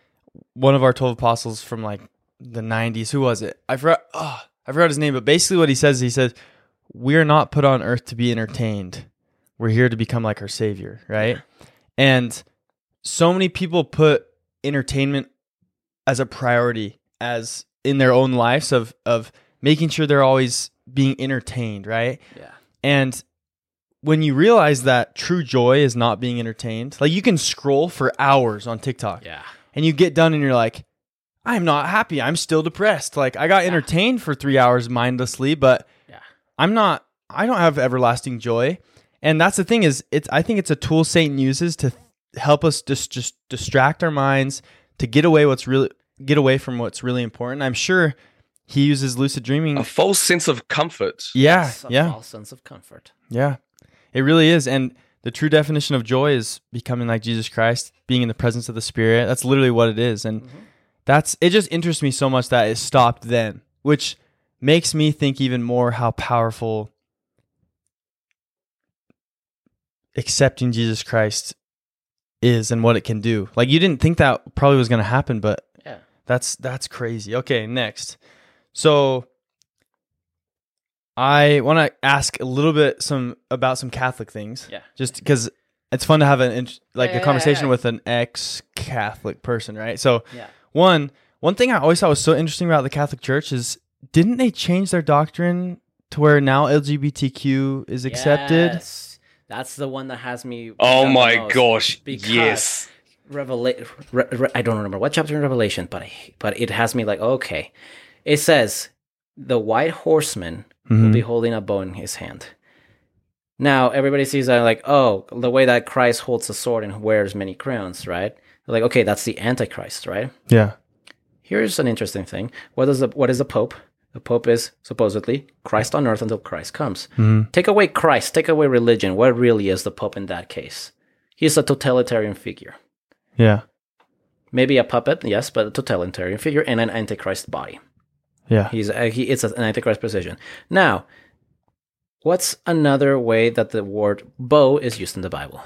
one of our 12 apostles from like the 90s who was it? I forgot oh, i forgot his name but basically what he says he says we're not put on earth to be entertained. We're here to become like our savior right? And so many people put entertainment as a priority as in their own lives of of making sure they're always being entertained right? Yeah, and when you realize that true joy is not being entertained, like you can scroll for hours on TikTok yeah, and you get done and you're like, I'm not happy. I'm still depressed. Like I got entertained for three hours mindlessly, but yeah, I'm not, I don't have everlasting joy. And that's the thing is it's, I think it's a tool Satan uses to help us just, just distract our minds to get away what's really, get away from what's really important. I'm sure he uses lucid dreaming. A false sense of comfort. yeah. It's a Yeah. false sense of comfort. Yeah, it really is. And the true definition of joy is becoming like Jesus Christ, being in the presence of the Spirit. That's literally what it is. And mm-hmm. That's it just interests me so much that it stopped then, which makes me think even more how powerful accepting Jesus Christ is and what it can do. Like you didn't think that probably was going to happen, but Yeah, that's that's crazy. Okay, next. So I want to ask a little bit some about some Catholic things. Yeah. Just because it's fun to have an like Yeah, a yeah, conversation yeah. with an ex-Catholic person, right? So yeah. One one thing I always thought was so interesting about the Catholic Church is didn't they change their doctrine to where now LGBTQ is accepted? Yes. That's the one that has me. Oh freaked out the my gosh. Yes. Revela- re- re- I don't remember what chapter in Revelation, but I, but it has me like okay. It says the white horseman will Mhm. be holding a bow in his hand. Now everybody sees that like oh the way that Christ holds a sword and wears many crowns, right? Like okay, that's the Antichrist, right? Yeah. Here's an interesting thing. What is the what is the Pope? The Pope is supposedly Christ on earth until Christ comes. Mhm. Take away Christ, take away religion. What really is the Pope in that case? He's a totalitarian figure. Yeah. Maybe a puppet, yes, but a totalitarian figure and an antichrist body. Yeah. He's uh, he it's an antichrist position. Now, what's another way that the word bow is used in the Bible?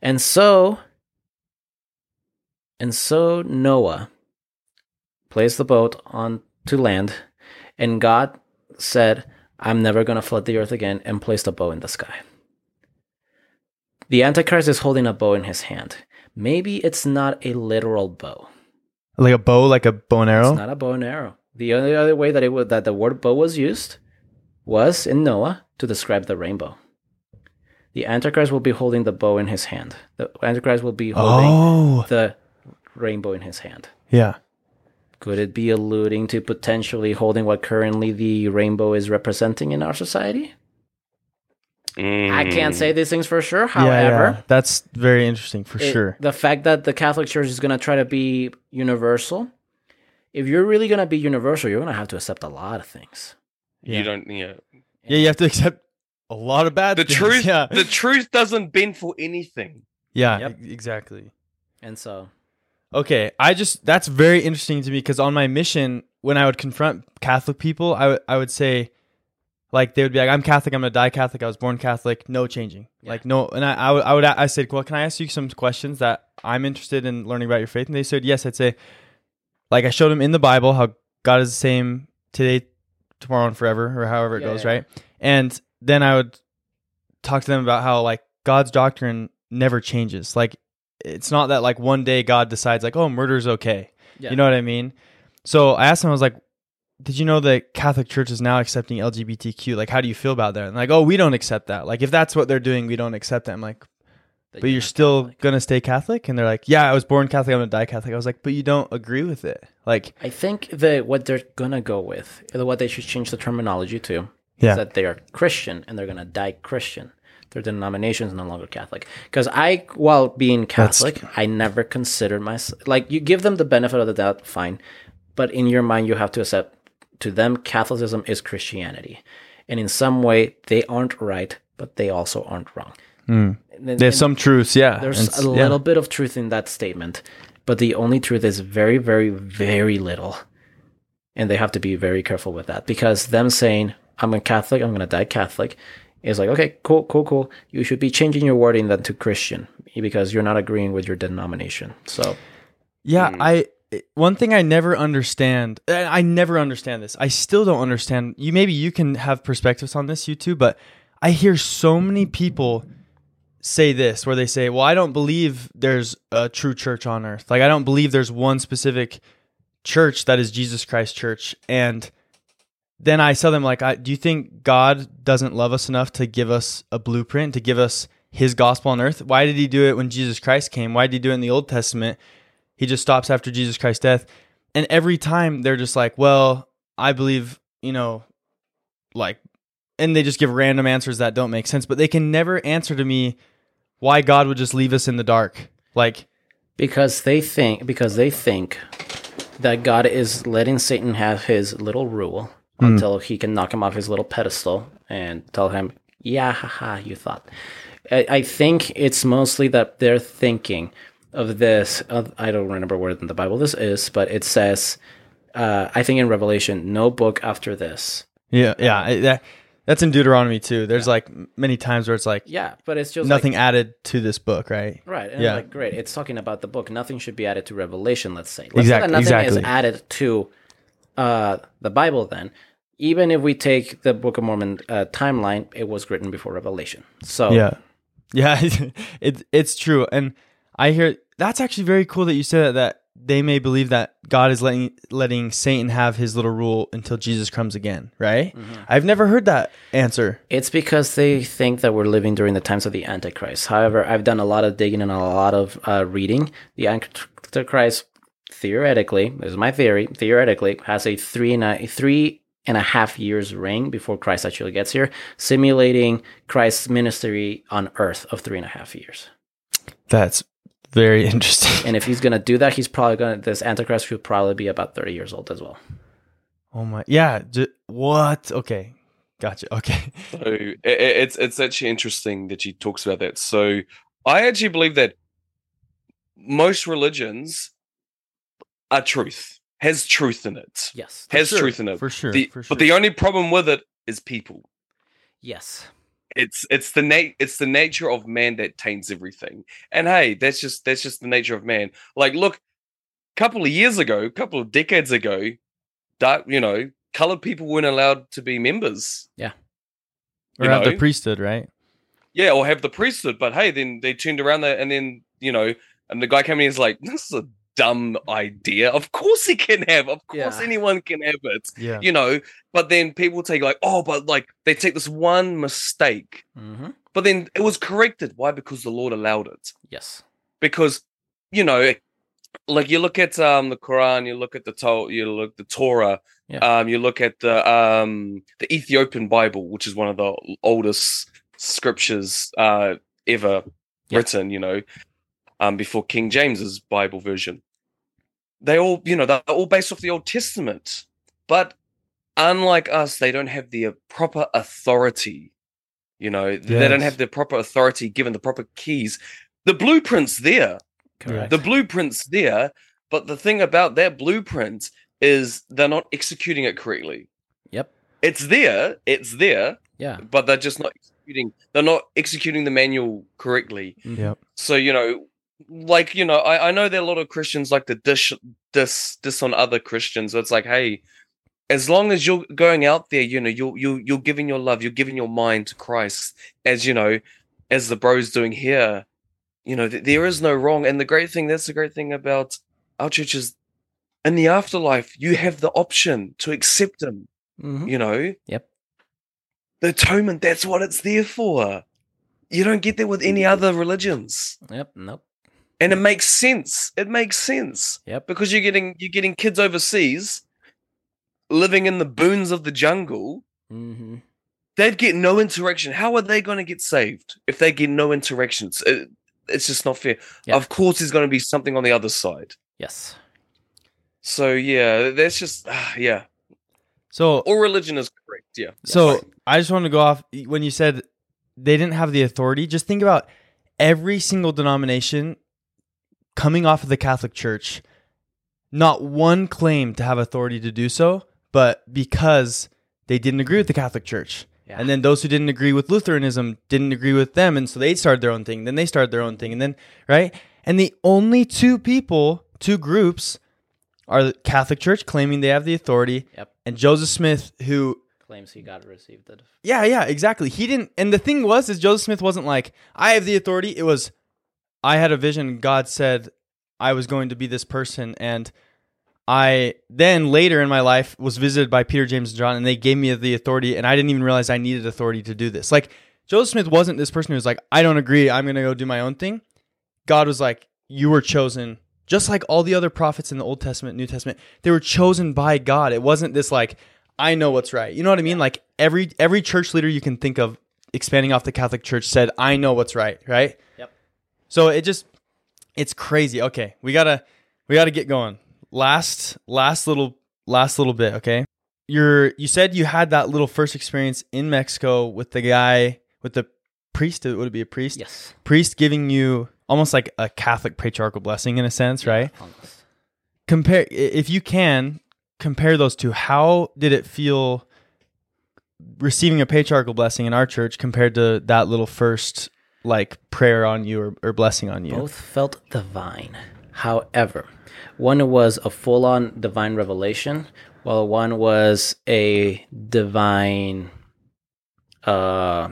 And so and so Noah placed the boat on to land and God said, I'm never going to flood the earth again and placed a bow in the sky. The antichrist is holding a bow in his hand. Maybe it's not a literal bow. Like a bow, like a bow and arrow. It's not a bow and arrow. The only other way that it would, that the word bow was used was in Noah to describe the rainbow. The Antichrist will be holding the bow in his hand. The Antichrist will be holding oh. the rainbow in his hand. Yeah. Could it be alluding to potentially holding what currently the rainbow is representing in our society? I can't Mm. say these things for sure. However, yeah. that's very interesting for it- sure. The fact that the Catholic Church is going to try to be universal, if you're really going to be universal, you're going to have to accept a lot of things. Yeah. You don't. Yeah. Yeah, you have to accept a lot of bad The things. truth, Yeah. the truth doesn't bend for anything. yeah, Yep. e- exactly. And so, Okay, I just that's very interesting to me because on my mission, when I would confront Catholic people, I would I would say, like they would be like, "I'm Catholic. I'm gonna die Catholic. I was born Catholic. No changing. Yeah. Like no." And I I would I would I said, "Well, can I ask you some questions that I'm interested in learning about your faith?" And they said, "Yes." I'd say, like I showed them in the Bible how God is the same today, tomorrow, and forever, or however it Yeah, goes, yeah. right? And then I would talk to them about how like God's doctrine never changes. Like it's not that like one day God decides like, oh, murder's okay. yeah. You know what I mean? So I asked him, I was like, did you know the Catholic Church is now accepting LGBTQ? Like, how do you feel about that? And like, oh, we don't accept that. Like, if that's what they're doing, we don't accept that. I'm like, that but you're not still Catholic. gonna stay Catholic? And they're like, yeah, I was born Catholic. I'm gonna die Catholic. I was like, but you don't agree with it. Like, I think that what they're gonna go with, what they should change the terminology to, Yeah. is that they are Christian and they're gonna die Christian. Their denomination is no longer Catholic. Because I, while being Catholic, I never considered myself like you give them the benefit of the doubt, fine, but in your mind you have to accept to them Catholicism is Christianity, and in some way they aren't right, but they also aren't wrong. Hmm. And- there's and- some truths, yeah. there's a a s- yeah. little bit of truth in that statement, but the only truth is very, very, very little. And they have to be very careful with that because them saying, I'm a Catholic, I'm going to die Catholic, is like, okay, cool, cool, cool. You should be changing your wording then to Christian because you're not agreeing with your denomination. So, Yeah, Mm. I one thing I never understand. and I never understand this. I still don't understand. You maybe you can have perspectives on this, you too. But I hear so many people say this, where they say, "Well, I don't believe there's a true church on earth. Like I don't believe there's one specific church that is Jesus Christ Church." And then I tell them, like, I, "Do you think God doesn't love us enough to give us a blueprint to give us His gospel on earth? Why did He do it when Jesus Christ came? Why did He do it in the Old Testament?" he just stops after Jesus Christ's death. And every time they're just like, well, I believe, you know, like, and they just give random answers that don't make sense, but they can never answer to me why God would just leave us in the dark. Like, because they think, because they think that God is letting Satan have his little rule until he can knock him off his little pedestal and tell him, yeah, haha, you thought. I, I think it's mostly that they're thinking of this. Of, I don't remember where in the Bible this is, but it says, uh, I think in Revelation, no book after this. yeah, yeah, that, that's in Deuteronomy too. There's like many times where it's like Yeah, but it's just nothing Like, added to this book, right? Right. And Yeah. like great. It's talking about the book. Nothing should be added to Revelation, let's say. Let's Exact- say that nothing exactly. is added to uh, the Bible then. Even if we take the Book of Mormon uh, timeline, it was written before Revelation. So Yeah. [LAUGHS] Yeah, [LAUGHS] it, it's true. And I hear that's actually very cool that you said that, that they may believe that God is letting letting Satan have his little rule until Jesus comes again, right? I've never heard that answer. it's because they think that we're living during the times of the Antichrist. However, I've done a lot of digging and a lot of uh, reading. The Antichrist, theoretically, this is my theory, theoretically, has a three and three and a half years reign before Christ actually gets here, simulating Christ's ministry on earth of three and a half years. That's very [LAUGHS] interesting. And if he's gonna do that, he's probably gonna this Antichrist will probably be about thirty years old as well. Oh my, yeah. J- what? Okay, gotcha. Okay, So i- i it's it's actually interesting that she talks about that. So I actually believe that most religions are truth, has truth in it, Yes. has sure, truth in it. for sure, The- for sure. But the only problem with it is people. Yes. It's it's the nat it's the nature of man that taints everything. And hey, that's just that's just the nature of man. Like, look, a couple of years ago, a couple of decades ago, dark, you know, colored people weren't allowed to be members. Yeah, or you have the priesthood, right? yeah, or have the priesthood. But hey, then they turned around there, and then you know, and the guy came in. He's like, "This is a dumb idea. Of course he can have. Of course Yeah. anyone can have it. Yeah. You know." But then people take like, "Oh, but like they take this one mistake, hmm but then it was corrected. Why? Because the Lord allowed it. Yes. Because you know." Like you look at um the Quran, you look at the to- you look the Torah, Yeah. um you look at the um the Ethiopian Bible, which is one of the oldest scriptures uh ever Yeah. written, you know, um, before King James's Bible version. They all, you know, they're all based off the Old Testament, but unlike us, they don't have the uh, proper authority You know, they don't have the proper authority given the proper keys. The blueprint's there. Correct. The blueprint's there, but the thing about that blueprint is they're not executing it correctly. Yep. It's there, it's there, Yeah. but they're just not executing they're not executing the manual correctly. Yep. So, you know, like, you know, I, I know there are a lot of Christians like to dish dis dis on other Christians. It's like, hey, as long as you're going out there, you know, you're you you're giving your love, you're giving your mind to Christ, as you know, as the bro's doing here, you know, th- there is no wrong. And the great thing, that's the great thing about our church is in the afterlife, you have the option to accept him, Mhm. you know? Yep. The atonement, that's what it's there for. You don't get that with any other religions. Yep. Nope. And it makes sense. It makes sense. Yep. Because you're getting you're getting kids overseas living in the boons of the jungle. Mm-hmm. They'd get no interaction. How are they going to get saved if they get no interactions? It, it's just not fair. Yeah. Of course, there's going to be something on the other side. Yes. So yeah, that's just ah, yeah. So All religion is correct. Yeah. So I just want to go off when you said they didn't have the authority. Just think about every single denomination coming off of the Catholic Church. Not one claimed to have authority to do so, but because they didn't agree with the Catholic Church. Yeah. And then those who didn't agree with Lutheranism didn't agree with them. And so they started their own thing. Then they started their own thing. And then, right? And the only two people, two groups, are the Catholic Church claiming they have the authority, Yep. and Joseph Smith, who Claims he got received it. yeah, yeah, exactly. He didn't, and the thing was, is Joseph Smith wasn't like, I have the authority. It was, I had a vision. God said I was going to be this person, and I then later in my life was visited by Peter, James, and John, and they gave me the authority, and I didn't even realize I needed authority to do this. Like Joseph Smith wasn't this person who was like, I don't agree. I'm going to go do my own thing. God was like, you were chosen. Just like all the other prophets in the Old Testament, New Testament, they were chosen by God. It wasn't this like, I know what's right. You know what I mean? Like every every church leader you can think of expanding off the Catholic Church said, I know what's right, right? So it just it's crazy. Okay. We gotta we gotta get going. Last last little last little bit, okay? You're you said you had that little first experience in Mexico with the guy with the priest, would it be a priest? Yes. Priest giving you almost like a Catholic patriarchal blessing in a sense, right? Almost. compare if you can compare those two how did it feel receiving a patriarchal blessing in our church compared to that little first like prayer on you or, or blessing on you? Both felt divine. However, one was a full on divine revelation, while one was a divine uh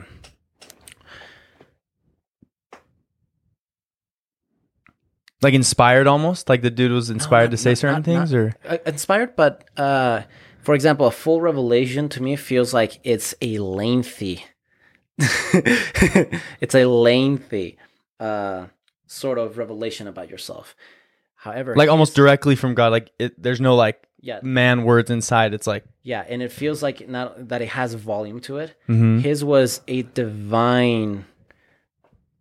like inspired almost? Like the dude was inspired not- to say not- certain not- things or? Uh, inspired, but uh for example, a full revelation to me feels like it's a lengthy [LAUGHS] it's a lengthy uh sort of revelation about yourself. However, like almost directly from god like it, there's no like yeah, man words inside it's like yeah, and it feels like not that it has volume to it. mhm. His was a divine,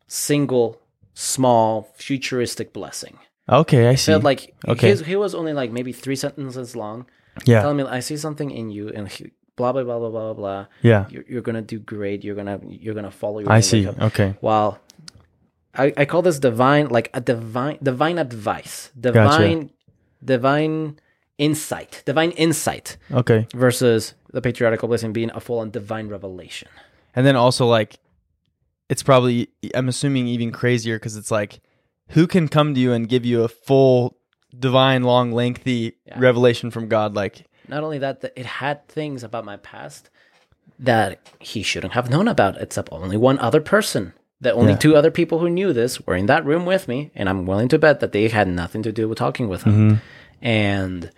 single, small, futuristic blessing. okay i see Felt like Okay. his, he was only like maybe three sentences long, yeah telling me, "I see something in you," and he, blah blah blah blah blah blah. yeah You're, you're gonna do great. You're gonna you're gonna follow your. i see up." okay Well, I, I call this divine, like a divine divine advice, divine divine insight, divine insight okay versus the patriarchal blessing being a full on divine revelation. And then also like it's probably I'm assuming even crazier because it's like who can come to you and give you a full divine long lengthy Yeah. revelation from God like Not only that, that it had things about my past that he shouldn't have known about, except only one other person. That only Yeah. two other people who knew this were in that room with me, and I'm willing to bet that they had nothing to do with talking with him. Mm-hmm. And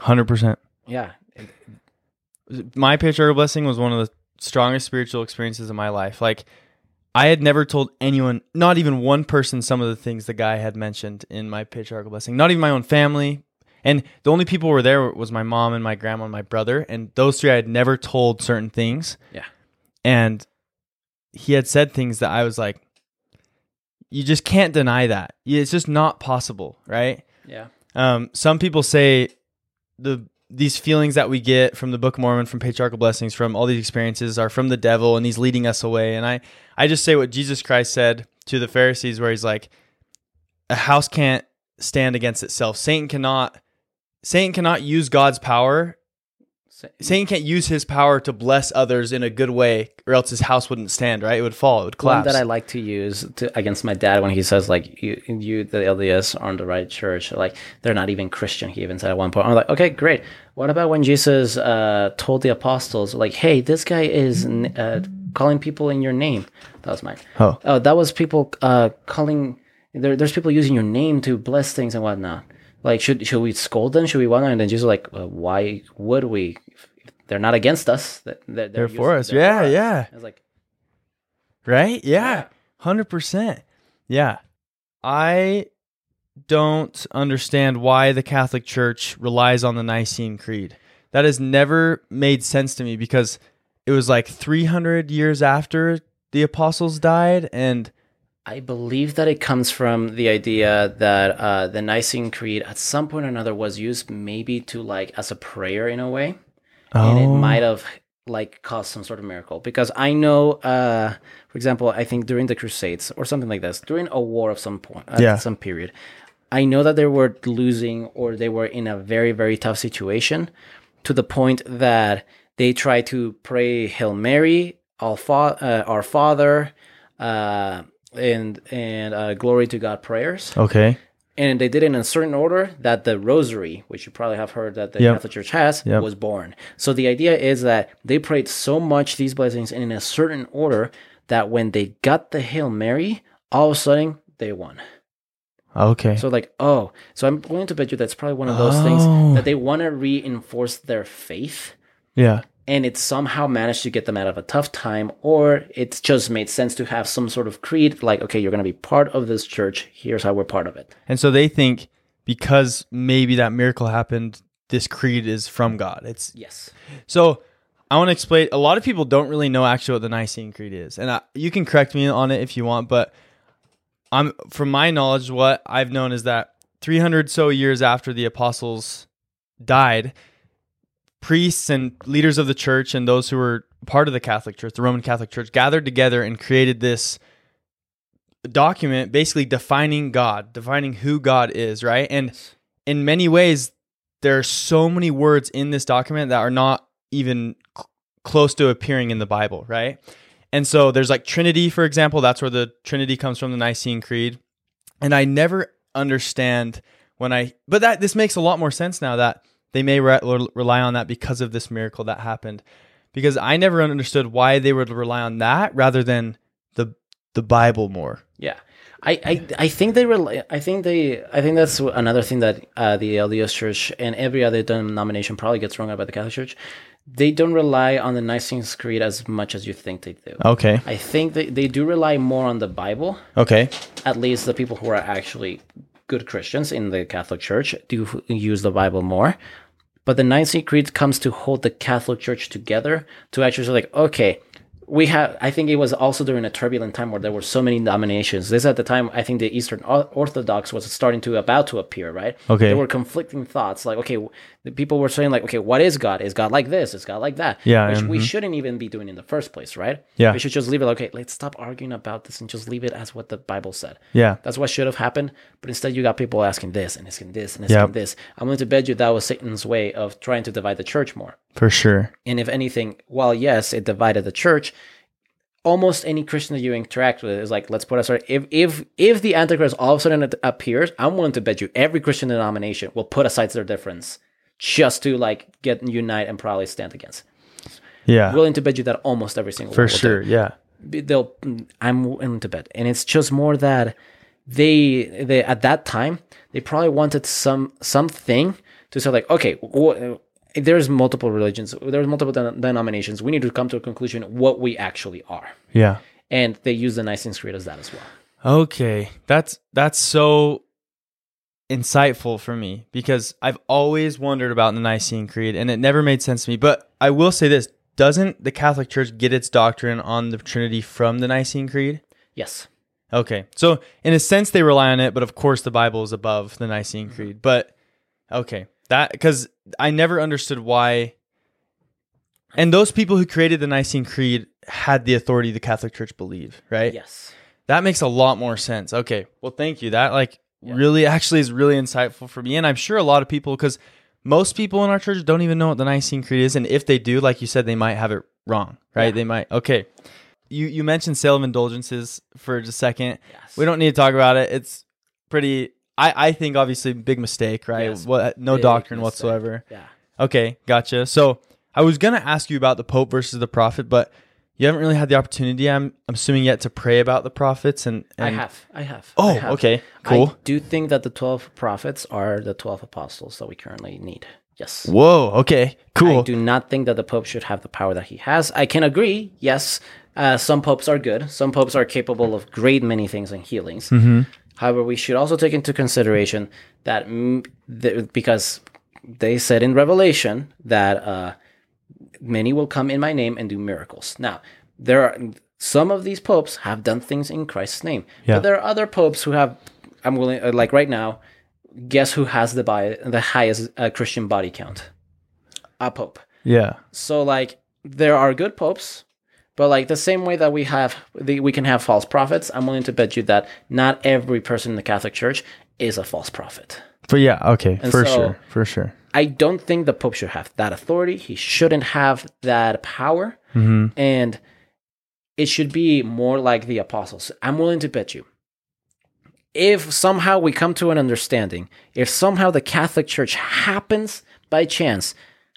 100%. yeah, My patriarchal blessing was one of the strongest spiritual experiences of my life. Like I had never told anyone, not even one person, some of the things the guy had mentioned in my patriarchal blessing. Not even my own family. And the only people who were there was my mom and my grandma and my brother. And those three I had never told certain things. Yeah. And he had said things that I was like, you just can't deny that. It's just not possible, right? yeah, Um, some people say the these feelings that we get from the Book of Mormon, from patriarchal blessings, from all these experiences are from the devil and he's leading us away. And I, I just say what Jesus Christ said to the Pharisees, where he's like, a house can't stand against itself. Satan cannot, Satan cannot use God's power. Satan can't use his power to bless others in a good way, or else his house wouldn't stand. Right? It would fall. It would One collapse. that I like to use to, against my dad when he says like you, you the LDS aren't the right church, like they're not even Christian. He even said at one point. I'm like, okay, great. What about when Jesus uh, told the apostles like, hey, this guy is uh, calling people in your name? That was mine. Oh. oh, that was people uh, calling. There, there's people using your name to bless things and whatnot. Like, should should we scold them? Should we whatnot? And then Jesus was like, uh, why would we? If they're not against us. They're, they're, They're for us. they're Yeah, for us. yeah. I was like, Right? Yeah. Yeah. 100%. Yeah. I don't understand why the Catholic Church relies on the Nicene Creed. That has never made sense to me because it was like 300 years after the apostles died and I believe that it comes from the idea that uh, the Nicene Creed at some point or another was used maybe to like as a prayer in a way, and it Oh. might have like caused some sort of miracle. Because I know, uh, for example, I think during the Crusades or something like this, during a war of some point, at Yeah. some period, I know that they were losing or they were in a very very tough situation, to the point that they tried to pray Hail Mary, All Fa- uh, Our Father. And and uh, glory to God prayers, Okay. and they did it in a certain order that the Rosary, which you probably have heard that the Yep. Catholic Church has, Yep. was born. So the idea is that they prayed so much these blessings in a certain order that when they got the Hail Mary, all of a sudden they won. Okay. So like, oh, so I'm going to bet you that's probably one of those things Oh. that they want to reinforce their faith yeah. And it somehow managed to get them out of a tough time, or it just made sense to have some sort of creed like, okay, you're going to be part of this church. Here's how we're part of it. And so they think because maybe that miracle happened, this creed is from God. It's Yes. So I want to explain. A lot of people don't really know actually what the Nicene Creed is, and I, you can correct me on it if you want. But I'm, from my knowledge, what I've known is that 300 so years after the apostles died, priests and leaders of the church and those who were part of the Catholic Church, the Roman Catholic Church, gathered together and created this document, basically defining God, defining who God is, right? And in many ways, there are so many words in this document that are not even c- close to appearing in the Bible, right? And so there's like Trinity, for example. That's where the Trinity comes from, the Nicene Creed. And I never understand when I, but that this makes a lot more sense now that they may re- rely on that because of this miracle that happened. Because I never understood why they would rely on that rather than the the Bible more. Yeah. I, I, I think they rely, I think they I think that's another thing that uh, the LDS Church and every other denomination probably gets wrong about the Catholic Church. They don't rely on the Nicene Creed as much as you think they do. Okay. I think they, they do rely more on the Bible. Okay. At least the people who are actually good Christians in the Catholic Church do use the Bible more. But the Nicene Creed comes to hold the Catholic Church together to actually say, like, okay, we have. I think it was also during a turbulent time where there were so many denominations. This at the time, I think the Eastern Orthodox was starting to about to appear, right? Okay. There were conflicting thoughts, like, okay, people were saying, like, okay, what is God? Is God like this? Is God like that? Yeah, which we mhm. shouldn't even be doing in the first place, right? Yeah. we should just leave it. like, Okay, let's stop arguing about this and just leave it as what the Bible said. Yeah. That's what should have happened. But instead, you got people asking this and asking this and Yep. asking this. I'm willing to bet you that was Satan's way of trying to divide the church more. For sure. And if anything, while yes, it divided the church, almost any Christian that you interact with is like, let's put aside. If if if the Antichrist all of a sudden appears, I'm willing to bet you every Christian denomination will put aside their difference just to like get unite and probably stand against. Yeah. Willing to bet you that almost every single For one will do sure. Yeah. they'll i'm willing to bet and it's just more that they they at that time they probably wanted some something to say like okay wh- there's multiple religions there's multiple den- denominations we need to come to a conclusion what we actually are Yeah. and they use the nicene creed as that as well Okay, that's that's so insightful for me because I've always wondered about the Nicene Creed and it never made sense to me. But I will say this, doesn't the Catholic Church get its doctrine on the Trinity from the Nicene Creed? yes Okay. So in a sense they rely on it, but of course the Bible is above the Nicene mm-hmm. Creed. But okay. That cuz I never understood why. And those people who created the Nicene Creed had the authority the Catholic Church believed, right? Yes. That makes a lot more sense. Okay. Well, thank you. That like Yeah. really actually is really insightful for me. And I'm sure a lot of people, because most people in our church don't even know what the Nicene Creed is. And if they do, like you said, they might have it wrong, right? Yeah. They might. Okay. You, you mentioned sale of indulgences for just a second. Yes. We don't need to talk about it. It's pretty, I, I think, obviously, big mistake, right? Yes, what, no big doctrine mistake. whatsoever. Yeah. Okay, gotcha. So I was gonna ask you about the Pope versus the prophet, but you haven't really had the opportunity. I'm, I'm assuming yet to pray about the prophets and, I have. I have. Oh, I have. okay, cool. I do think that the 12 prophets are the 12 apostles that we currently need. Yes. Whoa. Okay. Cool. I do not think that the Pope should have the power that he has. I can agree. Yes, uh, some popes are good. Some popes are capable of great many things and healings. Mm-hmm. However, we should also take into consideration that mm, the, because they said in Revelation that uh, many will come in my name and do miracles. Now, there are some of these popes have done things in Christ's name, Yeah. but there are other popes who have. I'm willing, uh, like right now. Guess who has the bi- the highest uh, Christian body count? A pope. Yeah. So like there are good popes, but like the same way that we have the, we can have false prophets, I'm willing to bet you that not every person in the Catholic Church is a false prophet. But yeah. Okay. And for so- sure. For sure. I don't think the pope should have that authority. He shouldn't have that power, Mm-hmm. and it should be more like the apostles. I'm willing to bet you. If somehow we come to an understanding, if somehow the Catholic Church happens by chance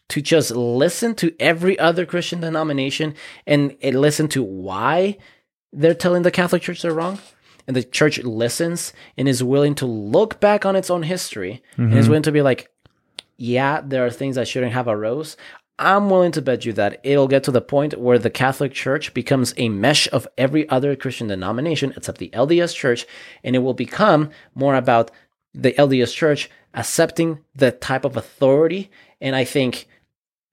to just listen to every other Christian denomination and, listen to why they're telling the Catholic Church they're wrong, and the church listens and is willing to look back on its own history and is willing to be like, yeah, there are things that shouldn't have arose. I'm willing to bet you that it'll get to the point where the Catholic Church becomes a mesh of every other Christian denomination except the LDS Church, and it will become more about the LDS Church accepting the type of authority. And I think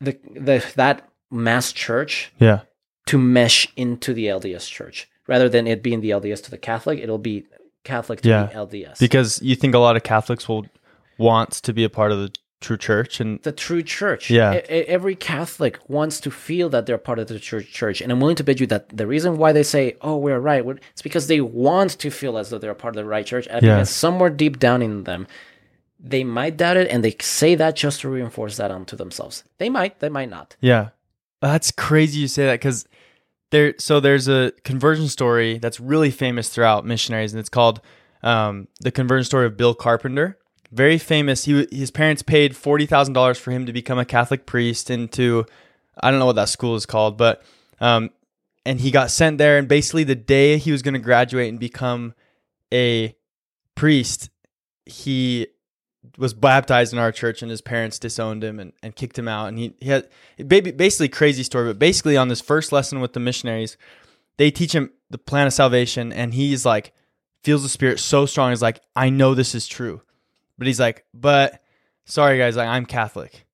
the the that mass church Yeah. to mesh into the LDS Church rather than it being the LDS to the Catholic, it'll be Catholic to Yeah. the LDS. Because you think a lot of Catholics will want to be a part of the true church, and the true church. Yeah. Every Catholic wants to feel that they're part of the church. Church, and I'm willing to bet you that the reason why they say, "Oh, we're right," well, it's because they want to feel as though they're part of the right church. And Yeah. because somewhere deep down in them, they might doubt it, and they say that just to reinforce that onto themselves. They might, they might not. Yeah. That's crazy you say that because there so there's a conversion story that's really famous throughout missionaries and it's called um, the conversion story of Bill Carpenter. Very famous. He his parents paid forty thousand dollars for him to become a Catholic priest into I don't know what that school is called, but um, and he got sent there and basically the day he was going to graduate and become a priest, he was baptized in our church and his parents disowned him and, and kicked him out. And he, he had basically crazy story but basically on this first lesson with the missionaries they teach him the plan of salvation and he's like feels the spirit so strong. He's like i know this is true but he's like but sorry guys like i'm catholic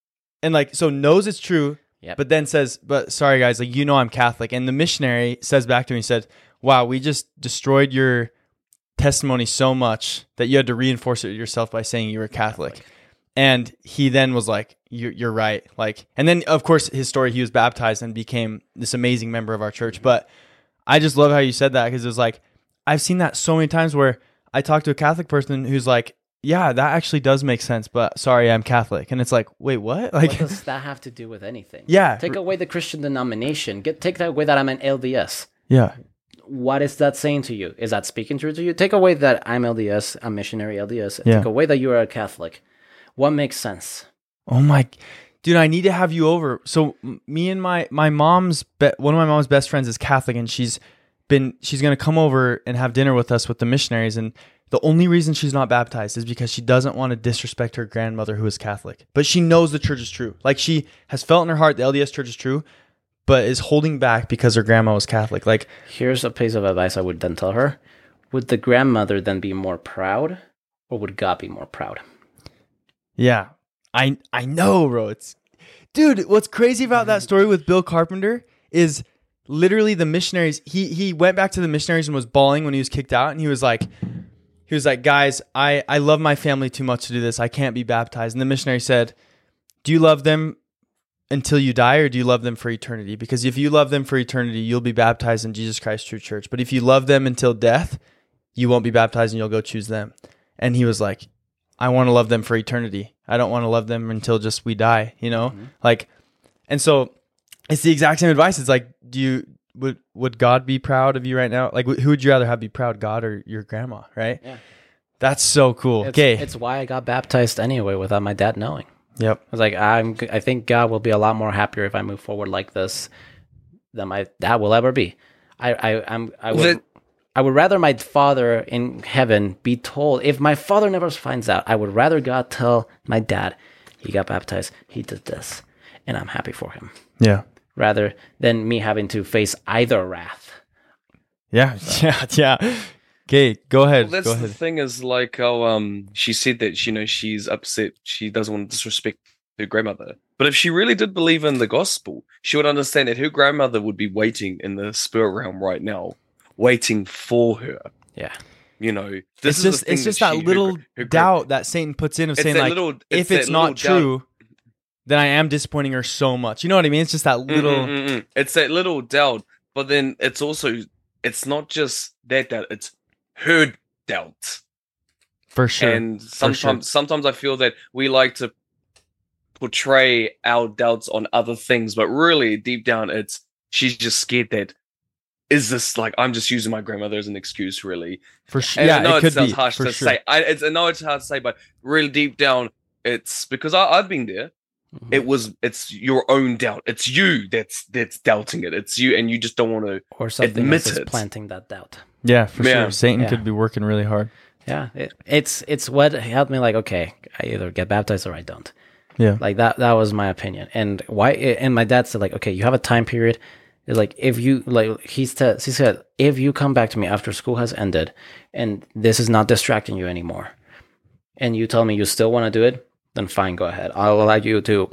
and like so knows it's true Yep. but then says but sorry guys like you know i'm catholic and the missionary says back to me he said wow we just destroyed your testimony so much that you had to reinforce it yourself by saying you were Catholic. And he then was like, you're, you're right. Like, and then of course his story, he was baptized and became this amazing member of our church. But I just love how you said that because it was like, I've seen that so many times where I talk to a Catholic person who's like, yeah, that actually does make sense, but sorry, I'm Catholic. And it's like, wait, what? Like, What does [LAUGHS] that have to do with anything? yeah, Take away the Christian denomination. Get take that away that I'm an LDS. yeah, What is that saying to you? Is that speaking true to you? Take away that I'm LDS, I'm missionary LDS. Yeah. Take away that you are a Catholic. What makes sense? Oh my, dude, I need to have you over. So me and my my mom's be, one of my mom's best friends is Catholic, and she's been she's gonna come over and have dinner with us with the missionaries. And the only reason she's not baptized is because she doesn't want to disrespect her grandmother who is Catholic, but she knows the church is true. Like she has felt in her heart the LDS church is true, but is holding back because her grandma was Catholic. Like Here's a piece of advice I would then tell her. Would the grandmother then be more proud or would God be more proud? Yeah. I I know, bro. It's dude, what's crazy about that story with Bill Carpenter is literally the missionaries he he went back to the missionaries and was bawling when he was kicked out and he was like he was like, "Guys, I I love my family too much to do this. I can't be baptized." And the missionary said, do you love them until you die or do you love them for eternity? Because if you love them for eternity, you'll be baptized in Jesus Christ True Church. But if you love them until death, you won't be baptized and you'll go choose them. And he was like, I want to love them for eternity. I don't want to love them until just we die, you know? Mhm. Like and so it's the exact same advice. It's like, do you would would God be proud of you right now? Like, who would you rather have be proud, God or your grandma? Right? Yeah. That's so cool. It's, Okay. it's why I got baptized anyway without my dad knowing. Yep. I was like, I'm. I think God will be a lot more happier if I move forward like this than my dad will ever be. I, I, I'm. I would. That- I would rather my father in heaven be told. If my father never finds out, I would rather God tell my dad, he got baptized, he did this, and I'm happy for him, Yeah. Rather than me having to face either wrath. Yeah. [LAUGHS] Yeah. Yeah. Okay. Go ahead. Well, that's go the thing is like oh um she said that you know she's upset she doesn't want to disrespect her grandmother but if she really did believe in the gospel she would understand that her grandmother would be waiting in the spirit realm right now waiting for her Yeah. you know this it's is the just thing it's just she- that her little gra- her gra- doubt that Satan puts in of it's saying like little, if that it's not little doubt- true, then I am disappointing her so much. You know what I mean? It's just that Mm, little mm, mm, mm. It's that little doubt, but then it's also it's not just that doubt; it's her doubt. for sure. And sure. sometimes, sometimes I feel that we like to portray our doubts on other things, but really, deep down, it's she's just scared that is this like I'm just using my grandmother as an excuse, really. for sure. Yeah, I know it it, sounds be harsh to sure. say. I, it's, I know it's hard to say, but really deep down, it's because I, I've been there. Mhm. It was it's your own doubt. It's you that's that's doubting it. It's you, and you just don't want to. or something admit else is it. planting that doubt. Yeah, for Yeah. sure. Satan Yeah. could be working really hard. Yeah, it, it's it's what helped me. Like, okay, I either get baptized or I don't. Yeah. Like that. That was my opinion. And why? And my dad said, like, okay, you have a time period. It's like if you like, he said, he said, if you come back to me after school has ended, and this is not distracting you anymore, and you tell me you still want to do it, then fine, go ahead. I'll allow you to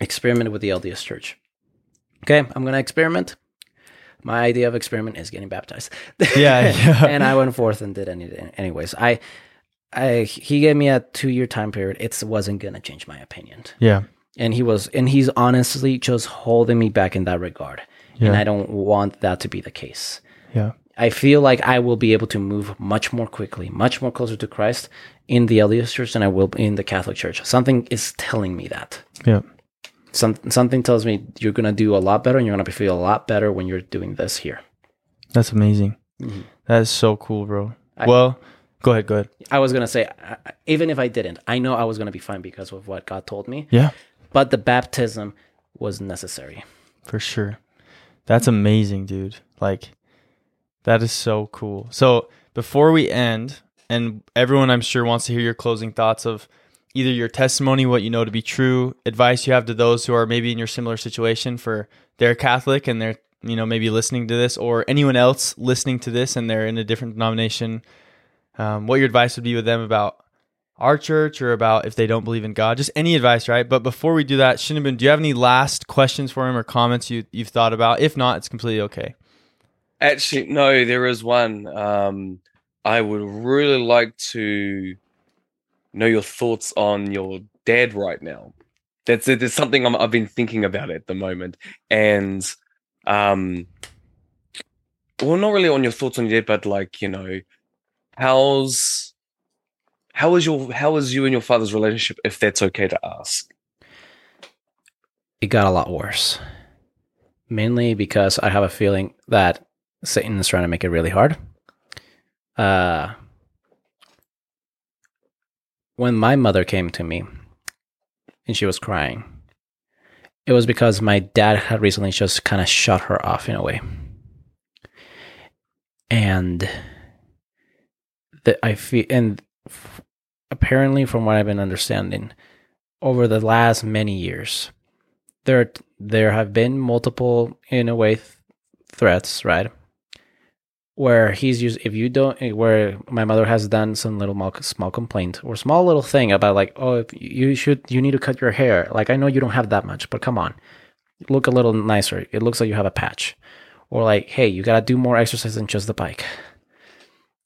experiment with the LDS Church. Okay, I'm gonna experiment. My idea of experiment is getting baptized. Yeah, yeah. [LAUGHS] and I went forth and did any anyways. I I he gave me a two year time period. It wasn't gonna change my opinion. Yeah. And he was and he's honestly just holding me back in that regard. Yeah. And I don't want that to be the case. Yeah. I feel like I will be able to move much more quickly, much more closer to Christ in the LDS church than I will in the Catholic church. Something is telling me that. Yeah. Some something tells me you're gonna do a lot better and you're gonna feel a lot better when you're doing this here. That's amazing. Mhm. That is so cool, bro. I- well, go ahead, go ahead. I was gonna say, I- I- even if I didn't, I know I was gonna be fine because of what God told me. Yeah, But the baptism was necessary. for sure. That's amazing, dude. Like that is so cool. So, before we end, and everyone I'm sure wants to hear your closing thoughts of either your testimony, what you know to be true, advice you have to those who are maybe in your similar situation for they're Catholic and they're, you know, maybe listening to this or anyone else listening to this and they're in a different denomination. Um, what your advice would be with them about our church or about if they don't believe in God, just any advice, right? But before we do that, Shinabun, do you have any last questions for him or comments you, you've thought about? If not, it's completely okay. Actually, no, there is one. Um, I would really like to know your thoughts on your dad right now. That's it. It's something I'm, I've been thinking about at the moment, and um, well, not really on your thoughts on your dad, but like you know, how's how is your how is you and your father's relationship, if that's okay to ask? It got a lot worse. Mainly because I have a feeling that Satan is trying to make it really hard. Uh, when my mother came to me and she was crying, it was because my dad had recently just kind of shut her off in a way. And that I feel, and f- apparently, from what I've been understanding, over the last many years, there there have been multiple, in a way, th- threats, right? Where he's used, if you don't, eh, where my mother has done some little small, complaint or small little thing about like, oh, if you should, you need to cut your hair. Like, I know you don't have that much, but come on, look a little nicer. It looks like you have a patch. Or like, hey, you gotta do more exercise than just the bike.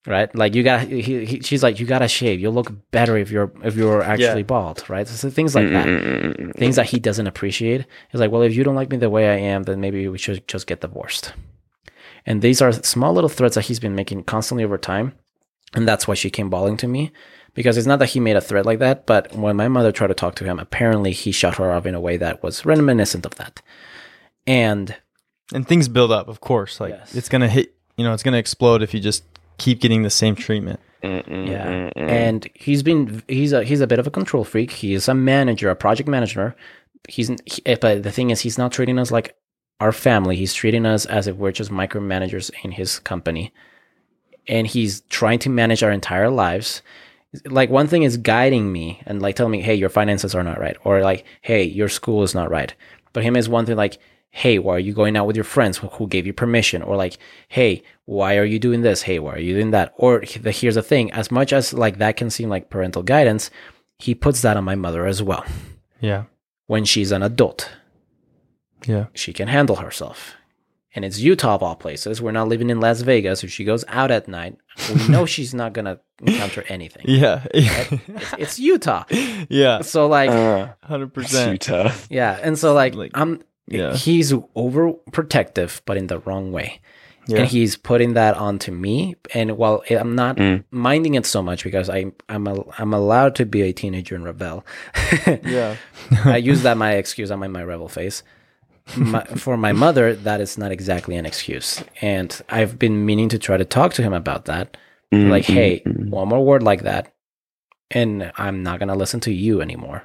right? Like you got, he, he, she's like, you gotta shave. You'll look better if you're if you're actually bald, right? So things like that, things that he doesn't appreciate. He's like, well, if you don't like me the way I am, then maybe we should just get divorced. And these are small little threats that he's been making constantly over time, and that's why she came bawling to me. Because it's not that he made a threat like that, but when my mother tried to talk to him, apparently he shut her off in a way that was reminiscent of that. And And things build up, of course. Like Yes. it's gonna hit. You know, it's gonna explode if you just keep getting the same treatment. Mm-mm-mm-mm. Yeah, and he's been he's a he's a bit of a control freak. He is a manager, a project manager. He's he, but the thing is, he's not treating us like our family. He's treating us as if we're just micromanagers in his company, and he's trying to manage our entire lives. Like one thing is guiding me and like telling me, "Hey, your finances are not right," or like, "Hey, your school is not right." But him is one thing like, "Hey, why are you going out with your friends? Who gave you permission?" Or like, "Hey, why are you doing this? Hey, why are you doing that?" Or the, here's the thing: as much as like that can seem like parental guidance, he puts that on my mother as well. Yeah. When she's an adult, Yeah. she can handle herself. And it's Utah of all places. We're not living in Las Vegas. If she goes out at night, we [LAUGHS] know she's not gonna encounter anything. Yeah. It's, it's Utah. [LAUGHS] yeah. So like, Uh, Hundred it's percent. Utah. yeah, and so like, Like, I'm. yeah. He's overprotective, but in the wrong way. Yeah. and he's putting that onto me and while i'm not Mm. minding it so much because i i'm a, i'm allowed to be a teenager and rebel [LAUGHS] yeah. i use that my excuse i'm in my rebel phase my, for my mother that is not exactly an excuse and i've been meaning to try to talk to him about that Mm, like hey mm. one more word like that and i'm not going to listen to you anymore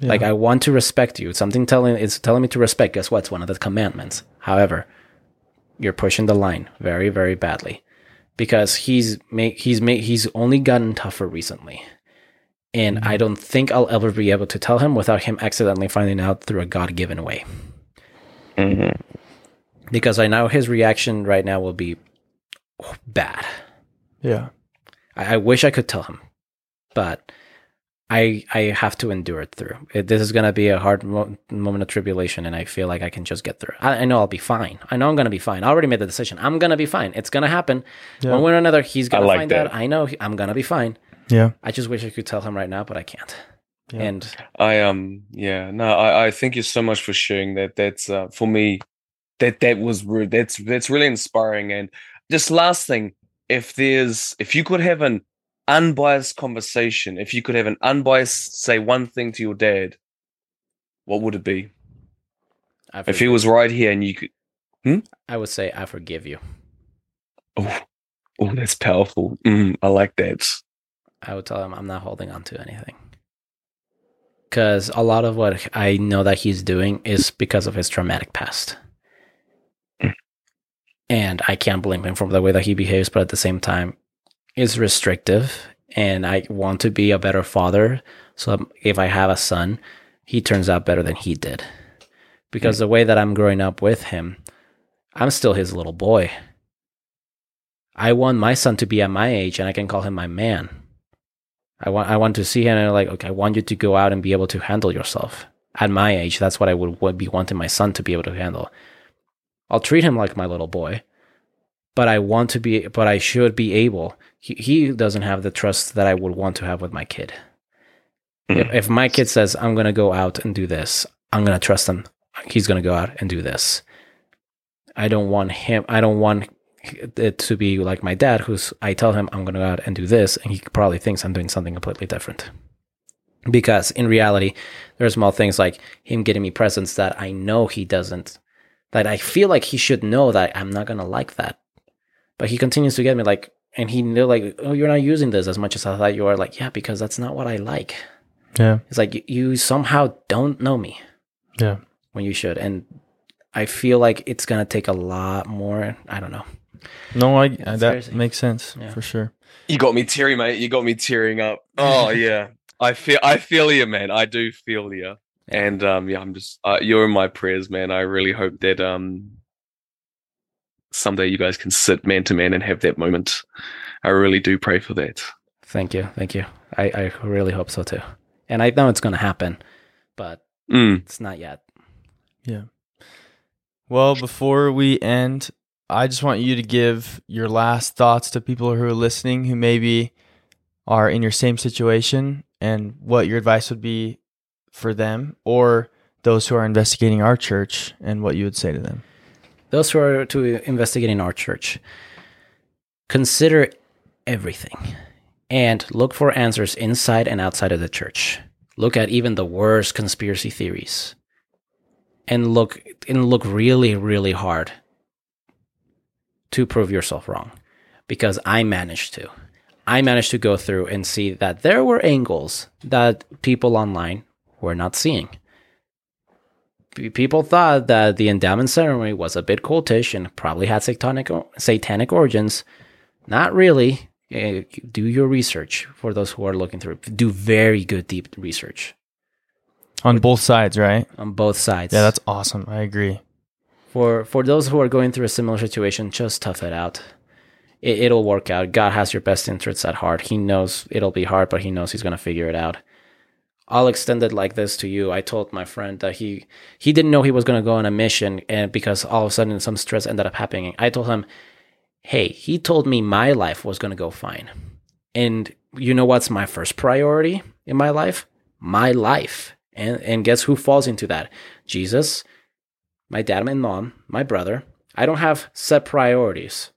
Yeah. like I want to respect you. It's something telling it's telling me to respect. Guess what? It's one of the commandments. However, you're pushing the line very, very badly because he's make he's made he's only gotten tougher recently, and I don't think I'll ever be able to tell him without him accidentally finding out through a God given way. Mhm. Because I know his reaction right now will be bad. yeah. I, I wish I could tell him, but I I have to endure it through. It, this is gonna be a hard mo- moment of tribulation, and I feel like I can just get through. it. I, I know I'll be fine. I know I'm gonna be fine. I already made the decision. I'm gonna be fine. It's gonna happen Yeah. one way or another. He's gonna like find that. out. I know he- I'm gonna be fine. Yeah. I just wish I could tell him right now, but I can't. Yeah. And I um yeah no I I thank you so much for sharing that. That's uh, for me that that was re- that's that's really inspiring. And just last thing, if there's if you could have an unbiased conversation, if you could have an unbiased say one thing to your dad, what would it be? If he was right here and you could, I would say I forgive you. oh, oh, that's powerful. Mm, I like that. I would tell him I'm not holding on to anything. Because a lot of what I know that he's doing is because of his traumatic past. Mm. And I can't blame him for the way that he behaves, but at the same time, it's restrictive. And I want to be a better father. So if I have a son, he turns out better than he did. Because the way that I'm growing up with him, I'm still his little boy. I want my son to be at my age and I can call him my man. I want I want to see him and like okay, I want you to go out and be able to handle yourself. At my age, that's what I would, would be wanting my son to be able to handle. I'll treat him like my little boy, but I want to be but I should be able. He he doesn't have the trust that I would want to have with my kid. If, hmm. if my kid says I'm gonna go out and do this, I'm gonna trust him. He's gonna go out and do this. I don't want him. I don't want Uh, to be like my dad, who's I tell him I'm going to go out and do this, and he probably thinks I'm doing something completely different. Because in reality, there are small things like him getting me presents that I know he doesn't, that I feel like he should know that I'm not going to like that. But he continues to get me like, and he knew like, oh, you're not using this as much as I thought you are. Like, yeah, because that's not what I like. Yeah. It's like you, you somehow don't know me Yeah. when you should, and I feel like it's gonna take a lot more. I don't know. No, I it's that crazy. makes sense Yeah. for sure. You got me teary, mate. You got me tearing up. Oh [LAUGHS] yeah, I feel I feel you, man. I do feel you. And um, yeah, I'm just uh, you're in my prayers, man. I really hope that um someday you guys can sit man to man and have that moment. I really do pray for that. Thank you, thank you. I I really hope so too, and I know it's gonna happen, but Mm. it's not yet. Yeah. Well, before we end, I just want you to give your last thoughts to people who are listening who maybe are in your same situation and what your advice would be for them or those who are investigating our church and what you would say to them. Those who are to investigate in our church, consider everything and look for answers inside and outside of the church. Look at even the worst conspiracy theories and look and look really really hard to prove yourself wrong because I managed to. I managed to go through and see that there were angles that people online were not seeing. People thought that the endowment ceremony was a bit cultish and probably had satanic satanic origins. Not really. Eh, do your research for those who are looking through. Do very good deep research on both sides, right? On both sides. Yeah, that's awesome. I agree. For for those who are going through a similar situation, just tough it out. It, it'll work out. God has your best interests at heart. He knows it'll be hard, but he knows he's gonna figure it out. I'll extend it like this to you. I told my friend that he he didn't know he was going to go on a mission and because all of a sudden some stress ended up happening. I told him, "Hey, he told me my life was going to go fine." And you know what's my first priority in my life? My life. And and guess who falls into that? Jesus, my dad and mom, my brother. I don't have set priorities.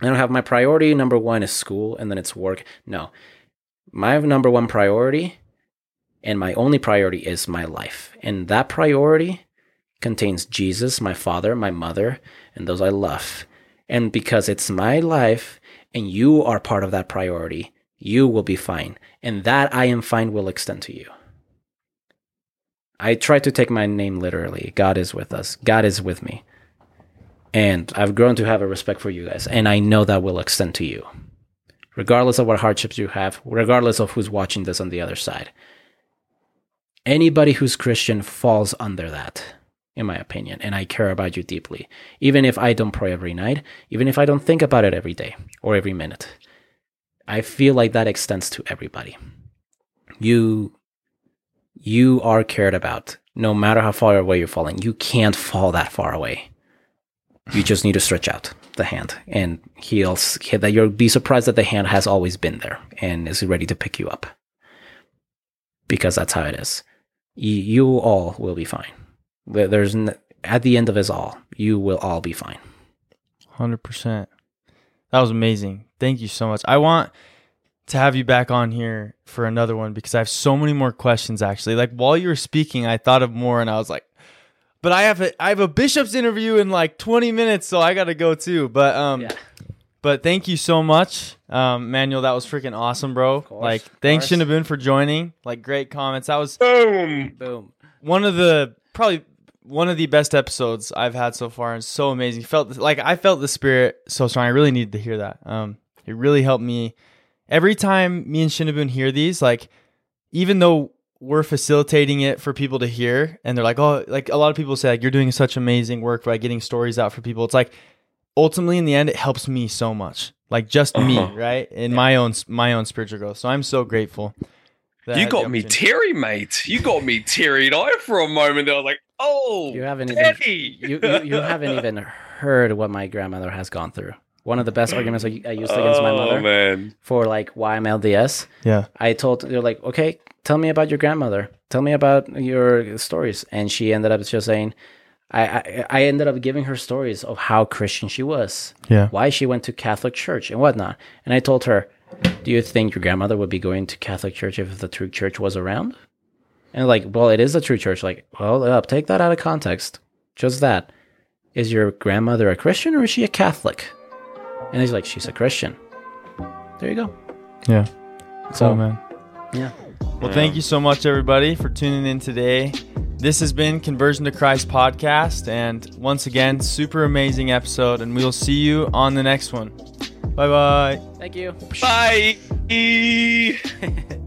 I don't have my priority number 1 is school and then it's work. No. My number 1 priority and my only priority is my life. And that priority contains Jesus, my father, my mother, and those I love. And because it's my life and you are part of that priority, you will be fine. And that I am fine will extend to you. I try to take my name literally. God is with us. God is with me. And I've grown to have a respect for you guys. And I know that will extend to you. Regardless of what hardships you have, regardless of who's watching this on the other side anybody who's Christian falls under that, in my opinion. And I care about you deeply. Even if I don't pray every night, even if I don't think about it every day or every minute, I feel like that extends to everybody. You, you are cared about no matter how far away you're falling. You can't fall that far away. You just need to stretch out the hand and he'll that you'll be surprised that the hand has always been there and is ready to pick you up because that's how it is you, you all will be fine. There's n- at the end of it all, you will all be fine. Hundred percent. That was amazing. Thank you so much. I want to have you back on here for another one because I have so many more questions. Actually, like while you were speaking, I thought of more, and I was like, "But I have a I have a bishop's interview in like 20 minutes, so I got to go too." But um, yeah. But thank you so much, um, Manuel. That was freaking awesome, bro. Course, like, thanks Shinabun for joining. Like, great comments. That was boom, boom. One of the probably one of the best episodes I've had so far, and so amazing. Felt like I felt the spirit so strong. I really needed to hear that. Um, it really helped me. Every time me and Shinabun hear these, like, even though we're facilitating it for people to hear, and they're like, oh, like a lot of people say, like, you're doing such amazing work by getting stories out for people. It's like ultimately in the end it helps me so much. Like just uh-huh. me right? In yeah. my own my own spiritual growth. So i'm so grateful you got me teary mate. You got me teary eyed for a moment i was like oh you haven't even you, you, you, haven't even heard what my grandmother has gone through one of the best arguments I, I used against my mother oh, man. for like why I'm LDS. Yeah, I told they're like, okay, tell me about your grandmother. Tell me about your stories, and she ended up just saying, I, I, I ended up giving her stories of how Christian she was, yeah, why she went to Catholic church and whatnot. And I told her, "Do you think your grandmother would be going to Catholic church if the true church was around?" And like, well, it is a true church. Like, well, uh, take that out of context. Just that. Is your grandmother a Christian or is she a Catholic? And he's like, she's a Christian. There you go. Yeah. So, man. Yeah. Well, thank you so much, everybody, for tuning in today. This has been Conversion to Christ podcast. And once again, super amazing episode. And we'll see you on the next one. Bye bye. Thank you. Bye. [LAUGHS]